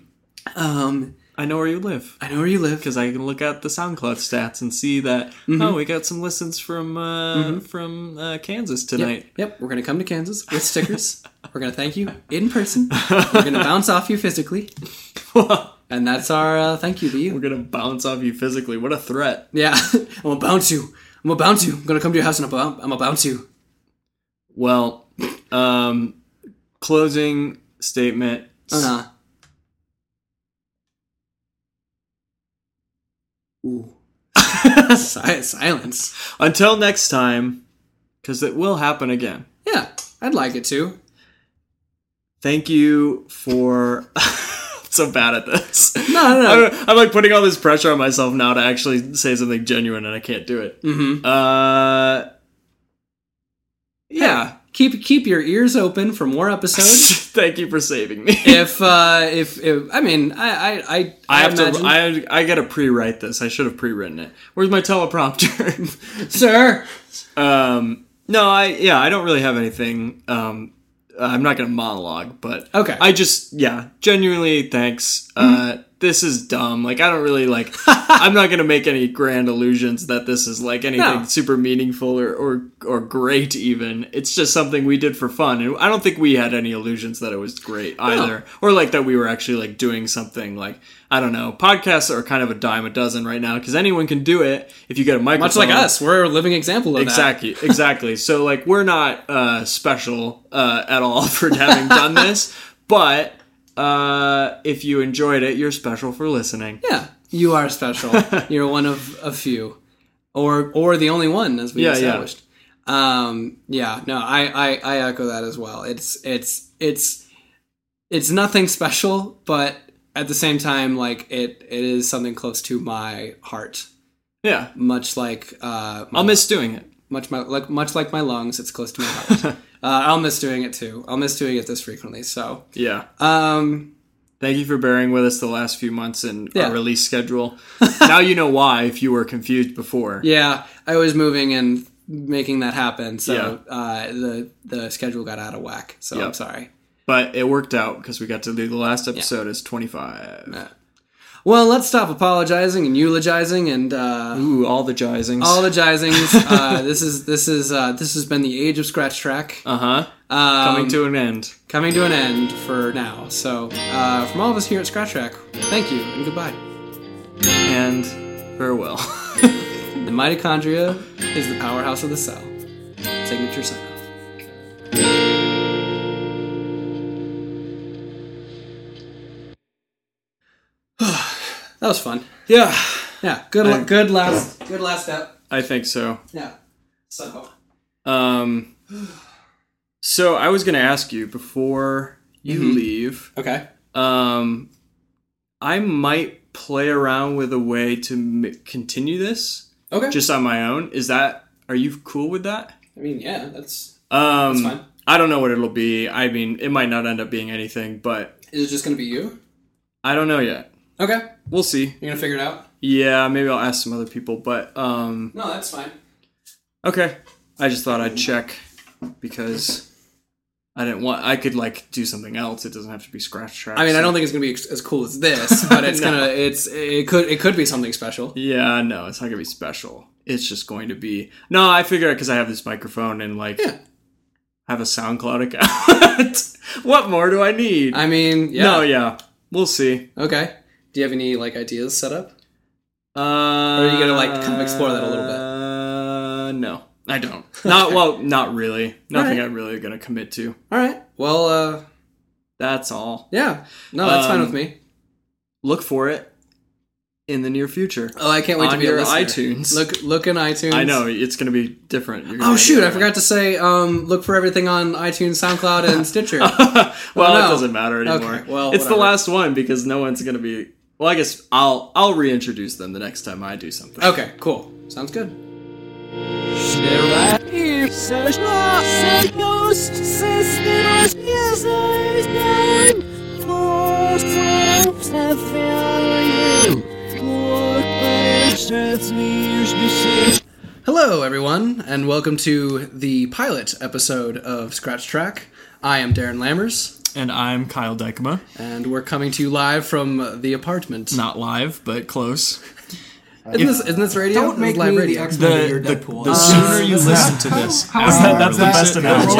Speaker 2: Um,
Speaker 1: I know where you live.
Speaker 2: I know where you live.
Speaker 1: because I can look at the SoundCloud stats and see that
Speaker 2: Mm-hmm.
Speaker 1: oh, we got some listens from uh, from uh, Kansas tonight.
Speaker 2: Yep, we're gonna come to Kansas with stickers. we're gonna thank you in person. We're gonna bounce off you physically, and that's our uh, thank you to you.
Speaker 1: We're gonna bounce off you physically. What a threat!
Speaker 2: Yeah, I'm gonna bounce you. I'm gonna bounce you. I'm gonna come to your house and I'm gonna, I'm gonna bounce you.
Speaker 1: Well, um, closing statement.
Speaker 2: Uh-huh. Ooh. Si- silence.
Speaker 1: Until next time, because it will happen again.
Speaker 2: Yeah, I'd like it to.
Speaker 1: Thank you for. So bad at this.
Speaker 2: No, no, no.
Speaker 1: I'm, I'm like putting all this pressure on myself now to actually say something genuine, and I can't do it.
Speaker 2: Mm-hmm.
Speaker 1: Uh, yeah.
Speaker 2: Keep keep your ears open for more episodes.
Speaker 1: Thank you for saving me.
Speaker 2: if uh if, if I mean I I I,
Speaker 1: I have
Speaker 2: imagine,
Speaker 1: to. I I gotta pre-write this. I should have pre-written it. Where's my teleprompter?
Speaker 2: sir.
Speaker 1: um, no, I yeah, I don't really have anything. Um, I'm not gonna monologue, but
Speaker 2: Okay.
Speaker 1: I just yeah, genuinely thanks. Uh, this is dumb. Like I don't really like. I'm not gonna make any grand illusions that this is like anything
Speaker 2: No.
Speaker 1: super meaningful or, or or great. Even it's just something we did for fun, and I don't think we had any illusions that it was great either, or like that we were actually like doing something like I don't know. Podcasts are kind of a dime a dozen right now because anyone can do it if you get a microphone.
Speaker 2: Much like us, we're a living example of
Speaker 1: Exactly, exactly. So like we're not uh, special uh, at all for having done this, but uh, if you enjoyed it, you're special for listening.
Speaker 2: Yeah, you are special. You're one of a few, or or the only one, as we
Speaker 1: Yeah, yeah.
Speaker 2: established. Um, yeah, no, I, I I echo that as well. It's it's it's it's nothing special, but at the same time, like it it is something close to my heart.
Speaker 1: Yeah,
Speaker 2: Much like uh,
Speaker 1: I'll miss doing it.
Speaker 2: much my like much like my lungs, it's close to my heart. uh, I'll miss doing it too. I'll miss doing it this frequently. So,
Speaker 1: Yeah.
Speaker 2: um,
Speaker 1: Thank you for bearing with us the last few months and
Speaker 2: Yeah.
Speaker 1: our release schedule. now you know why. If you were confused before.
Speaker 2: yeah, I was moving and making that happen, so
Speaker 1: Yeah.
Speaker 2: uh, the the schedule got out of whack. So I'm sorry.
Speaker 1: But it worked out because we got to do the last episode as 25.
Speaker 2: Well, let's stop apologizing and eulogizing and uh,
Speaker 1: Ooh, all the jizings.
Speaker 2: all the jizings. uh, this is this is uh, this has been the age of scratch track
Speaker 1: uh huh.
Speaker 2: um,
Speaker 1: Coming to an end.
Speaker 2: coming to an end for now. So uh, from all of us here at Scratch Track, thank you and goodbye.
Speaker 1: And farewell.
Speaker 2: The mitochondria is the powerhouse of the cell. Signature sign that was fun.
Speaker 1: yeah,
Speaker 2: Yeah, good.
Speaker 1: I-
Speaker 2: good last. Good last step.
Speaker 1: I think so.
Speaker 2: Yeah. So.
Speaker 1: Um, so I was gonna ask you before you
Speaker 2: Mhm.
Speaker 1: leave.
Speaker 2: Okay.
Speaker 1: Um, I might play around with a way to m- continue this
Speaker 2: Okay.
Speaker 1: just on my own. Is that? Are you cool with that?
Speaker 2: I mean, yeah, that's.
Speaker 1: Um,
Speaker 2: That's fine.
Speaker 1: I don't know what it'll be. I mean, it might not end up being anything, but
Speaker 2: Is it just gonna be you?
Speaker 1: I don't know yet.
Speaker 2: Okay.
Speaker 1: We'll see.
Speaker 2: You're gonna figure it out.
Speaker 1: Yeah, maybe I'll ask some other people, but um,
Speaker 2: No, that's fine.
Speaker 1: okay. I just thought I'd check because I didn't want. I could like do something else. It doesn't have to be scratch track.
Speaker 2: I mean, I don't think it's gonna be ex- as cool as this, but it's
Speaker 1: No.
Speaker 2: gonna. It's it could it could be something special.
Speaker 1: Yeah, no, it's not gonna be special. It's just going to be. No, I figure because I have this microphone and like
Speaker 2: Yeah.
Speaker 1: have a SoundCloud account. what more do I need?
Speaker 2: I mean, yeah.
Speaker 1: No, yeah, we'll see.
Speaker 2: Okay. Do you have any like ideas set up?
Speaker 1: Uh,
Speaker 2: are you gonna, like, kind of explore that a little bit?
Speaker 1: Uh, no, I don't. Not well, not really. Nothing
Speaker 2: Alright.
Speaker 1: I'm really gonna commit to.
Speaker 2: All right. Well, uh,
Speaker 1: That's all.
Speaker 2: yeah. No, that's fine
Speaker 1: Um,
Speaker 2: with me.
Speaker 1: Look for it in the near future.
Speaker 2: Oh, I can't wait to
Speaker 1: on
Speaker 2: be
Speaker 1: your
Speaker 2: a listener.
Speaker 1: iTunes.
Speaker 2: Look, look in iTunes.
Speaker 1: I know it's gonna be different.
Speaker 2: Oh shoot!
Speaker 1: to-
Speaker 2: I forgot to say. Um, look for everything on iTunes, SoundCloud, and Stitcher.
Speaker 1: well,
Speaker 2: Oh, no.
Speaker 1: it doesn't matter anymore.
Speaker 2: Okay, well,
Speaker 1: it's the last one because no one's gonna be. Well, I guess I'll I'll reintroduce them the next time I do something.
Speaker 2: okay, cool. Sounds good. Hello, everyone, and welcome to the pilot episode of Scratch Track. I am Darren Lammers,
Speaker 1: And I'm Kyle Dykema.
Speaker 2: and we're coming to you live from the apartment.
Speaker 1: Not live, but close.
Speaker 2: Isn't this, isn't this radio?
Speaker 3: Don't
Speaker 2: This
Speaker 3: make
Speaker 2: live
Speaker 3: me
Speaker 2: radio.
Speaker 3: the X-Men of your
Speaker 1: The, the,
Speaker 3: Deadpool.
Speaker 1: the sooner you um, listen to this, after
Speaker 4: that's the best analogy.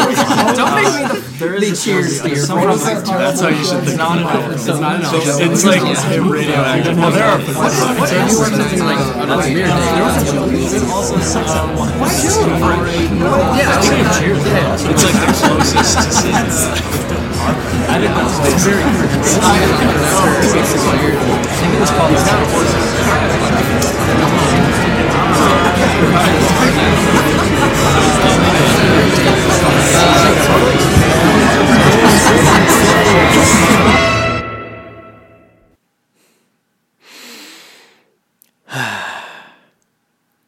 Speaker 3: Don't make me the, the cheers theater.
Speaker 4: That's how you should think
Speaker 3: not
Speaker 4: about it.
Speaker 3: It's not an album.
Speaker 4: It's like a radioactive. Well, there are.
Speaker 2: You work something like on a premiere day.
Speaker 4: Um, it's like the closest I
Speaker 2: didn't know it very called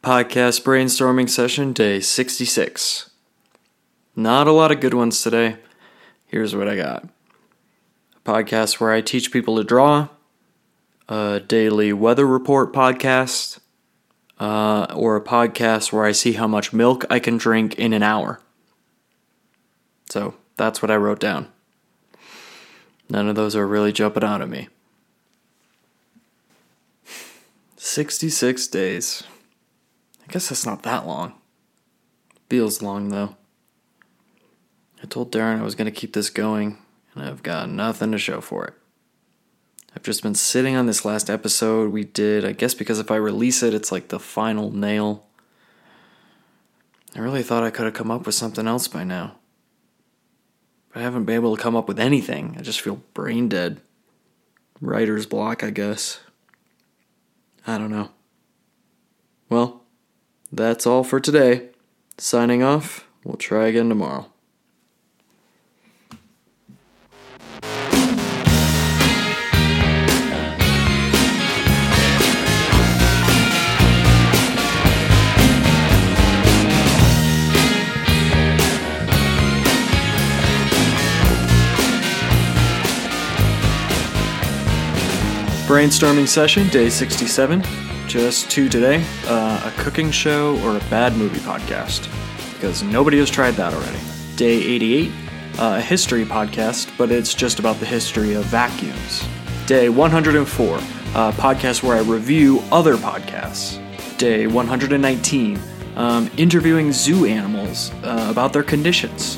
Speaker 1: Podcast brainstorming session day 66. Not a lot of good ones today. Here's what I got podcast where I teach people to draw, a daily weather report podcast, uh, or a podcast where I see how much milk I can drink in an hour. So that's what I wrote down. None of those are really jumping out at me. 66 days. I guess that's not that long. Feels long though. I told Darren I was going to keep this going, and I've got nothing to show for it. I've just been sitting on this last episode we did, I guess because if I release it, it's like the final nail. I really thought I could have come up with something else by now. But I haven't been able to come up with anything. I just feel brain dead. Writer's block, I guess. I don't know. Well, that's all for today. Signing off. We'll try again tomorrow. Brainstorming session, day 67. Just two today uh, a cooking show or a bad movie podcast. Because nobody has tried that already. Day 88, uh, a history podcast, but it's just about the history of vacuums. Day 104, a podcast where I review other podcasts. Day 119, um, interviewing zoo animals uh, about their conditions.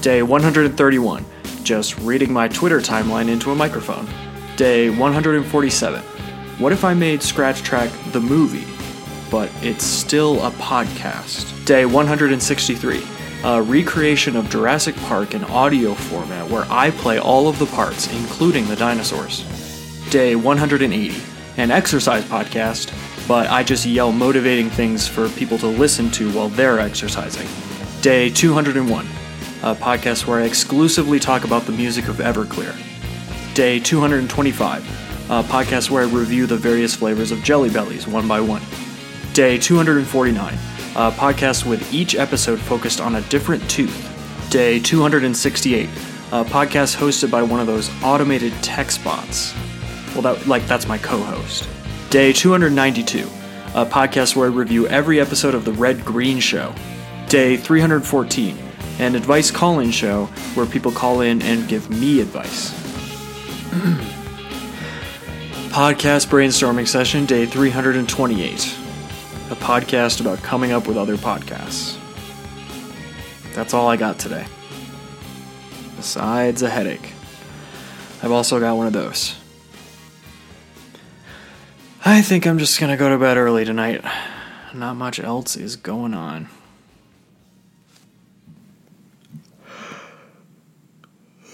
Speaker 1: Day 131, just reading my Twitter timeline into a microphone. Day 147. What if I made Scratch Track the movie, but it's still a podcast? Day 163. A recreation of Jurassic Park in audio format where I play all of the parts, including the dinosaurs. Day 180. An exercise podcast, but I just yell motivating things for people to listen to while they're exercising. Day 201. A podcast where I exclusively talk about the music of Everclear. Day 225, a podcast where I review the various flavors of Jelly Bellies one by one. Day 249, a podcast with each episode focused on a different tooth. Day 268, a podcast hosted by one of those automated text bots. Well, that like that's my co-host. Day 292, a podcast where I review every episode of The Red Green Show. Day 314, an advice call-in show where people call in and give me advice. Podcast brainstorming session day 328. A podcast about coming up with other podcasts. That's all I got today. Besides a headache. I've also got one of those. I think I'm just gonna go to bed early tonight. Not much else is going on.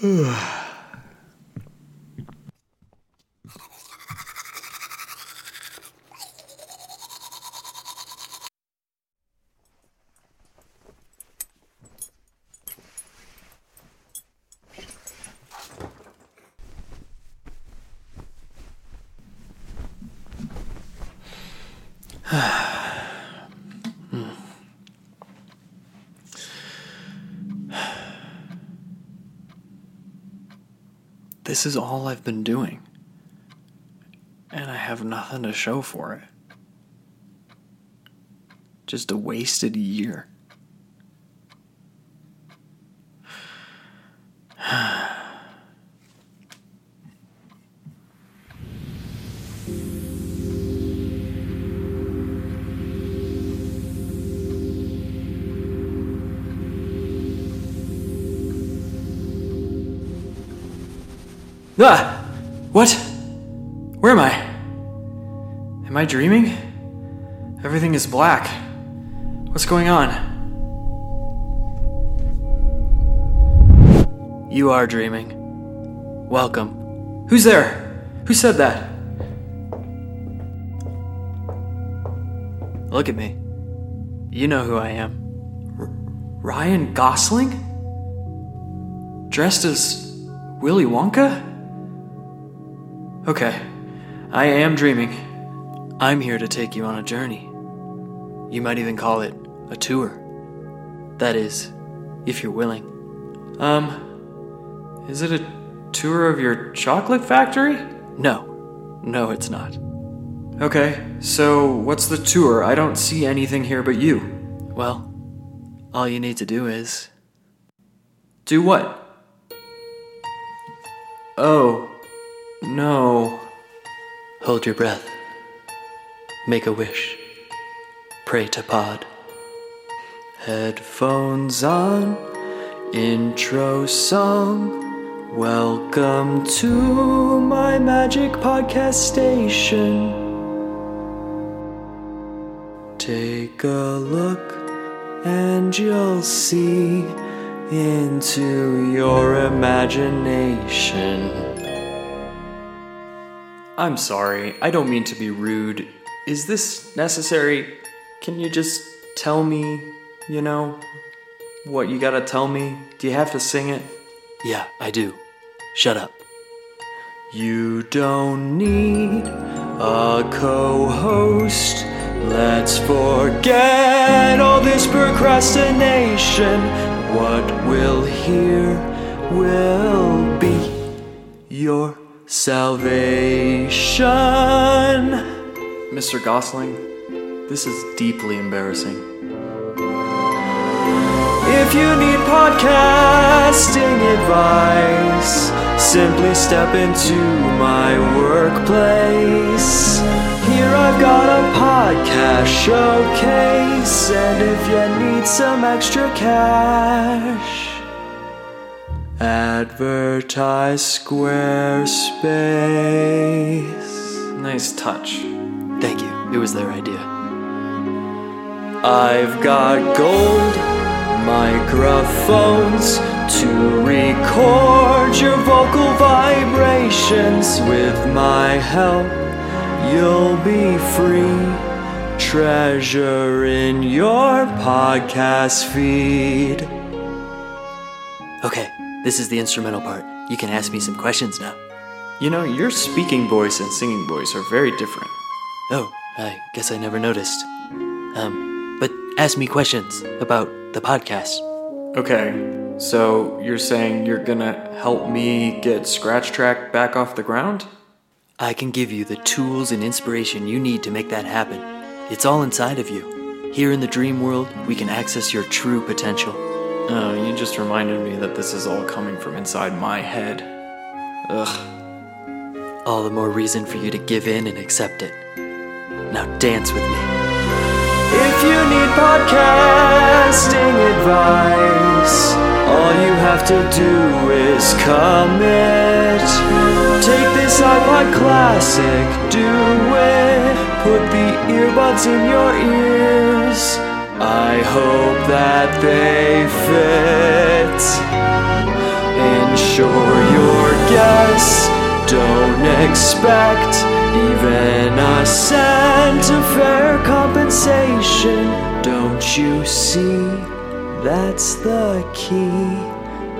Speaker 1: This is all I've been doing. And I have nothing to show for it. Just a wasted year. Ah! What? Where am I? Am I dreaming? Everything is black. What's going on? You are dreaming. Welcome. Who's there? Who said that? Look at me. You know who I am. R- Ryan Gosling? Dressed as Willy Wonka? Okay, I am dreaming. I'm here to take you on a journey. You might even call it a tour. That is, if you're willing. Um, is it a tour of your chocolate factory? No, no, it's not. Okay, so what's the tour? I don't see anything here but you. Well, all you need to do is. Do what? Oh, no. Hold your breath. Make a wish. Pray to Pod. Headphones on, intro song. Welcome to my magic podcast station. Take a look and you'll see into your imagination. I'm sorry, I don't mean to be rude. Is this necessary? Can you just tell me, you know, what you gotta tell me? Do you have to sing it? Yeah, I do. Shut up. You don't need a co host. Let's forget all this procrastination. What we'll hear will be your salvation. Mr. Gosling, this is deeply embarrassing. If you need podcasting advice, simply step into my workplace. Here I've got a podcast showcase, and if you need some extra cash, advertise Squarespace. Nice touch. Thank you. It was their idea. I've got gold microphones to record your vocal vibrations. With my help, you'll be free. Treasure in your podcast feed. Okay, this is the instrumental part. You can ask me some questions now. You know, your speaking voice and singing voice are very different. Oh, I guess I never noticed. Um, but ask me questions about the podcast. Okay, so you're saying you're gonna help me get Scratch Track back off the ground? I can give you the tools and inspiration you need to make that happen. It's all inside of you. Here in the dream world, we can access your true potential. Oh, you just reminded me that this is all coming from inside my head. Ugh. All the more reason for you to give in and accept it. Now dance with me. If you need podcasting advice, all you have to do is commit. Take this iPod Classic, do it. Put the earbuds in your ears. I hope that they fit. Ensure your guests don't expect even a cent of fair compensation. Don't you see? That's the key.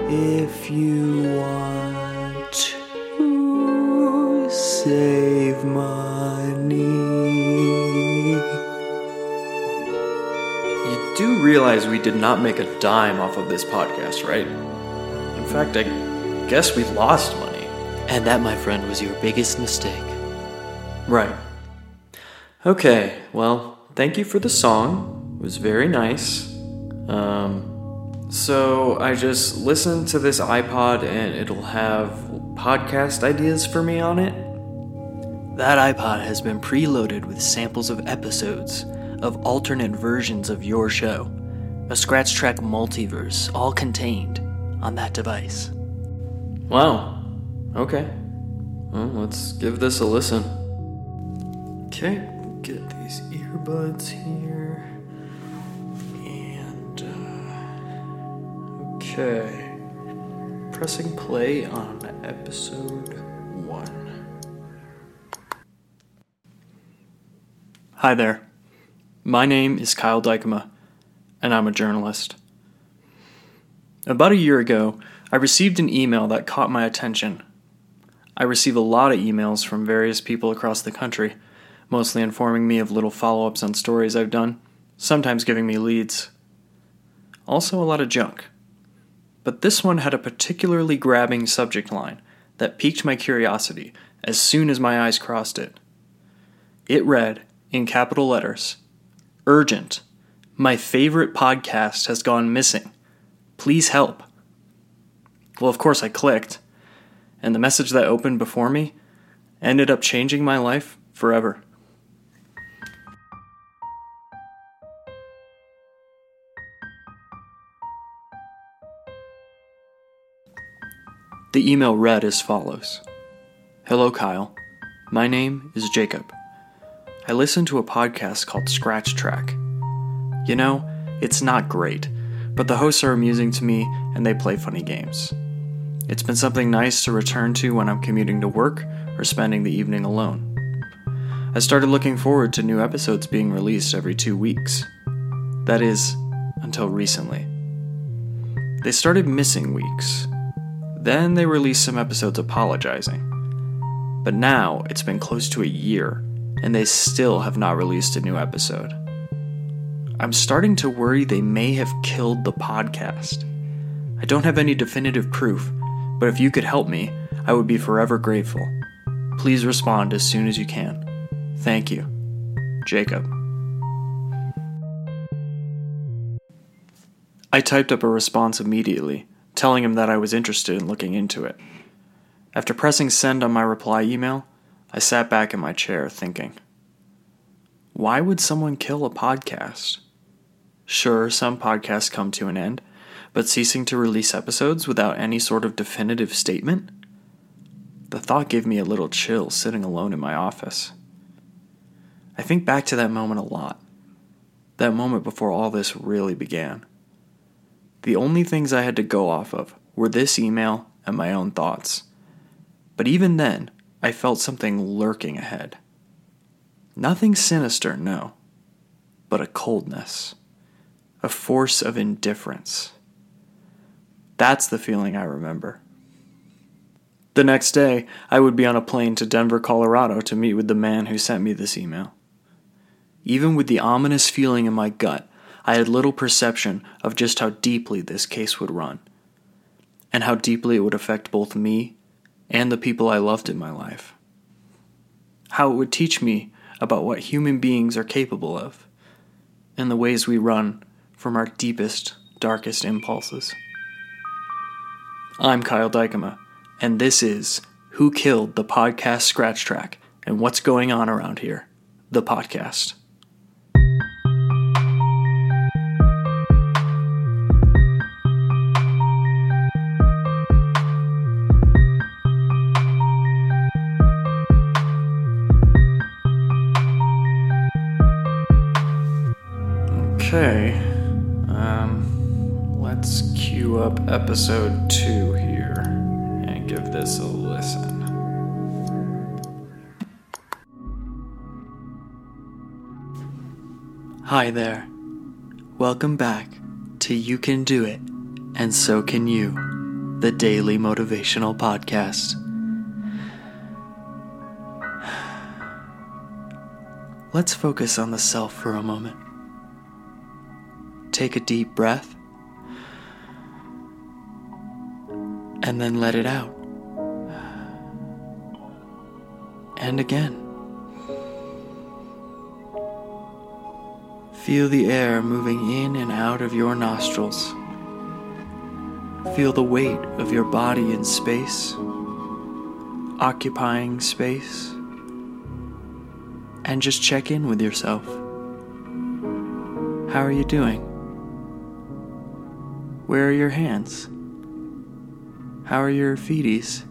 Speaker 1: If you want to save money. Realize we did not make a dime off of this podcast, right? In fact, I guess we lost money. And that, my friend, was your biggest mistake. Right. Okay, well, thank you for the song. It was very nice. Um, so I just listened to this iPod and it'll have podcast ideas for me on it. That iPod has been preloaded with samples of episodes of alternate versions of your show, a scratch track multiverse, all contained on that device. Wow. Okay. Well, let's give this a listen. Okay, get these earbuds here. And, uh, okay. Pressing play on episode one. Hi there. My name is Kyle Dykema, and I'm a journalist. About a year ago, I received an email that caught my attention. I receive a lot of emails from various people across the country, mostly informing me of little follow ups on stories I've done, sometimes giving me leads. Also, a lot of junk. But this one had a particularly grabbing subject line that piqued my curiosity as soon as my eyes crossed it. It read, in capital letters Urgent. My favorite podcast has gone missing. Please help. Well, of course, I clicked, and the message that opened before me ended up changing my life forever. The email read as follows Hello, Kyle. My name is Jacob. I listen to a podcast called Scratch Track. You know, it's not great, but the hosts are amusing to me and they play funny games. It's been something nice to return to when I'm commuting to work or spending the evening alone. I started looking forward to new episodes being released every two weeks. That is, until recently. They started missing weeks. Then they released some episodes apologizing. But now it's been close to a year, and they still have not released a new episode. I'm starting to worry they may have killed the podcast. I don't have any definitive proof, but if you could help me, I would be forever grateful. Please respond as soon as you can. Thank you. Jacob. I typed up a response immediately, telling him that I was interested in looking into it. After pressing send on my reply email, I sat back in my chair thinking. Why would someone kill a podcast? Sure, some podcasts come to an end, but ceasing to release episodes without any sort of definitive statement? The thought gave me a little chill sitting alone in my office. I think back to that moment a lot. That moment before all this really began. The only things I had to go off of were this email and my own thoughts. But even then, I felt something lurking ahead. Nothing sinister, no, but a coldness, a force of indifference. That's the feeling I remember. The next day, I would be on a plane to Denver, Colorado to meet with the man who sent me this email. Even with the ominous feeling in my gut, I had little perception of just how deeply this case would run, and how deeply it would affect both me and the people I loved in my life. How it would teach me about what human beings are capable of, and the ways we run from our deepest, darkest impulses. I'm Kyle Dykema, and this is Who Killed the Podcast Scratch Track and What's Going On Around Here, the podcast. Okay. Um, let's cue up episode two here and give this a listen. Hi there. Welcome back to You Can Do It, and So Can You, the daily motivational podcast. Let's focus on the self for a moment. Take a deep breath and then let it out. And again. Feel the air moving in and out of your nostrils. Feel the weight of your body in space, occupying space. And just check in with yourself. How are you doing? Where are your hands? How are your feeties?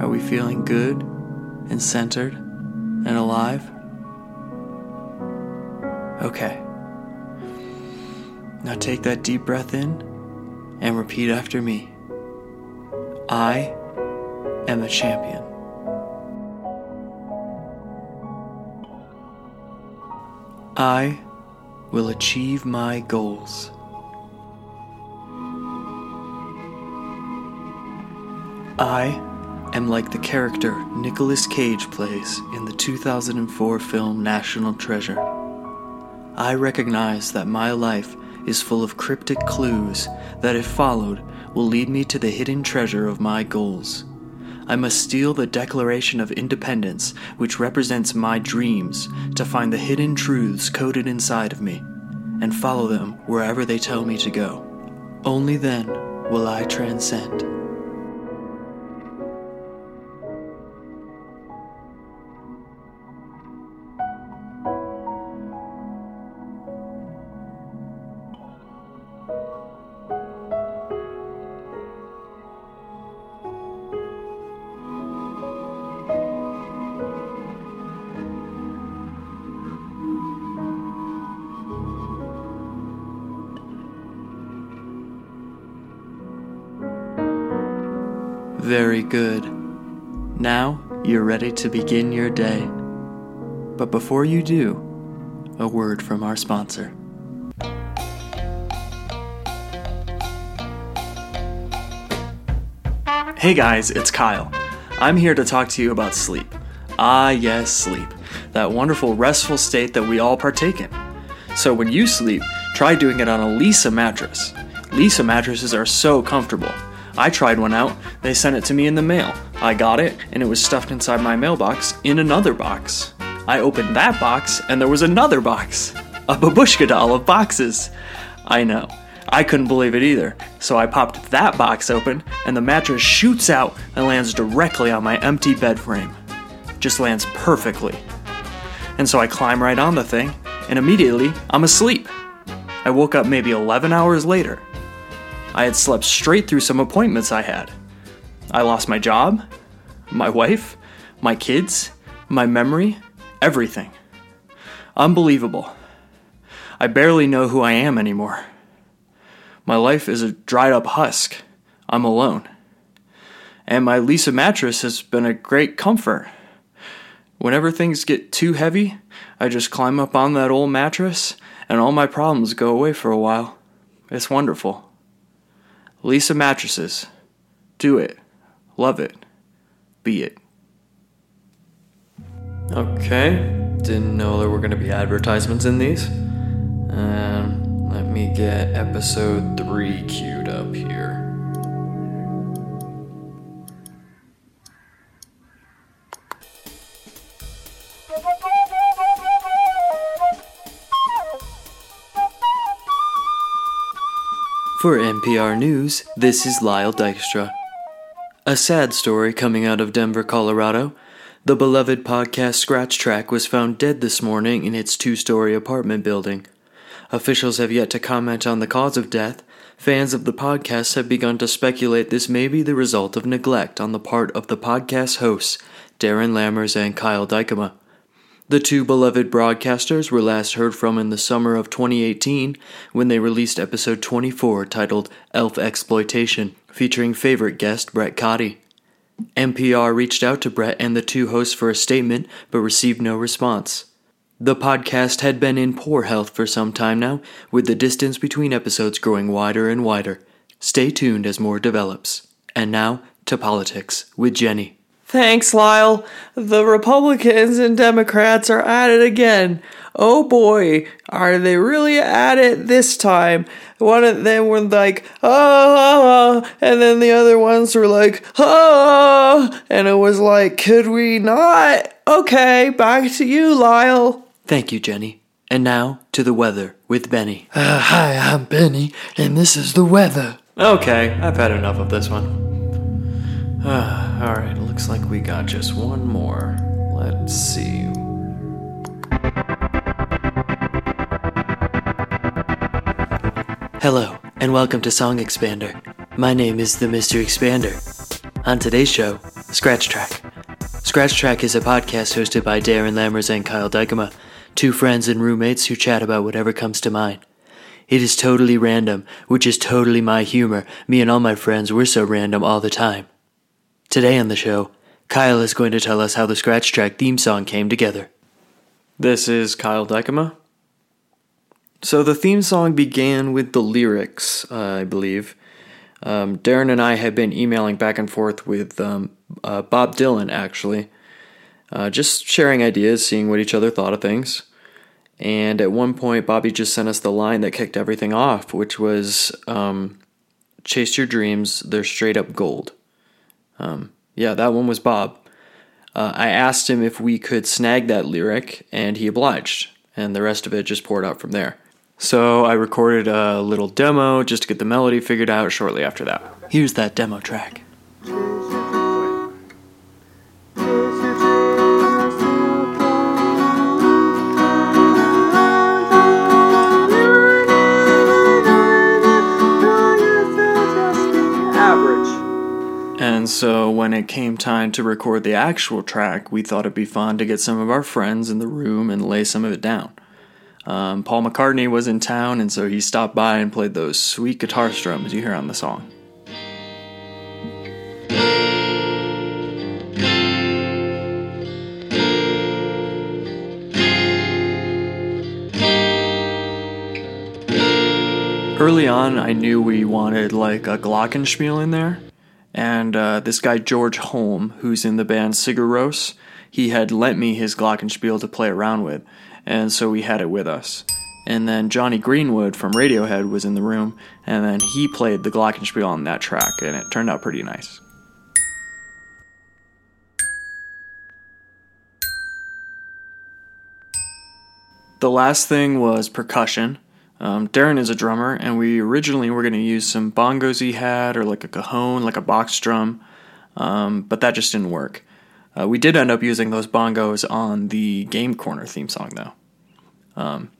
Speaker 1: Are we feeling good and centered and alive? Okay. Now take that deep breath in and repeat after me. I am a champion. I will achieve my goals. I am like the character Nicolas Cage plays in the 2004 film National Treasure. I recognize that my life is full of cryptic clues that, if followed, will lead me to the hidden treasure of my goals. I must steal the Declaration of Independence, which represents my dreams, to find the hidden truths coded inside of me, and follow them wherever they tell me to go. Only then will I transcend. Good. Now you're ready to begin your day. But before you do, a word from our sponsor. Hey guys, it's Kyle. I'm here to talk to you about sleep. Ah, yes, sleep. That wonderful restful state that we all partake in. So when you sleep, try doing it on a Leesa mattress. Leesa mattresses are so comfortable. I tried one out. They sent it to me in the mail. I got it, and it was stuffed inside my mailbox in another box. I opened that box, and there was another box. A babushka doll of boxes. I know. I couldn't believe it either. So I popped that box open, and the mattress shoots out and lands directly on my empty bed frame. Just lands perfectly. And so I climb right on the thing, and immediately I'm asleep. I woke up maybe 11 hours later. I had slept straight through some appointments I had. I lost my job, my wife, my kids, my memory, everything. Unbelievable. I barely know who I am anymore. My life is a dried up husk. I'm alone. And my Leesa mattress has been a great comfort. Whenever things get too heavy, I just climb up on that old mattress and all my problems go away for a while. It's wonderful. Leesa Mattresses. Do it. Love it. Be it. Okay. Didn't know there were going to be advertisements in these. Um, let me get episode 3 queued up here. For NPR News, this is Lyle Dykstra. A sad story coming out of Denver, Colorado. The beloved podcast Scratch Track was found dead this morning in its two story apartment building. Officials have yet to comment on the cause of death. Fans of the podcast have begun to speculate this may be the result of neglect on the part of the podcast hosts, Darren Lammers and Kyle Dykema. The two beloved broadcasters were last heard from in the summer of 2018 when they released episode 24 titled Elf Exploitation, featuring favorite guest Brett Cotty. NPR reached out to Brett and the two hosts for a statement but received no response. The podcast had been in poor health for some time now, with the distance between episodes growing wider and wider. Stay tuned as more develops. And now to politics with Jenny. Thanks, Lyle. The Republicans and Democrats are at it again. Oh boy, are they really at it this time? One of them were like, ah, and then the other ones were like, ah, and it was like, could we not? Okay, back to you, Lyle. Thank you, Jenny. And now to the weather with Benny.
Speaker 5: Uh, hi, I'm Benny, and this is the weather.
Speaker 1: Okay, I've had enough of this one. Uh, Alright, looks like we got just one more. Let's see. Hello, and welcome to Song Expander. My name is the Mr. Expander. On today's show, Scratch Track. Scratch Track is a podcast hosted by Darren Lammers and Kyle Dykema, two friends and roommates who chat about whatever comes to mind. It is totally random, which is totally my humor. Me and all my friends, we're so random all the time. Today on the show, Kyle is going to tell us how the Scratch Track theme song came together. This is Kyle Dykema. So the theme song began with the lyrics, uh, I believe. Um, Darren and I had been emailing back and forth with um, uh, Bob Dylan, actually, uh, just sharing ideas, seeing what each other thought of things. And at one point, Bobby just sent us the line that kicked everything off, which was um, Chase your dreams, they're straight up gold. Um, yeah, that one was Bob. Uh, I asked him if we could snag that lyric, and he obliged, and the rest of it just poured out from there. So I recorded a little demo just to get the melody figured out shortly after that. Here's that demo track. So when it came time to record the actual track, we thought it'd be fun to get some of our friends in the room and lay some of it down. Um, Paul McCartney was in town, and so he stopped by and played those sweet guitar strums you hear on the song. Early on, I knew we wanted like a glockenspiel in there, and uh, this guy George Holm, who's in the band Sigur Rós, he had lent me his glockenspiel to play around with, and so we had it with us. And then Jonny Greenwood from Radiohead was in the room, and then he played the glockenspiel on that track, and it turned out pretty nice. The last thing was percussion. Um, Darren is a drummer, and we originally were going to use some bongos he had, or like a cajon, like a box drum, um, but that just didn't work. Uh, we did end up using those bongos on the Game Corner theme song, though. Um,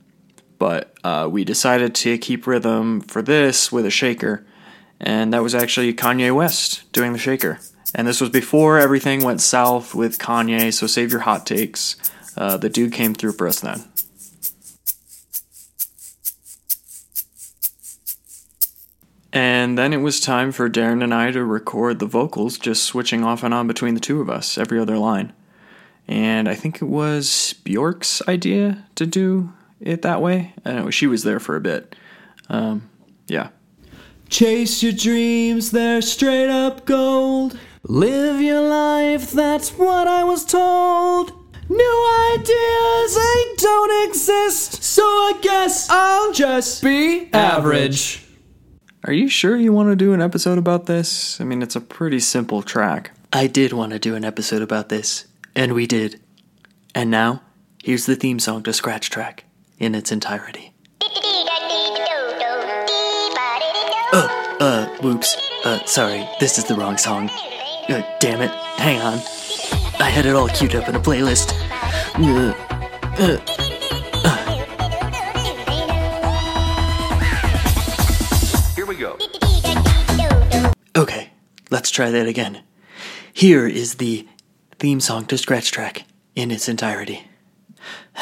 Speaker 1: but uh, we decided to keep rhythm for this with a shaker, and that was actually Kanye West doing the shaker. And this was before everything went south with Kanye, so save your hot takes. Uh, the dude came through for us then. And then it was time for Darren and I to record the vocals, just switching off and on between the two of us every other line. And I think it was Bjork's idea to do it that way. Know she was there for a bit. Um, yeah.
Speaker 5: Chase your dreams, they're straight up gold. Live your life, that's what I was told. New ideas, they don't exist. So I guess I'll just be average.
Speaker 1: Are you sure you want to do an episode about this? I mean, it's a pretty simple track. I did want to do an episode about this, and we did. And now, here's the theme song to Scratch Track in its entirety. Oh, uh, whoops. Uh, sorry, this is the wrong song. Uh, damn it, hang on. I had it all queued up in a playlist. Uh, uh, let's try that again. Here is the theme song to Scratch Track in its entirety.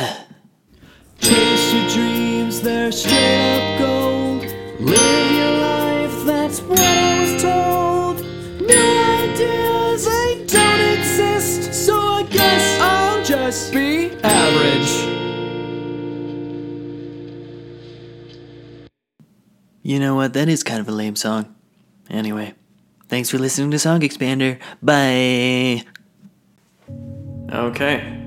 Speaker 5: Chase your dreams, they're straight up gold. Live your life, that's what I was told. New ideas, they don't exist. So I guess I'll just be average.
Speaker 1: You know what? That is kind of a lame song. Anyway, thanks for listening to Song Expander. Bye. Okay,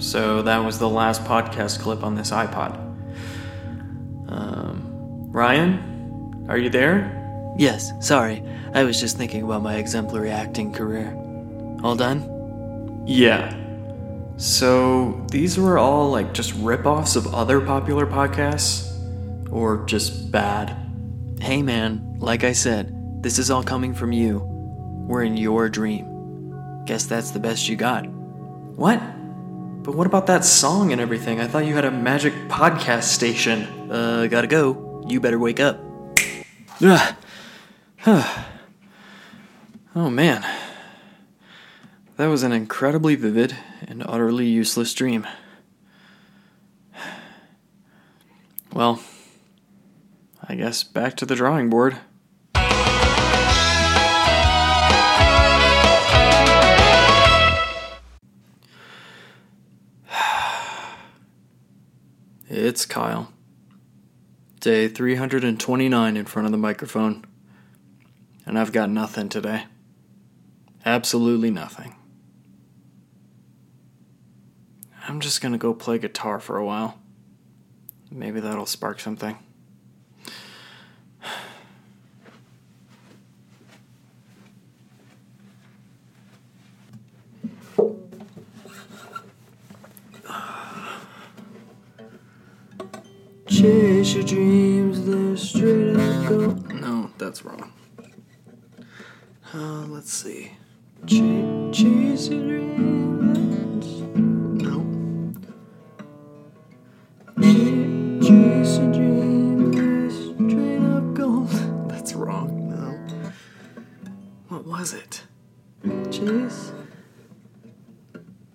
Speaker 1: so that was the last podcast clip on this iPod. Um, Ryan, are you there? Yes, sorry. I was just thinking about my exemplary acting career. All done? Yeah. So these were all like just rip-offs of other popular podcasts? Or just bad? Hey man, like I said, this is all coming from you. We're in your dream. Guess that's the best you got. What? But what about that song and everything? I thought you had a magic podcast station. Uh, gotta go. You better wake up. Oh man. That was an incredibly vivid and utterly useless dream. Well, I guess back to the drawing board. It's Kyle. Day 329 in front of the microphone. And I've got nothing today. Absolutely nothing. I'm just gonna go play guitar for a while. Maybe that'll spark something.
Speaker 5: Chase your dreams, they're straight up go.
Speaker 1: No, that's wrong. Uh, let's see.
Speaker 5: Ch- chase your dreams.
Speaker 1: No.
Speaker 5: Ch- chase your dreams, straight up gold.
Speaker 1: That's wrong. No. What was it?
Speaker 5: Chase.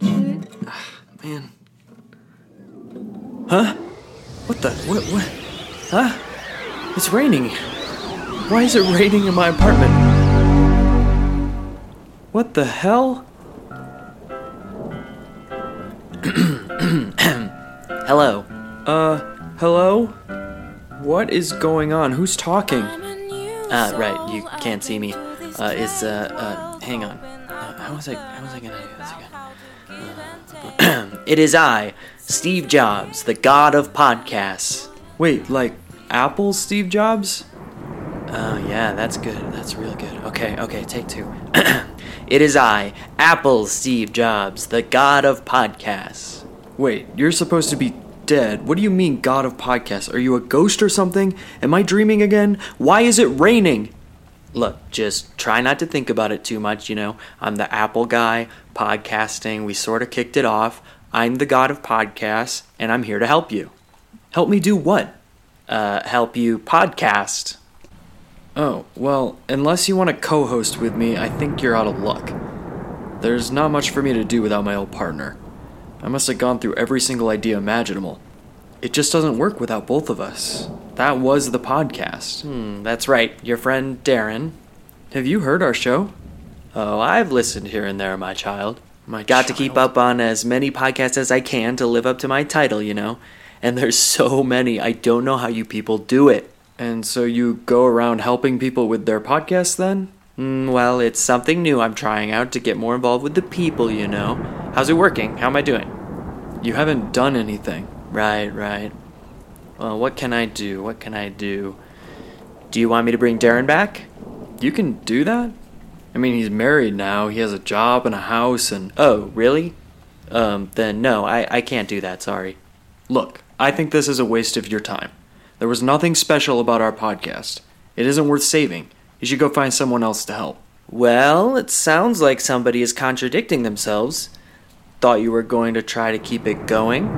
Speaker 5: Chase.
Speaker 1: Man. Huh? What the? What? What? Huh? It's raining. Why is it raining in my apartment? What the hell?
Speaker 6: Hello.
Speaker 1: Uh, hello? What is going on? Who's talking?
Speaker 6: Uh, right, you can't see me. Uh, is, uh, uh, hang on. Uh, how was I, how was I gonna do this again? Uh, it is I, Steve Jobs, the god of podcasts.
Speaker 1: Wait, like Apple Steve Jobs?
Speaker 6: Oh, yeah, that's good. That's real good. Okay, okay, take two. it is I, Apple Steve Jobs, the god of podcasts.
Speaker 1: Wait, you're supposed to be dead. What do you mean, God of Podcasts? Are you a ghost or something? Am I dreaming again? Why is it raining?
Speaker 6: Look, just try not to think about it too much, you know. I'm the Apple guy, podcasting, we sort of kicked it off. I'm the god of podcasts, and I'm here to help you.
Speaker 1: Help me do what?
Speaker 6: Uh, help you podcast.
Speaker 1: Oh, well, unless you want to co host with me, I think you're out of luck. There's not much for me to do without my old partner. I must have gone through every single idea imaginable. It just doesn't work without both of us. That was the podcast.
Speaker 6: Hmm, that's right, your friend Darren.
Speaker 1: Have you heard our show?
Speaker 6: Oh, I've listened here and there, my child.
Speaker 1: My
Speaker 6: Got to keep up on as many podcasts as I can to live up to my title, you know. And there's so many, I don't know how you people do it.
Speaker 1: And so you go around helping people with their podcasts then?
Speaker 6: Mm, well, it's something new I'm trying out to get more involved with the people, you know. How's it working? How am I doing?
Speaker 1: You haven't done anything.
Speaker 6: Right, right. Well, what can I do? What can I do? Do you want me to bring Darren back?
Speaker 1: You can do that? I mean, he's married now, he has a job and a house, and.
Speaker 6: Oh, really? Um, then no, I, I can't do that, sorry.
Speaker 1: Look, I think this is a waste of your time. There was nothing special about our podcast. It isn't worth saving. You should go find someone else to help.
Speaker 6: Well, it sounds like somebody is contradicting themselves. Thought you were going to try to keep it going?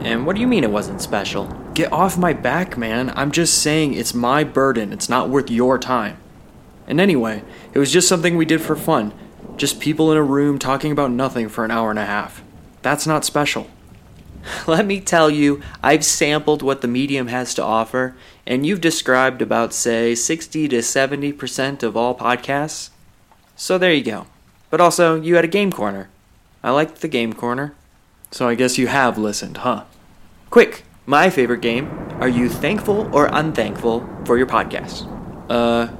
Speaker 6: And what do you mean it wasn't special?
Speaker 1: Get off my back, man. I'm just saying it's my burden. It's not worth your time. And anyway, it was just something we did for fun. Just people in a room talking about nothing for an hour and a half. That's not special.
Speaker 6: Let me tell you, I've sampled what the medium has to offer, and you've described about, say, 60 to 70% of all podcasts. So there you go. But also, you had a game corner. I liked the game corner.
Speaker 1: So I guess you have listened, huh?
Speaker 6: Quick, my favorite game. Are you thankful or unthankful for your podcast?
Speaker 1: Uh,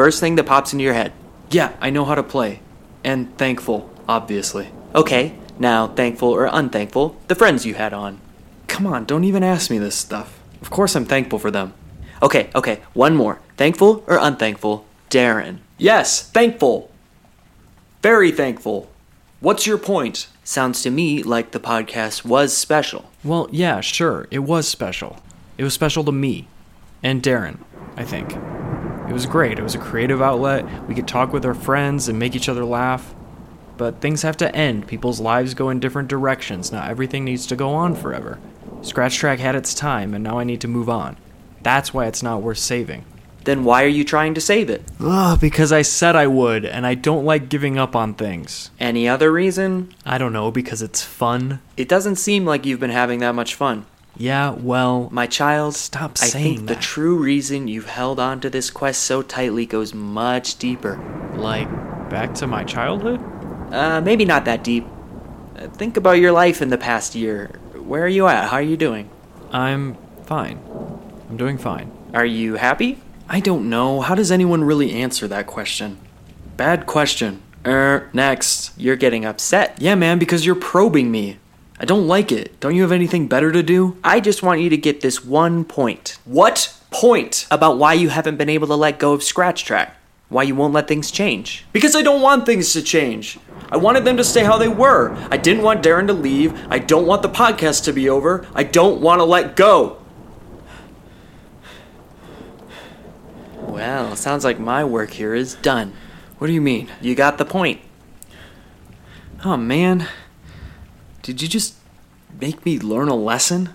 Speaker 6: First thing that pops into your head.
Speaker 1: yeah, I know how to play. And thankful, obviously.
Speaker 6: Okay, now thankful or unthankful, the friends you had on.
Speaker 1: Come on, don't even ask me this stuff. Of course I'm thankful for them.
Speaker 6: Okay, okay, one more. Thankful or unthankful, Darren.
Speaker 1: Yes, thankful. Very thankful. What's your point?
Speaker 6: Sounds to me like the podcast was special.
Speaker 1: Well, yeah, sure. It was special. It was special to me and Darren, I think. It was great. It was a creative outlet. We could talk with our friends and make each other laugh. But things have to end. People's lives go in different directions. Not everything needs to go on forever. Scratch Track had its time, and now I need to move on. That's why it's not worth saving.
Speaker 6: Then why are you trying to save it?
Speaker 1: Ugh, because I said I would, and I don't like giving up on things.
Speaker 6: Any other reason?
Speaker 1: I don't know, because it's fun.
Speaker 6: It doesn't seem like you've been having that much fun.
Speaker 1: Yeah, well,
Speaker 6: My child,
Speaker 1: Stop
Speaker 6: I
Speaker 1: saying
Speaker 6: think the true reason you've held on to this quest so tightly goes much deeper.
Speaker 1: like, back to my childhood?
Speaker 6: Uh, maybe not that deep. Uh, think about your life in the past year. Where are you at? How are you doing?
Speaker 1: I'm fine. I'm doing fine.
Speaker 6: Are you happy?
Speaker 1: I don't know. How does anyone really answer that question? Bad question. Er, next.
Speaker 6: You're getting upset.
Speaker 1: Yeah, man, because you're probing me. I don't like it. Don't you have anything better to do?
Speaker 6: I just want you to get this one point
Speaker 1: What point?
Speaker 6: about why you haven't been able to let go of Scratch Track. Why you won't let things change.
Speaker 1: Because I don't want things to change. I wanted them to stay how they were. I didn't want Darren to leave. I don't want the podcast to be over. I don't want to let go.
Speaker 6: Well, sounds like my work here is done.
Speaker 1: What do you mean?
Speaker 6: You got the point.
Speaker 1: Oh man. Did you just make me learn a lesson?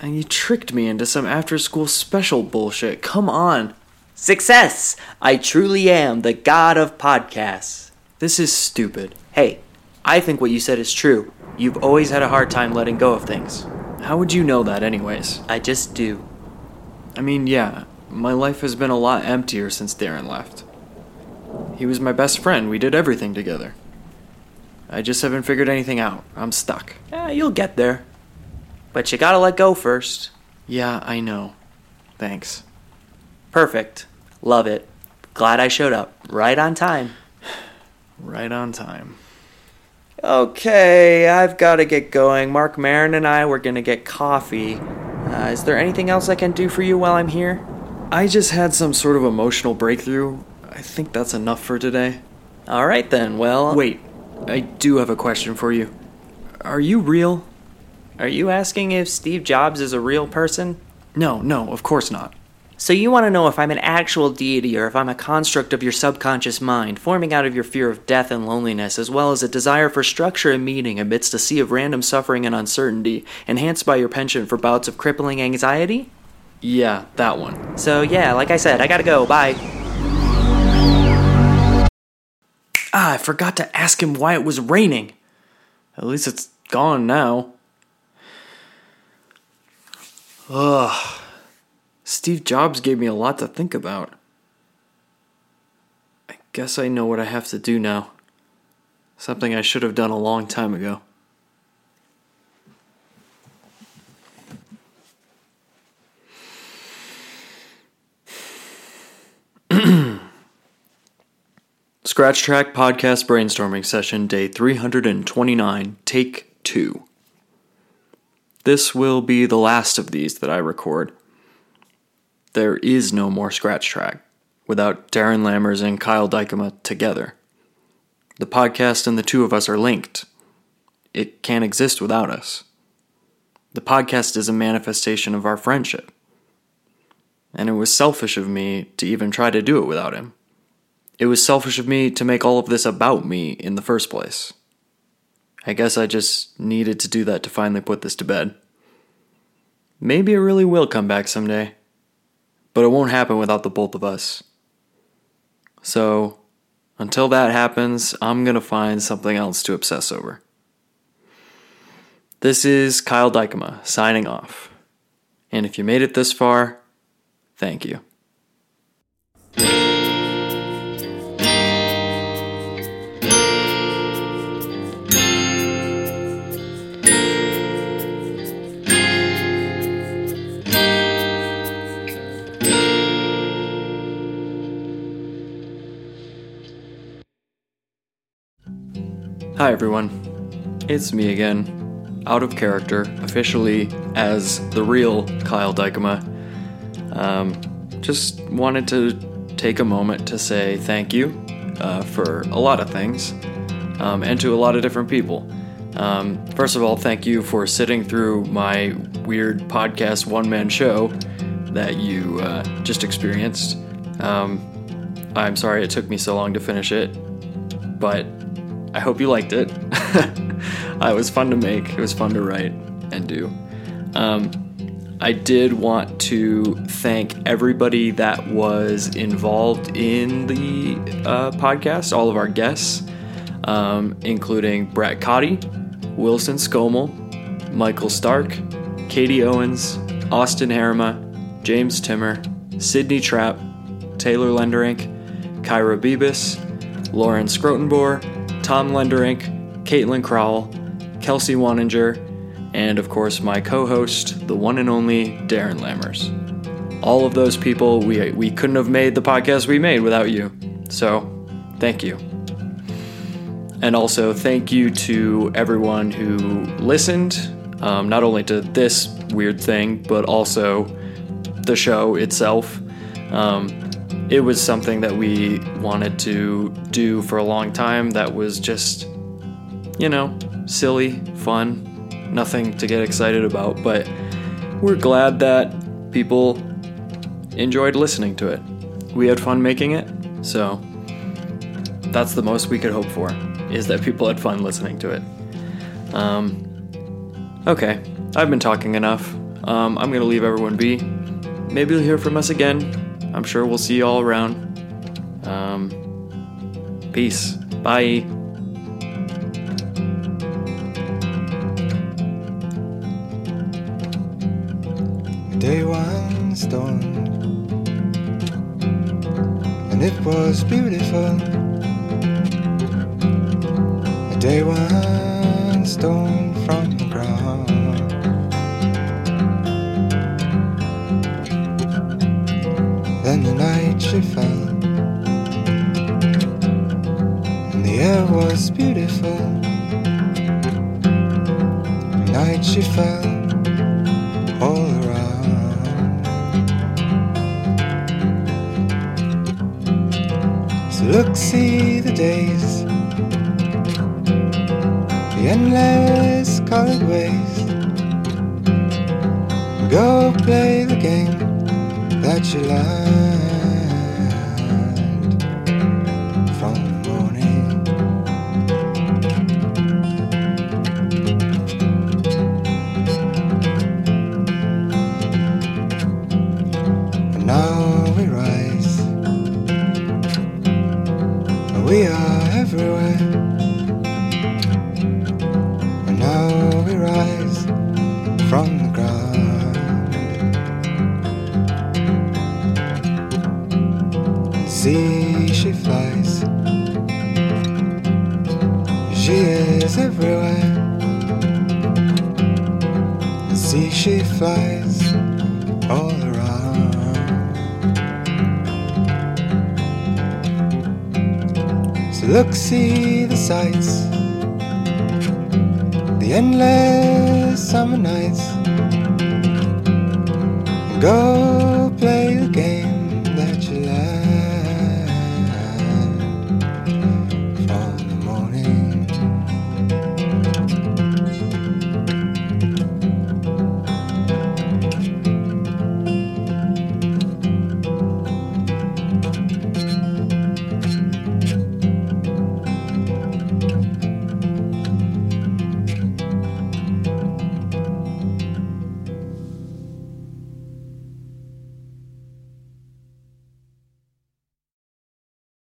Speaker 1: And you tricked me into some after school special bullshit. Come on.
Speaker 6: Success! I truly am the god of podcasts.
Speaker 1: This is stupid.
Speaker 6: Hey, I think what you said is true. You've always had a hard time letting go of things.
Speaker 1: How would you know that, anyways?
Speaker 6: I just do.
Speaker 1: I mean, yeah, my life has been a lot emptier since Darren left. He was my best friend. We did everything together. I just haven't figured anything out. I'm stuck.
Speaker 6: Eh, you'll get there. But you gotta let go first.
Speaker 1: Yeah, I know. Thanks.
Speaker 6: Perfect. Love it. Glad I showed up. Right on time.
Speaker 1: Right on time.
Speaker 6: Okay, I've gotta get going. Marc Maron and I were gonna get coffee. Uh, is there anything else I can do for you while I'm here?
Speaker 1: I just had some sort of emotional breakthrough. I think that's enough for today.
Speaker 6: Alright then, well.
Speaker 1: Wait, I do have a question for you. Are you real?
Speaker 6: Are you asking if Steve Jobs is a real person?
Speaker 1: No, no, of course not.
Speaker 6: So you want to know if I'm an actual deity or if I'm a construct of your subconscious mind, forming out of your fear of death and loneliness, as well as a desire for structure and meaning amidst a sea of random suffering and uncertainty, enhanced by your penchant for bouts of crippling anxiety?
Speaker 1: Yeah, that one.
Speaker 6: So yeah, like I said, I gotta go. Bye.
Speaker 1: Ah, I forgot to ask him why it was raining. At least it's gone now. Ugh. Steve Jobs gave me a lot to think about. I guess I know what I have to do now. Something I should have done a long time ago. Scratch Track Podcast Brainstorming Session, Day 329, Take 2. This will be the last of these that I record. There is no more Scratch Track without Darren Lammers and Kyle Dykema together. The podcast and the two of us are linked. It can't exist without us. The podcast is a manifestation of our friendship. And it was selfish of me to even try to do it without him. It was selfish of me to make all of this about me in the first place. I guess I just needed to do that to finally put this to bed. Maybe it really will come back someday, but it won't happen without the both of us. So, until that happens, I'm gonna find something else to obsess over. This is Kyle Dykema signing off. And if you made it this far, thank you. Hi everyone, it's me again, out of character, officially as the real Kyle Dykema. Um, just wanted to take a moment to say thank you uh, for a lot of things, um, and to a lot of different people. Um, first of all, thank you for sitting through my weird podcast one man show that you uh, just experienced. Um, I'm sorry it took me so long to finish it, but I hope you liked it. uh, it was fun to make, it was fun to write and do. Um, I did want to thank everybody that was involved in the uh, podcast, all of our guests, um, including Brett Cotty, Wilson Scommel, Michael Stark, Katie Owens, Austin Harima, James Timmer, Sydney Trapp, Taylor Lenderink, Kyra Bebis, Lauren Scrotenbor, Tom Lenderink, Caitlin Crowell, Kelsey Waninger, and of course my co-host, the one and only Darren Lammers. All of those people, we we couldn't have made the podcast we made without you. So, thank you. And also, thank you to everyone who listened, um, not only to this weird thing, but also the show itself. Um, it was something that we wanted to do for a long time that was just, you know, silly, fun, nothing to get excited about, but we're glad that people enjoyed listening to it. We had fun making it, so that's the most we could hope for, is that people had fun listening to it. Um, okay, I've been talking enough. Um, I'm gonna leave everyone be. Maybe you'll hear from us again. I'm sure we'll see you all around. Um, peace. Bye.
Speaker 7: Day one storm, and it was beautiful. A day one stone from the ground. The night she fell, and the air was beautiful. The night she fell all around. So look, see the days, the endless colored ways. Go play the game that you learned